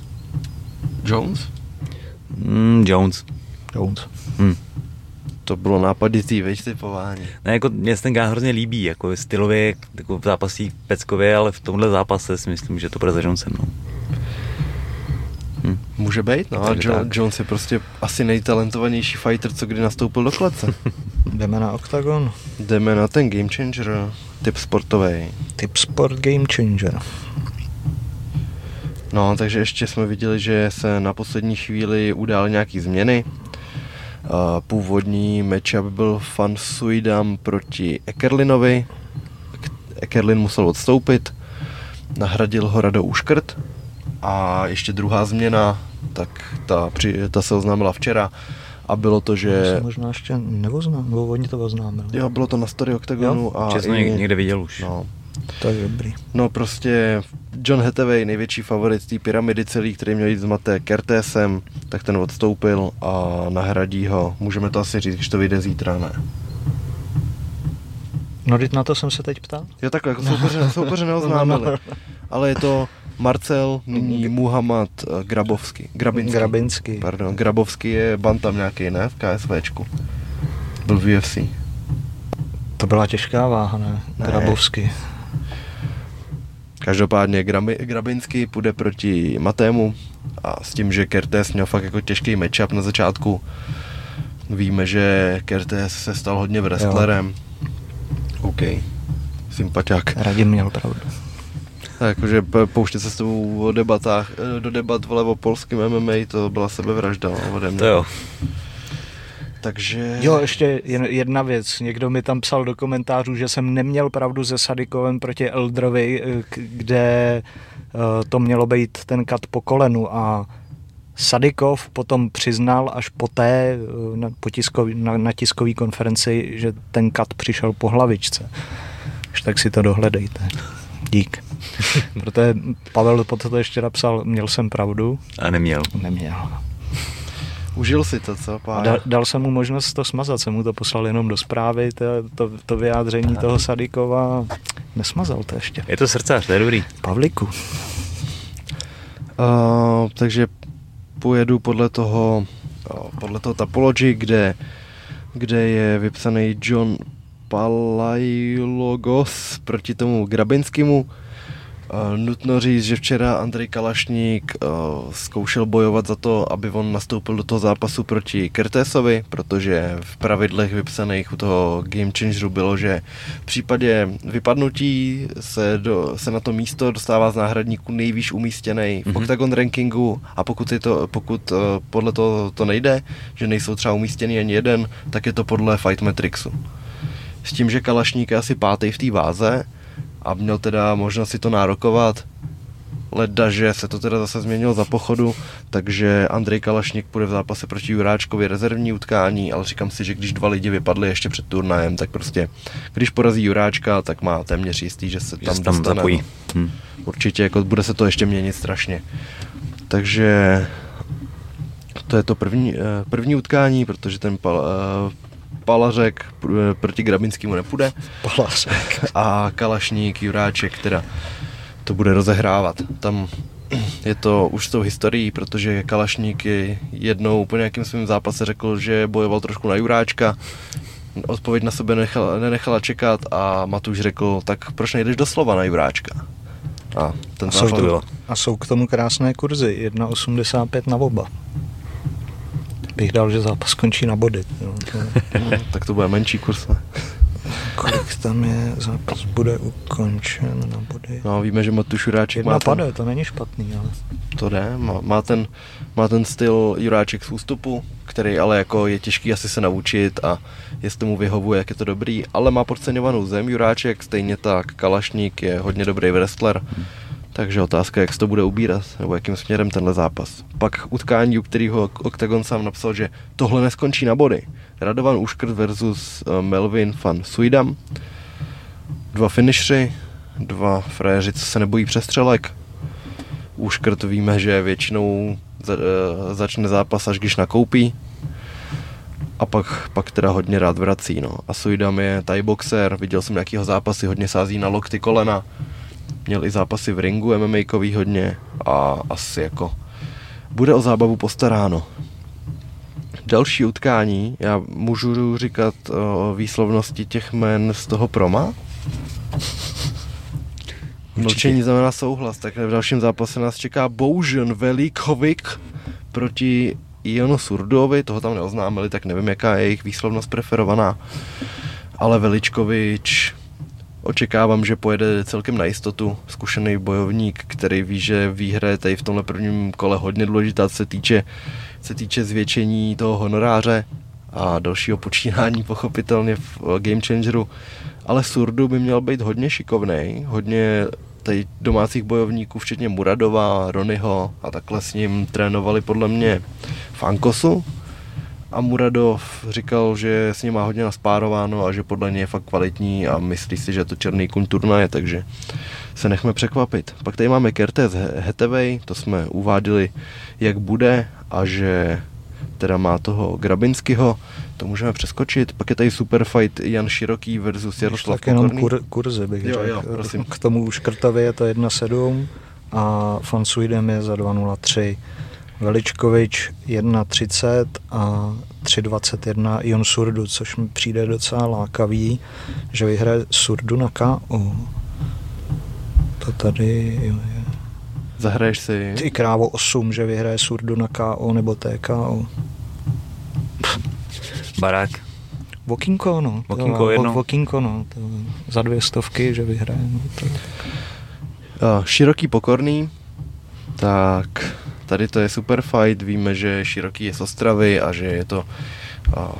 [SPEAKER 3] Jones?
[SPEAKER 1] Mm, Jones.
[SPEAKER 2] Jones.
[SPEAKER 1] Hmm
[SPEAKER 3] to bylo nápaditý, veď typování.
[SPEAKER 1] Ne, jako mě se ten gán hrozně líbí, jako stylově, jako v zápasí peckově, ale v tomhle zápase si myslím, že to bude za Jonesem, no.
[SPEAKER 3] Hm. Může být, no a jo, Jones je prostě asi nejtalentovanější fighter, co kdy nastoupil do klece.
[SPEAKER 2] Jdeme na Octagon.
[SPEAKER 3] Jdeme na ten Game Changer, typ sportový.
[SPEAKER 2] Typ sport Game Changer.
[SPEAKER 3] No, takže ještě jsme viděli, že se na poslední chvíli udály nějaký změny. Původní matchup byl Fan Suidam proti Ekerlinovi. Ekerlin musel odstoupit, nahradil ho Rado Uškrt a ještě druhá změna, tak ta, při, ta se oznámila včera a bylo to, že...
[SPEAKER 2] To možná ještě neoznám, nebo oni to oznámili.
[SPEAKER 3] Jo, bylo to na story Octagonu. Jo?
[SPEAKER 1] A i, někde viděl už.
[SPEAKER 3] No,
[SPEAKER 2] to je dobrý.
[SPEAKER 3] No prostě John Hathaway, největší favorit té pyramidy celý, který měl jít s Maté Kertésem, tak ten odstoupil a nahradí ho. Můžeme to asi říct, když to vyjde zítra, ne?
[SPEAKER 2] No, na to jsem se teď ptal.
[SPEAKER 3] Jo, takhle, jako soupeře, soupeře neoznámili. No, no, no. Ale je to Marcel, nyní Muhammad eh, Grabovský.
[SPEAKER 2] Grabinský. Grabinský.
[SPEAKER 3] Pardon, Grabovský je bantam nějaký, ne? V KSVčku. Byl v UFC.
[SPEAKER 2] To byla těžká váha, ne? ne. Grabovský.
[SPEAKER 3] Každopádně Grabinsky půjde proti Matému a s tím, že Kertéz měl fakt jako těžký matchup na začátku. Víme, že Kertéz se stal hodně wrestlerem. OK. Sympatiák.
[SPEAKER 2] Radim měl pravdu.
[SPEAKER 3] Tak, jakože pouštět se s tebou o debatách, do debat vlevo polským MMA, to byla sebevražda no, ode mě.
[SPEAKER 1] To jo.
[SPEAKER 3] Takže...
[SPEAKER 2] Jo, ještě jedna věc. Někdo mi tam psal do komentářů, že jsem neměl pravdu se Sadikovem proti Eldrovi, kde to mělo být ten kat po kolenu a Sadikov potom přiznal až poté na, po tiskový, na, na tiskové konferenci, že ten kat přišel po hlavičce. Až tak si to dohledejte. Dík. Protože Pavel po to ještě napsal, měl jsem pravdu.
[SPEAKER 1] A neměl.
[SPEAKER 2] Neměl.
[SPEAKER 3] Užil si to, co? Pár?
[SPEAKER 2] Dal, dal jsem mu možnost to smazat, jsem mu to poslal jenom do zprávy, to, to, to vyjádření toho Sadikova. Nesmazal to ještě.
[SPEAKER 1] Je to srdcař, to je dobrý.
[SPEAKER 2] Pavliku. Uh,
[SPEAKER 3] takže pojedu podle toho, uh, podle toho Tapology, kde, kde je vypsaný John Palajlogos proti tomu Grabinskému. Uh, nutno říct, že včera Andrej Kalašník uh, zkoušel bojovat za to, aby on nastoupil do toho zápasu proti Kertésovi, protože v pravidlech vypsaných u toho Game Changeru bylo, že v případě vypadnutí se, do, se na to místo dostává z náhradníků nejvýš umístěný v mm-hmm. Octagon rankingu a pokud, je to, pokud uh, podle toho to nejde, že nejsou třeba umístěný ani jeden, tak je to podle Fight Matrixu. S tím, že Kalašník je asi pátý v té váze, a měl teda možnost si to nárokovat. Leda, že se to teda zase změnilo za pochodu, takže Andrej Kalašník půjde v zápase proti Juráčkovi rezervní utkání, ale říkám si, že když dva lidi vypadli ještě před turnajem, tak prostě, když porazí Juráčka, tak má téměř jistý, že se tam,
[SPEAKER 1] že tam dostane. Zapojí.
[SPEAKER 3] Hm. Určitě, jako bude se to ještě měnit strašně. Takže to je to první, eh, první utkání, protože ten pal, eh, Palařek proti Grabinskému nepůjde.
[SPEAKER 2] Palařek.
[SPEAKER 3] A Kalašník, Juráček, teda to bude rozehrávat. Tam je to už s tou historií, protože Kalašník je jednou po nějakém svém zápase řekl, že bojoval trošku na Juráčka, odpověď na sebe nechala, nenechala čekat a Matuš řekl, tak proč nejdeš do slova na Juráčka?
[SPEAKER 2] A, ten a, jsou, to, a jsou k tomu krásné kurzy, 1,85 na oba bych dal, že zápas skončí na body. Jo. To,
[SPEAKER 3] no, tak to bude menší kurz, ne?
[SPEAKER 2] Kolik tam je, zápas bude ukončen na body.
[SPEAKER 3] No, víme, že Matuš Juráček
[SPEAKER 2] Jedna má pade, ten... to není špatný, ale...
[SPEAKER 3] To jde, má, má, ten, má ten styl Juráček z ústupu, který ale jako je těžký asi se naučit a jestli mu vyhovuje, jak je to dobrý, ale má podceňovanou zem Juráček, stejně tak Kalašník je hodně dobrý wrestler. Hmm takže otázka, jak se to bude ubírat, nebo jakým směrem tenhle zápas. Pak utkání, u kterého Octagon sám napsal, že tohle neskončí na body. Radovan Uškrt versus uh, Melvin van Suidam. Dva finishři, dva frajeři, co se nebojí přestřelek. Uškrt víme, že většinou uh, začne zápas, až když nakoupí. A pak, pak teda hodně rád vrací. No. A Suidam je Thai boxer, viděl jsem nějakýho zápasy, hodně sází na lokty kolena měl i zápasy v ringu MMA hodně a asi jako bude o zábavu postaráno. Další utkání, já můžu říkat o výslovnosti těch men z toho proma? Mlčení znamená souhlas, tak v dalším zápase nás čeká Boužen Velíkovik proti Ionu Surdovi, toho tam neoznámili, tak nevím, jaká je jejich výslovnost preferovaná. Ale Veličkovič Očekávám, že pojede celkem na jistotu. Zkušený bojovník, který ví, že výhra je tady v tomhle prvním kole hodně důležitá, se týče, se týče zvětšení toho honoráře a dalšího počínání pochopitelně v Game Changeru. Ale Surdu by měl být hodně šikovný, hodně tady domácích bojovníků, včetně Muradova, Ronyho a takhle s ním trénovali podle mě v Ankosu, a Muradov říkal, že s ním má hodně naspárováno a že podle něj je fakt kvalitní a myslí si, že to černý kuň turnaje, takže se nechme překvapit. Pak tady máme Kertes Hetevej, to jsme uváděli, jak bude a že teda má toho Grabinského, to můžeme přeskočit. Pak je tady super fight Jan Široký versus Jaroslav
[SPEAKER 2] Tak jenom kur, kurzy bych jo, řekl. Jo, prosím. K tomu Škrtovi je to 1.7 a Fansuidem je za 2.03. Veličkovič 1.30 a 3.21 Ion Surdu, což mi přijde docela lákavý, že vyhraje Surdu na KO. To tady jo, je.
[SPEAKER 3] Zahraješ si?
[SPEAKER 2] Ty krávo 8, že vyhraje Surdu na KO nebo TKO.
[SPEAKER 1] Barák.
[SPEAKER 2] Vokinko, no.
[SPEAKER 1] Vokinko jedno.
[SPEAKER 2] Vokinko, no. To za dvě stovky, že vyhraje. No, to...
[SPEAKER 3] široký pokorný, tak Tady to je super fight, víme, že Široký je z Ostravy a že je to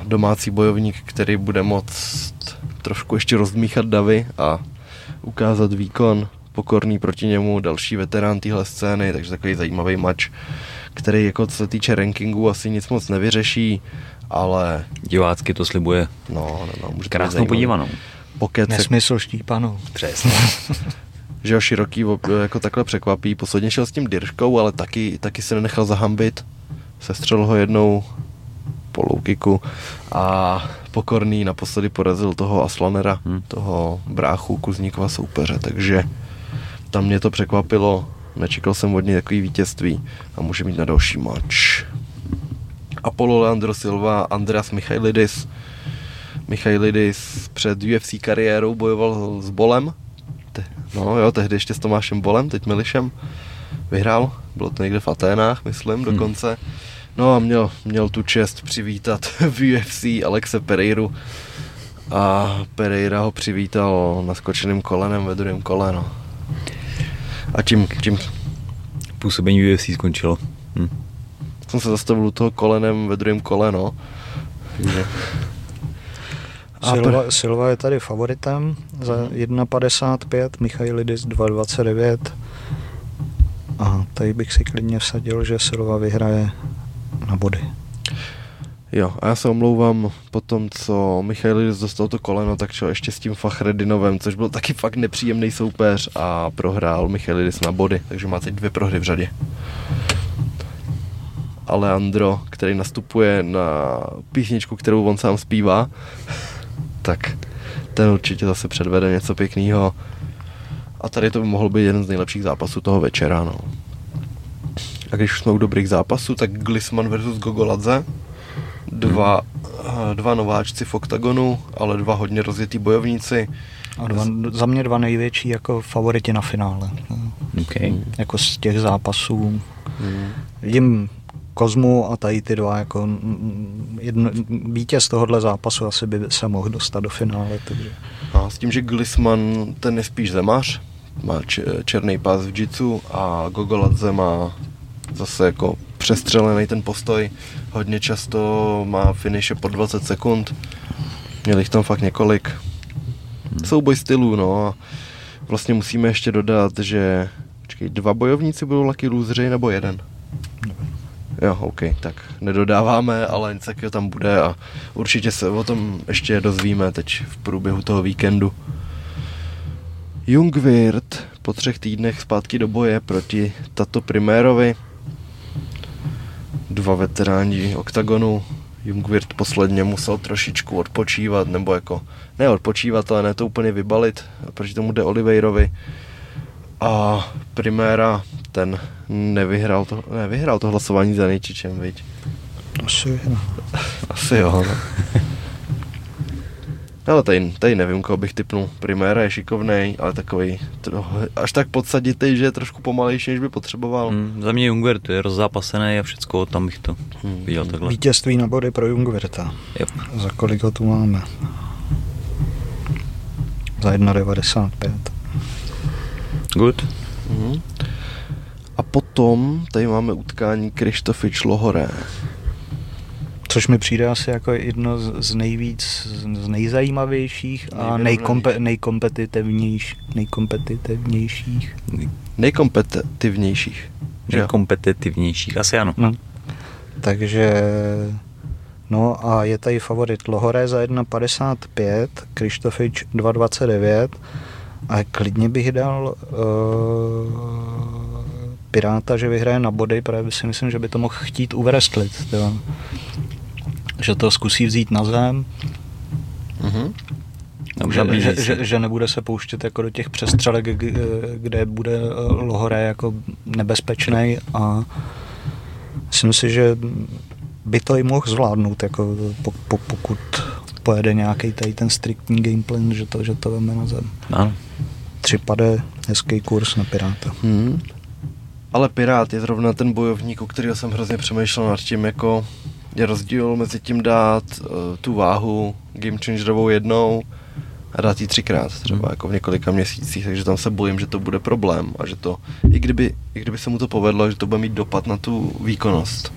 [SPEAKER 3] domácí bojovník, který bude moct trošku ještě rozdmíchat davy a ukázat výkon. pokorný proti němu, další veterán téhle scény, takže takový zajímavý mač, který jako co se týče rankingu asi nic moc nevyřeší, ale
[SPEAKER 1] Divácky to slibuje
[SPEAKER 3] no, no, no
[SPEAKER 1] krásnou podívanou.
[SPEAKER 3] Pokec,
[SPEAKER 2] Nesmysl štípanou.
[SPEAKER 1] Přesně.
[SPEAKER 3] že ho široký jako takhle překvapí. Posledně šel s tím Dirškou, ale taky, taky se nenechal zahambit. Sestřel ho jednou po low kicku a pokorný naposledy porazil toho Aslanera,
[SPEAKER 1] Hmm.
[SPEAKER 3] toho bráchu Kuzníkova soupeře, takže tam mě to překvapilo. Nečekal jsem od něj takový vítězství a může mít na další match. Apollo Leandro Silva, Andreas Michailidis. Michailidis před UFC kariérou bojoval s Bolem. No jo, tehdy ještě s Tomášem Bolem, teď Milišem. Vyhrál, bylo to někde v Aténách, myslím, dokonce. No a měl, měl tu čest přivítat v UFC Alexe Pereiru. A Pereira ho přivítal naskočeným kolenem ve druhém kole, no. A tím, tím
[SPEAKER 1] Působení UFC skončilo. Hm.
[SPEAKER 3] jsem se zastavil u toho kolenem ve druhém kole, no. Takže- A
[SPEAKER 2] Silva, Silva je tady favoritem za 1,55, Michailidis 2,29. A tady bych si klidně vsadil, že Silva vyhraje na body.
[SPEAKER 3] Jo, a já se omlouvám po tom, co Michailidis dostal to koleno, tak šel ještě s tím Fachredinovem, což byl taky fakt nepříjemný soupeř a prohrál Michailidis na body, takže má teď dvě prohry v řadě. Aleandro, který nastupuje na písničku, kterou on sám zpívá, tak ten určitě zase předvede něco pěkného. A tady to by mohl být jeden z nejlepších zápasů toho večera, no. A když už jsme u dobrých zápasů, tak Glisman versus Gogoladze. Dva, eh, dva nováčci v oktagonu, ale dva hodně rozjetý bojovníci.
[SPEAKER 2] A dva, za mě dva největší jako favoriti na finále.
[SPEAKER 1] Okay.
[SPEAKER 2] Jako z těch zápasů.
[SPEAKER 3] Hmm.
[SPEAKER 2] Vidím Kozmu a tady ty dva jako mm, jedno, vítěz tohohle zápasu asi by se mohl dostat do finále, takže
[SPEAKER 3] A s tím, že Glisman ten je spíš zemař, má č- černý pás v jitsu a Gogoladze má zase jako přestřelený ten postoj. Hodně často má finiše po 20 sekund. Měli jich tam fakt několik. Souboj stylů, no a vlastně musíme ještě dodat, že počkej, dva bojovníci budou lucky loseři nebo jeden? Jo, OK, tak nedodáváme, ale něco takového tam bude a určitě se o tom ještě dozvíme teď v průběhu toho víkendu. Jungwirth po třech týdnech zpátky do boje proti Tato Primérovi. Dva veteráni oktagonu. Jungwirth posledně musel trošičku odpočívat, nebo jako, ne odpočívat, ale ne to úplně vybalit, proti tomu jde Oliveirovi. A Priméra, ten nevyhrál to, ne, vyhrál to hlasování za Nejčičem, viď?
[SPEAKER 2] asi no.
[SPEAKER 3] Asi jo, no. Ale tady, tady nevím, koho bych typnul. Priméra je šikovnej, ale takový až tak podsaditý, že je trošku pomalejší, než by potřeboval.
[SPEAKER 1] Mm, za mě Junger to je rozzápasený a všecko, tam bych to
[SPEAKER 3] Hmm.
[SPEAKER 1] viděl takhle.
[SPEAKER 2] vítězství na body pro Jungwirta.
[SPEAKER 1] Yep.
[SPEAKER 2] Za kolik ho tu máme? Za 1,95.
[SPEAKER 1] Good.
[SPEAKER 3] Mhm. A potom tady máme utkání Krištofič Lohoré.
[SPEAKER 2] Což mi přijde asi jako jedno z, nejvíc, z nejzajímavějších a nejkompe, nejkompetitivnější, nejkompetitivnějších.
[SPEAKER 3] Nejkompetitivnějších.
[SPEAKER 1] Nejkompetitivnějších, asi ano.
[SPEAKER 2] No. Takže, no a je tady favorit Lohoré za 1,55, Krištofič 2,29 a klidně bych dal uh, Piráta, že vyhraje na body, protože si myslím, že by to mohl chtít uvrestlit. Jo. Že to zkusí vzít na zem,
[SPEAKER 3] Mhm.
[SPEAKER 1] Tam
[SPEAKER 2] že, že, že, že nebude se pouštět jako do těch přestřelek, kde bude eh, Lohoré jako nebezpečný a myslím si, že by to i mohl zvládnout, jako po, po, pokud pojede nějaký tady ten striktní gameplan, že to, že to veme na zem.
[SPEAKER 1] Ano.
[SPEAKER 2] Tři pade, hezký kurz na Piráta.
[SPEAKER 3] Hmm. Ale Pirát je zrovna ten bojovník, u kterého jsem hrozně přemýšlel nad tím, jako je rozdíl mezi tím dát uh, tu váhu game changerovou jednou a dát ji třikrát, třeba jako v několika měsících, takže tam se bojím, že to bude problém a že to, i kdyby, i kdyby se mu to povedlo, že to bude mít dopad na tu výkonnost.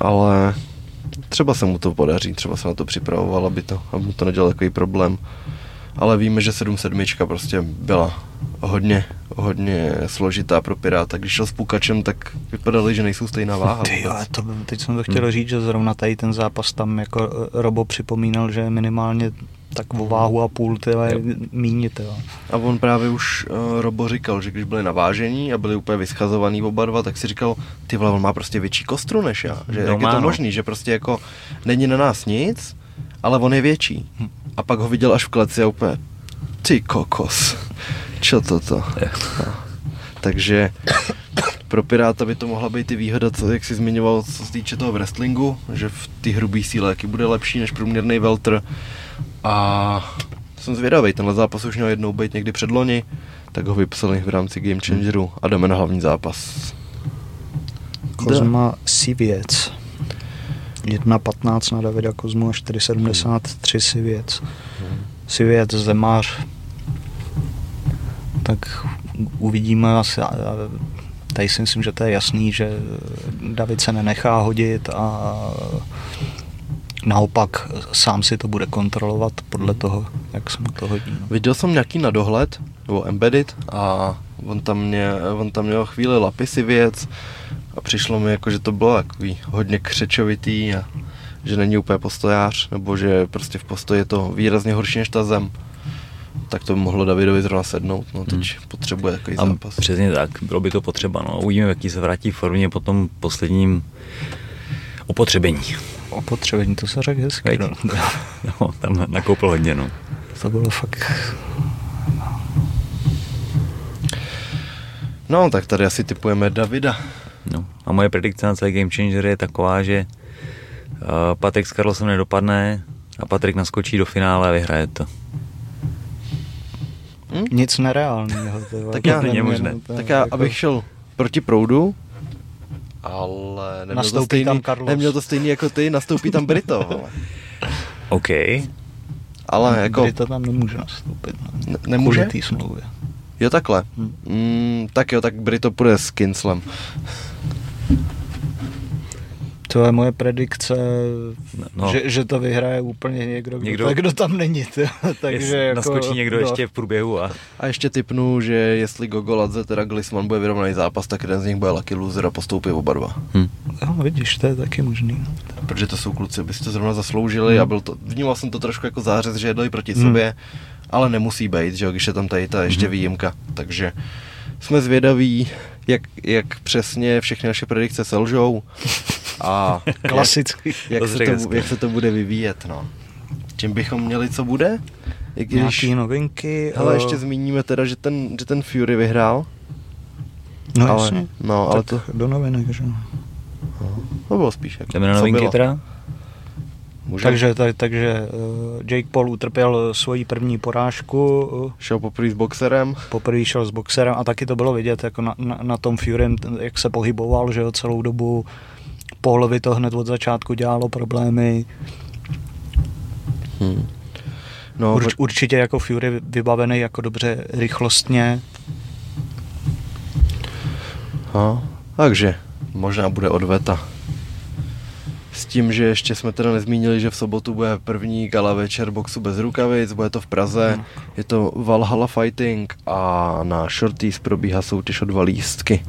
[SPEAKER 3] Ale třeba se mu to podaří, třeba se na to připravoval, aby, to, aby mu to nedělal takový problém. Ale víme, že 7 sedmička prostě byla hodně, hodně složitá pro Piráta. Když šel s Pukačem, tak vypadali, že nejsou stejná váha.
[SPEAKER 2] Ty jo, to, teď jsem to chtěl hmm. říct, že zrovna tady ten zápas tam jako eh, Robo připomínal, že je minimálně tak o váhu a půl tyhle míně. Tyhle.
[SPEAKER 3] A on právě už uh, Robo říkal, že když byli navážení a byli úplně vyschazovaný oba dva, tak si říkal, ty vole, on má prostě větší kostru než já. Že no, jak je to no. možný, že prostě jako není na nás nic, ale on je větší. Hm. A pak ho viděl až v kleci a úplně, ty kokos, čo toto. No. Takže pro Piráta by to mohla být i výhoda, co, jak jsi zmiňoval, co se týče toho wrestlingu, že v té hrubé síle jaký bude lepší než průměrný welter. A jsem zvědavý, tenhle zápas už měl jednou být někdy před loni, tak ho vypsali v rámci Game Changeru a jdeme na hlavní zápas.
[SPEAKER 2] Kozma Sivěc. 1.15 na Davida Kozmu a 4.73 Sivěc. Sivěc Zemář. Tak uvidíme asi. Tady si myslím, že to je jasný, že David se nenechá hodit a naopak sám si to bude kontrolovat podle mhm. toho, jak se mu to hodí. No.
[SPEAKER 3] Viděl jsem nějaký na dohled, nebo embedded, a on tam, mě, on tam měl chvíli lapisy věc a přišlo mi jako, že to bylo takový hodně křečovitý a že není úplně postojář, nebo že prostě v postoji je to výrazně horší než ta zem. Tak to by mohlo Davidovi zrovna sednout, no teď hmm. potřebuje takový a zápas.
[SPEAKER 1] Přesně tak, bylo by to potřeba, no. Uvidíme, jaký se vrátí v formě po tom posledním opotřebení
[SPEAKER 2] opotřebení, to se řekl hezky.
[SPEAKER 1] No. no, tam nakoupil hodně, no.
[SPEAKER 2] To bylo fakt...
[SPEAKER 3] No, tak tady asi typujeme Davida.
[SPEAKER 1] No, a moje predikce na celý Game Changer je taková, že uh, Patrik s Karlosem nedopadne a Patrik naskočí do finále a vyhraje to.
[SPEAKER 2] Hm? Nic nereálného.
[SPEAKER 3] tak já, není možné. Tak já, abych šel proti proudu, ale neměl
[SPEAKER 2] nastoupí to, stejný, tam Carlos.
[SPEAKER 3] neměl to stejný jako ty, nastoupí tam Brito.
[SPEAKER 1] OK.
[SPEAKER 3] Ale hmm, jako...
[SPEAKER 2] Brito tam nemůže nastoupit.
[SPEAKER 3] Ne, nemůže?
[SPEAKER 2] Kvůli smlouvě.
[SPEAKER 3] Jo, takhle. Hmm. Mm, tak jo, tak Brito půjde s Kinslem.
[SPEAKER 2] To je moje predikce, no. že, že to vyhraje úplně někdo, kdo, někdo? kdo tam není. To, takže
[SPEAKER 1] jako, naskočí někdo no. ještě v průběhu. A...
[SPEAKER 3] a ještě typnu, že jestli Gogo Ladze teda Glisman bude vyrovnaný zápas, tak jeden z nich bude lucky loser a postoupí oba dva.
[SPEAKER 2] Hm. No, vidíš, to je taky možný.
[SPEAKER 3] Protože to jsou kluci, by si to zrovna zasloužili hm. a byl to, vnímal jsem to trošku jako zářez, že jedli proti hm. sobě, ale nemusí být, že jo, když je tam tady ta ještě hm. výjimka. Takže jsme zvědaví, jak, jak přesně všechny naše predikce selžou a
[SPEAKER 2] klasicky,
[SPEAKER 3] jak, jak, se to, jak se to bude vyvíjet. No. Čím bychom měli, co bude?
[SPEAKER 2] Jak když, Nějaký novinky.
[SPEAKER 3] Ale uh... ještě zmíníme teda, že ten, že ten Fury vyhrál.
[SPEAKER 2] No ale, jasně.
[SPEAKER 3] No, ale to...
[SPEAKER 2] do novinek, že? No,
[SPEAKER 3] to bylo spíš jako,
[SPEAKER 1] Jdeme na novinky teda?
[SPEAKER 2] Může? Takže, tak, takže uh, Jake Paul utrpěl svoji první porážku. Uh,
[SPEAKER 3] šel poprvé s boxerem.
[SPEAKER 2] Poprvé šel s boxerem a taky to bylo vidět jako na, na, na tom Fury, jak se pohyboval, že jo, celou dobu. Paulovi to hned od začátku dělalo problémy. Hmm. No, Urč, určitě jako Fury vybavený jako dobře rychlostně.
[SPEAKER 3] No, takže možná bude odveta. S tím, že ještě jsme teda nezmínili, že v sobotu bude první gala večer boxu bez rukavic, bude to v Praze, hmm. je to Valhalla Fighting a na Shorties probíhá soutěž o dva lístky.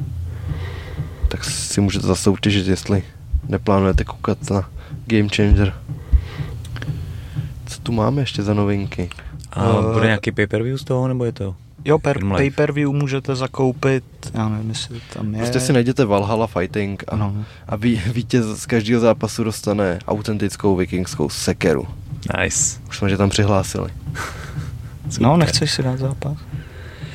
[SPEAKER 3] Tak si můžete zasoutěžit, jestli neplánujete koukat na Game Changer. Co tu máme ještě za novinky?
[SPEAKER 1] A bude nějaký pay-per-view z toho, nebo je to
[SPEAKER 2] Jo, per, pay-per-view můžete zakoupit, já nevím, jestli tam je.
[SPEAKER 3] Prostě si najděte Valhalla Fighting a, no. a ví, vítěz z každého zápasu dostane autentickou vikingskou sekeru.
[SPEAKER 1] Nice.
[SPEAKER 3] Už jsme že tam přihlásili.
[SPEAKER 2] no, nechceš si dát zápas?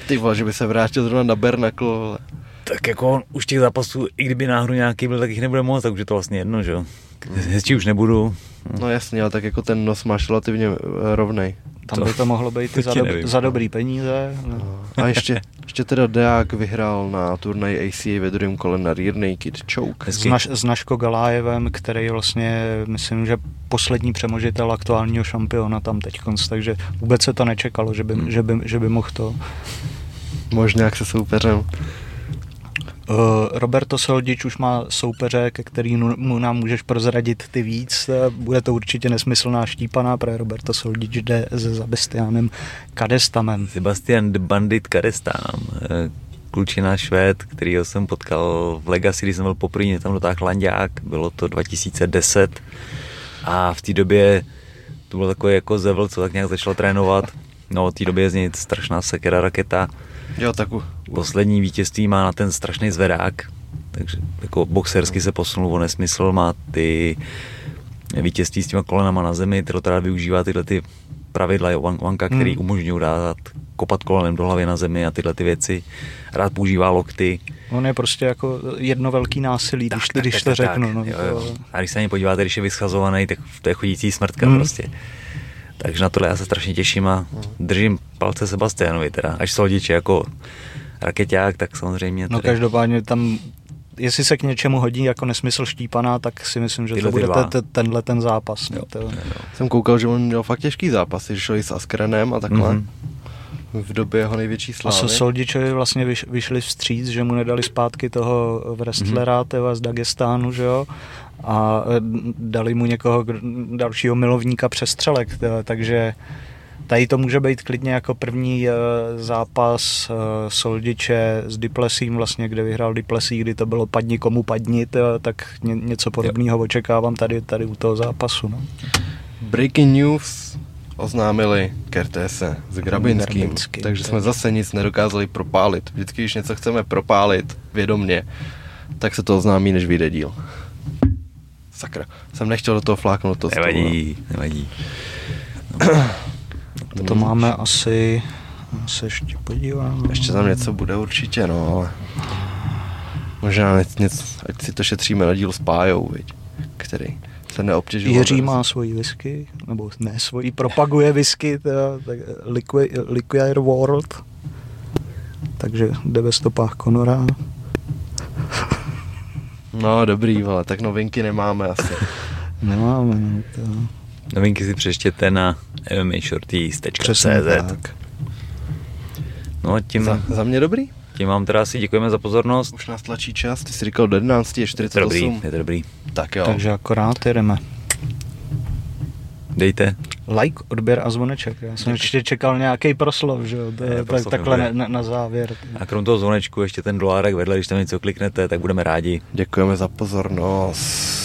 [SPEAKER 3] Ty vole, že by se vrátil zrovna na Bernakl.
[SPEAKER 1] Tak jako už těch zápasů, i kdyby náhodou nějaký byl, tak jich nebude moc, tak už je to vlastně jedno, že jo. Hezčí už nebudu.
[SPEAKER 3] No jasně, ale tak jako ten nos máš relativně eh, rovnej.
[SPEAKER 2] Tam to, by to mohlo být i za, dob, za dobrý peníze.
[SPEAKER 3] No. A ještě, ještě teda Deák vyhrál na turnaji ACA ve druhém kole na Rear Naked Choke.
[SPEAKER 2] S, naš, s Naško Galájevem, který je vlastně, myslím, že poslední přemožitel aktuálního šampiona tam teď takže vůbec se to nečekalo, že by, hmm. že by, že by mohl to.
[SPEAKER 3] Možná jak se soupeřem.
[SPEAKER 2] Uh, Roberto Soldič už má soupeře, ke kterému nám můžeš prozradit ty víc. Bude to určitě nesmyslná štípaná, pro Roberto Soldič jde se Sebastianem Kadestamem.
[SPEAKER 1] Sebastian the Bandit Kadestam, klučina Švéd, kterýho jsem potkal v Legacy, když jsem byl poprvé, tam dotáhl Landák, bylo to 2010 a v té době to byl takový jako zevel, co tak nějak začal trénovat. No od té doby je z něj strašná sekera raketa.
[SPEAKER 3] Jo, tak u...
[SPEAKER 1] Poslední vítězství má na ten strašný zvedák, takže jako boxersky se posunul o nesmysl, má ty vítězství s těma kolenama na zemi, to teda využívá tyhle ty pravidla Wanka, který hmm. umožňují dát kopat kolenem do hlavy na zemi a tyhle ty věci. Rád používá lokty.
[SPEAKER 2] On je prostě jako jedno velký násilí, tak, když, tak, když tak, to tak, řeknu. Tak. No,
[SPEAKER 1] jo, jo. A když se na ně podíváte, když je vyschazovaný, tak to je chodící smrtka hmm. prostě. Takže na tohle já se strašně těším a držím palce Sebastianovi teda. Až Soldič jako raketák, tak samozřejmě.
[SPEAKER 2] No každopádně tam jestli se k něčemu hodí jako nesmysl štípaná, tak si myslím, že Tyhle to bude te, tenhle ten zápas. Jo. To...
[SPEAKER 3] Jsem koukal, že on měl fakt těžký zápas, že šel i s Askrenem a takhle. Mm-hmm. V době jeho největší slávy.
[SPEAKER 2] A Soldičovi vlastně vyš, vyšli vstříc, že mu nedali zpátky toho wrestlera mm-hmm. z Dagestánu, že jo? A e, dali mu někoho dalšího milovníka přestřelek, takže Tady to může být klidně jako první uh, zápas uh, Soldiče s Diplesím, vlastně, kde vyhrál Diplesí, kdy to bylo padni komu padni, tak ně, něco podobného očekávám tady, tady u toho zápasu. No.
[SPEAKER 3] Breaking news oznámili Kertése s Grabinským, Grabinským takže jsme zase nic nedokázali propálit. Vždycky, když něco chceme propálit vědomně, tak se to oznámí, než vyjde díl. Sakra, jsem nechtěl do toho fláknout to
[SPEAKER 1] Nevadí, nevadí.
[SPEAKER 2] No. To máme asi, se ještě podívám.
[SPEAKER 3] Ještě tam něco bude určitě, no, ale možná něco, ať si to šetříme na díl s Pájou, viď, který se neobtěžuje.
[SPEAKER 2] Jiří má svoji whisky, nebo ne svoji, propaguje whisky, teda, tak Liquid, Liquid World, takže jde ve stopách Conora.
[SPEAKER 3] No dobrý, ale tak novinky nemáme asi.
[SPEAKER 2] Nemáme, no, to...
[SPEAKER 1] Novinky si přeštěte na mmashorties.cz No tím...
[SPEAKER 3] Za, za mě dobrý?
[SPEAKER 1] Tím vám teda asi děkujeme za pozornost.
[SPEAKER 3] Už nás tlačí čas, ty jsi říkal do 11, je 48.
[SPEAKER 1] Je to dobrý, je to dobrý.
[SPEAKER 3] Tak jo.
[SPEAKER 2] Takže akorát jdeme.
[SPEAKER 1] Dejte.
[SPEAKER 2] Like, odběr a zvoneček. Já jsem ještě čekal nějaký proslov, že jo. To je, tak, takhle na, na, závěr.
[SPEAKER 1] A krom toho zvonečku ještě ten dolárek vedle, když tam něco kliknete, tak budeme rádi.
[SPEAKER 3] Děkujeme za pozornost.